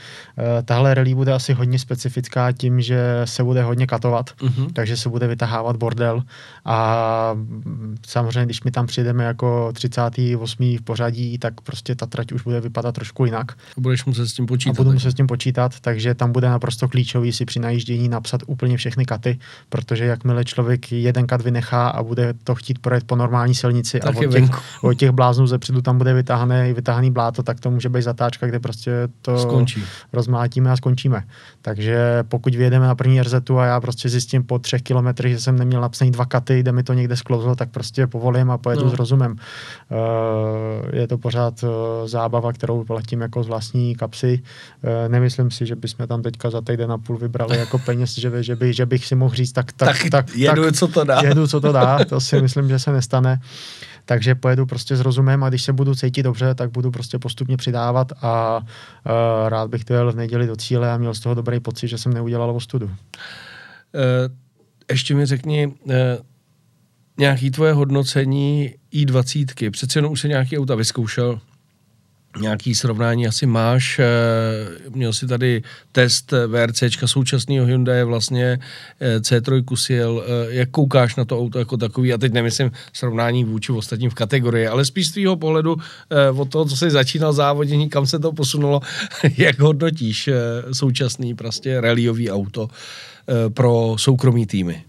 Tahle rally bude asi hodně specifická tím, že se bude hodně katovat, Mhm. takže se bude vytahávat bordel a mm, samozřejmě, když mi tam tam přijdeme jako 38. v pořadí, tak prostě ta trať už bude vypadat trošku jinak. Budeš muset s tím počítat. A budu muset s tím počítat, takže tam bude naprosto klíčový si při najíždění napsat úplně všechny katy, protože jakmile člověk jeden kat vynechá a bude to chtít projet po normální silnici tak a od těch, od těch bláznů zepředu tam bude vytáhaný, vytáhaný bláto, tak to může být zatáčka, kde prostě to Skončí. rozmlátíme a skončíme. Takže pokud vyjedeme na první RZ a já prostě zjistím po třech kilometrech, že jsem neměl napsaný dva katy, kde mi to někde sklouzlo, tak prostě povolím a pojedu no. s rozumem. Uh, je to pořád uh, zábava, kterou platím jako z vlastní kapsy. Uh, nemyslím si, že bychom tam teďka za týden a půl vybrali jako peněz, že, by, že, by, že bych si mohl říct, tak, tak, tak, tak jedu, tak, co to dá. Jedu, co to dá, to si myslím, že se nestane. Takže pojedu prostě s rozumem a když se budu cítit dobře, tak budu prostě postupně přidávat a uh, rád bych to jel v neděli do cíle a měl z toho dobrý pocit, že jsem neudělal ostudu. Uh, ještě mi řekni, uh, nějaký tvoje hodnocení i20. Přece jenom už se nějaký auta vyzkoušel, nějaký srovnání asi máš. Eh, měl si tady test VRCčka současného Hyundai, vlastně eh, C3 si jel. Eh, jak koukáš na to auto jako takový? A teď nemyslím srovnání vůči ostatním v kategorii, ale spíš z tvýho pohledu od toho, co jsi začínal závodění, kam se to posunulo, jak hodnotíš současný prostě rallyový auto pro soukromý týmy?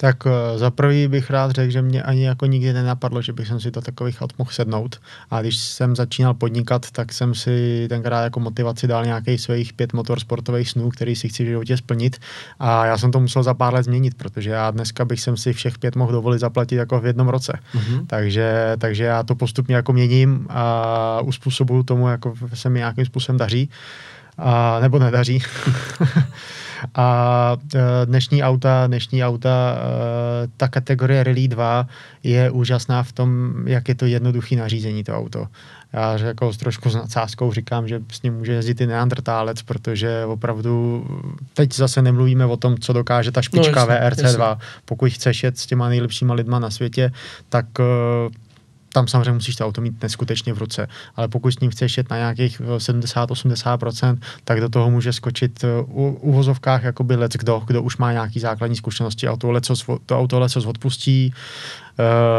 Tak uh, za prvý bych rád řekl, že mě ani jako nikdy nenapadlo, že bych si to takových aut mohl sednout. A když jsem začínal podnikat, tak jsem si tenkrát jako motivaci dal nějakých svých pět motorsportových snů, který si chci v životě splnit. A já jsem to musel za pár let změnit, protože já dneska bych jsem si všech pět mohl dovolit zaplatit jako v jednom roce. Mm-hmm. Takže, takže já to postupně jako měním a uspůsobuju tomu, jako se mi nějakým způsobem daří. A, nebo nedaří. A e, dnešní auta, dnešní auta, e, ta kategorie Rally 2 je úžasná v tom, jak je to jednoduchý nařízení to auto. Já jako s trošku s nadsázkou říkám, že s ním může jezdit i neandrtálec, protože opravdu teď zase nemluvíme o tom, co dokáže ta špička no, jasný, VRC2. Jasný. Pokud chceš jet s těma nejlepšíma lidma na světě, tak e, tam samozřejmě musíš to auto mít neskutečně v ruce, ale pokud s ním chceš jet na nějakých 70-80%, eh, tak do toho může skočit eh, u uvozovkách jakoby lec kdo, kdo už má nějaký základní zkušenosti a to, lecos, to auto lecos odpustí,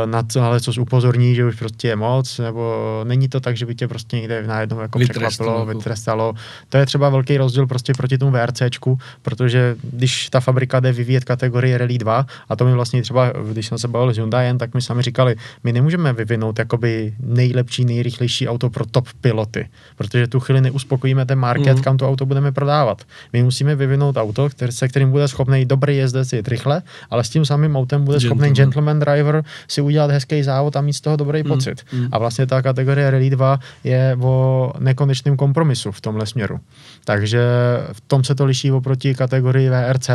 na to ale co upozorní, že už prostě je moc, nebo není to tak, že by tě prostě někde najednou jako překvapilo, vytrestalo. To je třeba velký rozdíl prostě proti tomu VRCčku, protože když ta fabrika jde vyvíjet kategorii Rally 2, a to mi vlastně třeba, když jsem se bavil s Hyundaiem, tak mi sami říkali, my nemůžeme vyvinout jakoby nejlepší, nejrychlejší auto pro top piloty, protože tu chvíli neuspokojíme ten market, mm. kam to auto budeme prodávat. My musíme vyvinout auto, který, se kterým bude schopný dobrý jezdec jet rychle, ale s tím samým autem bude schopný gentleman driver si udělat hezký závod a mít z toho dobrý mm. pocit. Mm. A vlastně ta kategorie Rally 2 je o nekonečném kompromisu v tomhle směru. Takže v tom se to liší oproti kategorii VRC,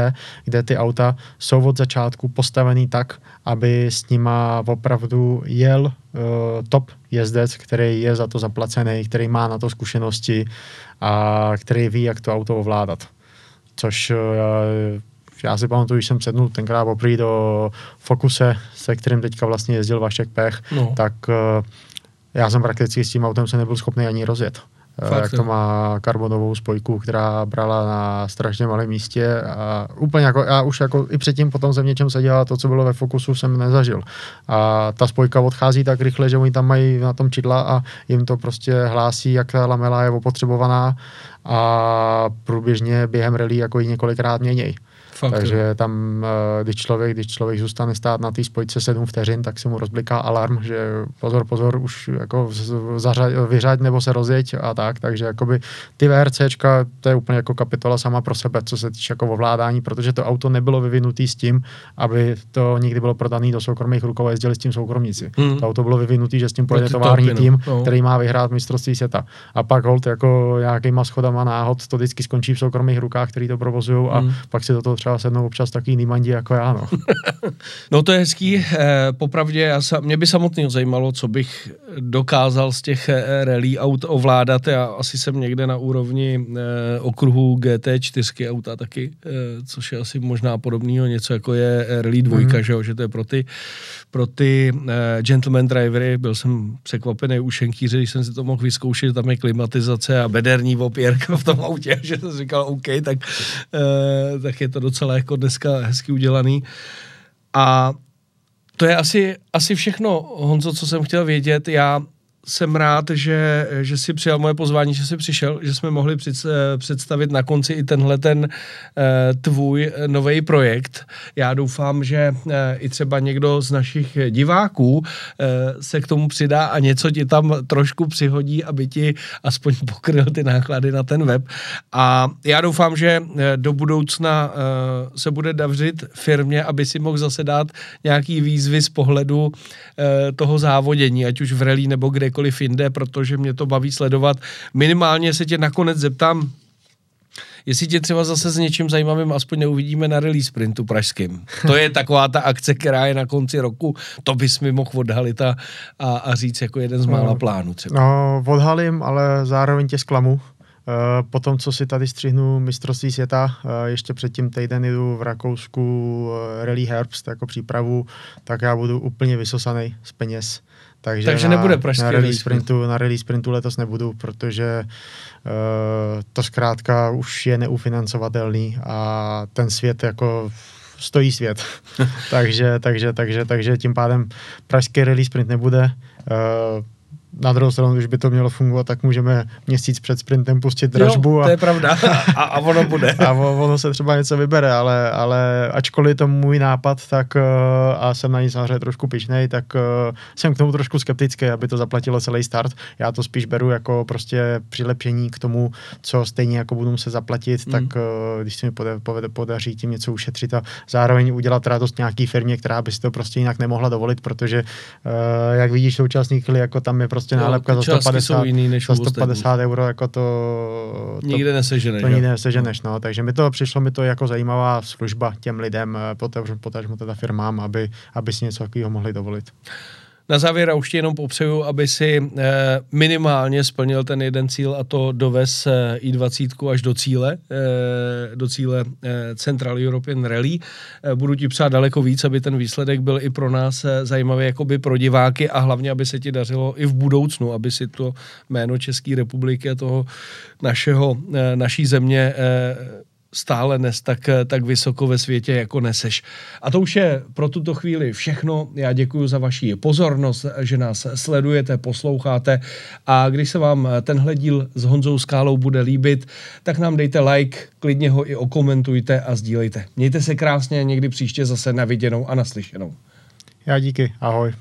kde ty auta jsou od začátku postavený tak, aby s nima opravdu jel uh, top jezdec, který je za to zaplacený, který má na to zkušenosti a který ví, jak to auto ovládat. Což uh, já si pamatuju, když jsem sednul tenkrát poprvé do Focuse, se kterým teďka vlastně jezdil Vašek Pech, no. tak uh, já jsem prakticky s tím autem se nebyl schopný ani rozjet. Eh, Fakt, jak to má karbonovou spojku, která brala na strašně malém místě a úplně jako, já už jako i předtím potom jsem něčem seděl to, co bylo ve Focusu, jsem nezažil. A ta spojka odchází tak rychle, že oni tam mají na tom čidla a jim to prostě hlásí, jak ta lamela je opotřebovaná a průběžně během rally jako ji několikrát měněj. Fakt, Takže jo. tam, eh, když člověk, když člověk zůstane stát na té spojce 7 vteřin, tak se mu rozbliká alarm, že pozor, pozor, už jako zařaď, vyřaď nebo se rozjeď a tak. Takže jakoby ty VRCčka, to je úplně jako kapitola sama pro sebe, co se týče jako ovládání, protože to auto nebylo vyvinutý s tím, aby to nikdy bylo prodané do soukromých rukou a jezdili s tím soukromníci. Hmm. To auto bylo vyvinutý, že s tím pojede tovární no. tým, no. který má vyhrát mistrovství světa. A pak hold jako nějakýma schodama náhod to vždycky skončí v soukromých rukách, který to provozují a hmm. pak si do toho třeba sednou občas taky nýmandi jako já. No. no to je hezký. Eh, popravdě, já sa, mě by samotného zajímalo, co bych dokázal z těch eh, rally aut ovládat. Já asi jsem někde na úrovni eh, okruhu GT4 auta taky, což je asi možná podobného něco jako je Rally 2, mm. že, že to je pro ty, pro ty eh, gentleman drivery. Byl jsem překvapený u šenkýře, když jsem si to mohl vyzkoušet, tam je klimatizace a bederní opěrka v tom autě, že jsem říkal, OK, tak, eh, tak je to docela jako dneska hezky udělaný. A To je asi, asi všechno, Honzo, co jsem chtěl vědět. Já jsem rád, že, že si přijal moje pozvání, že jsi přišel, že jsme mohli před, představit na konci i tenhle ten uh, tvůj nový projekt. Já doufám, že uh, i třeba někdo z našich diváků uh, se k tomu přidá a něco ti tam trošku přihodí, aby ti aspoň pokryl ty náklady na ten web. A já doufám, že do budoucna se bude davřit firmě, aby si mohl zase dát nějaký výzvy z pohledu toho závodění, ať už v rally nebo kde kdekoliv jinde, protože mě to baví sledovat. Minimálně se tě nakonec zeptám, jestli tě třeba zase s něčím zajímavým aspoň neuvidíme na release sprintu pražským. To je taková ta akce, která je na konci roku, to bys mi mohl odhalit a, a, a říct jako jeden z mála no, plánů třeba. No, odhalím, ale zároveň tě zklamu. Eh, po tom, co si tady střihnu mistrovství světa, eh, ještě předtím týden jdu v Rakousku eh, Rally Herbst jako přípravu, tak já budu úplně vysosaný z peněz. Takže, Takže na, nebude pražský na release sprintu, na release sprintu letos nebudu, protože uh, to zkrátka už je neufinancovatelný a ten svět jako stojí svět. takže, takže, takže, takže tím pádem pražský release sprint nebude. Uh, na druhou stranu, když by to mělo fungovat, tak můžeme měsíc před sprintem pustit dražbu. Jo, to je pravda. A, a ono bude. a ono se třeba něco vybere, ale, ale ačkoliv je to můj nápad, tak eh, a jsem na ní samozřejmě trošku pišnej, tak eh, jsem k tomu trošku skeptický, aby to zaplatilo celý start. Já to spíš beru jako prostě přilepšení k tomu, co stejně jako budu se zaplatit, mm. tak eh, když se mi povede, podaří tím něco ušetřit a zároveň udělat radost nějaký firmě, která by si to prostě jinak nemohla dovolit, protože jak vidíš současný jako tam je prostě prostě nálepka za 150, jiný než za 150 euro, jako to... Nikde neseženeš. To nikde neseženeš, no. Takže mi to přišlo mi to jako zajímavá služba těm lidem, eh, potažmo teda firmám, aby, aby si něco takového mohli dovolit. Na závěr už ti jenom popřeju, aby si eh, minimálně splnil ten jeden cíl a to dovez eh, i20 až do cíle, eh, do cíle Central European Rally. Budu ti přát daleko víc, aby ten výsledek byl i pro nás zajímavý jakoby pro diváky a hlavně, aby se ti dařilo i v budoucnu, aby si to jméno České republiky a toho našeho, naší země stále nes tak, tak vysoko ve světě, jako neseš. A to už je pro tuto chvíli všechno. Já děkuji za vaši pozornost, že nás sledujete, posloucháte a když se vám tenhle díl s Honzou Skálou bude líbit, tak nám dejte like, klidně ho i okomentujte a sdílejte. Mějte se krásně, někdy příště zase na viděnou a naslyšenou. Já díky, ahoj.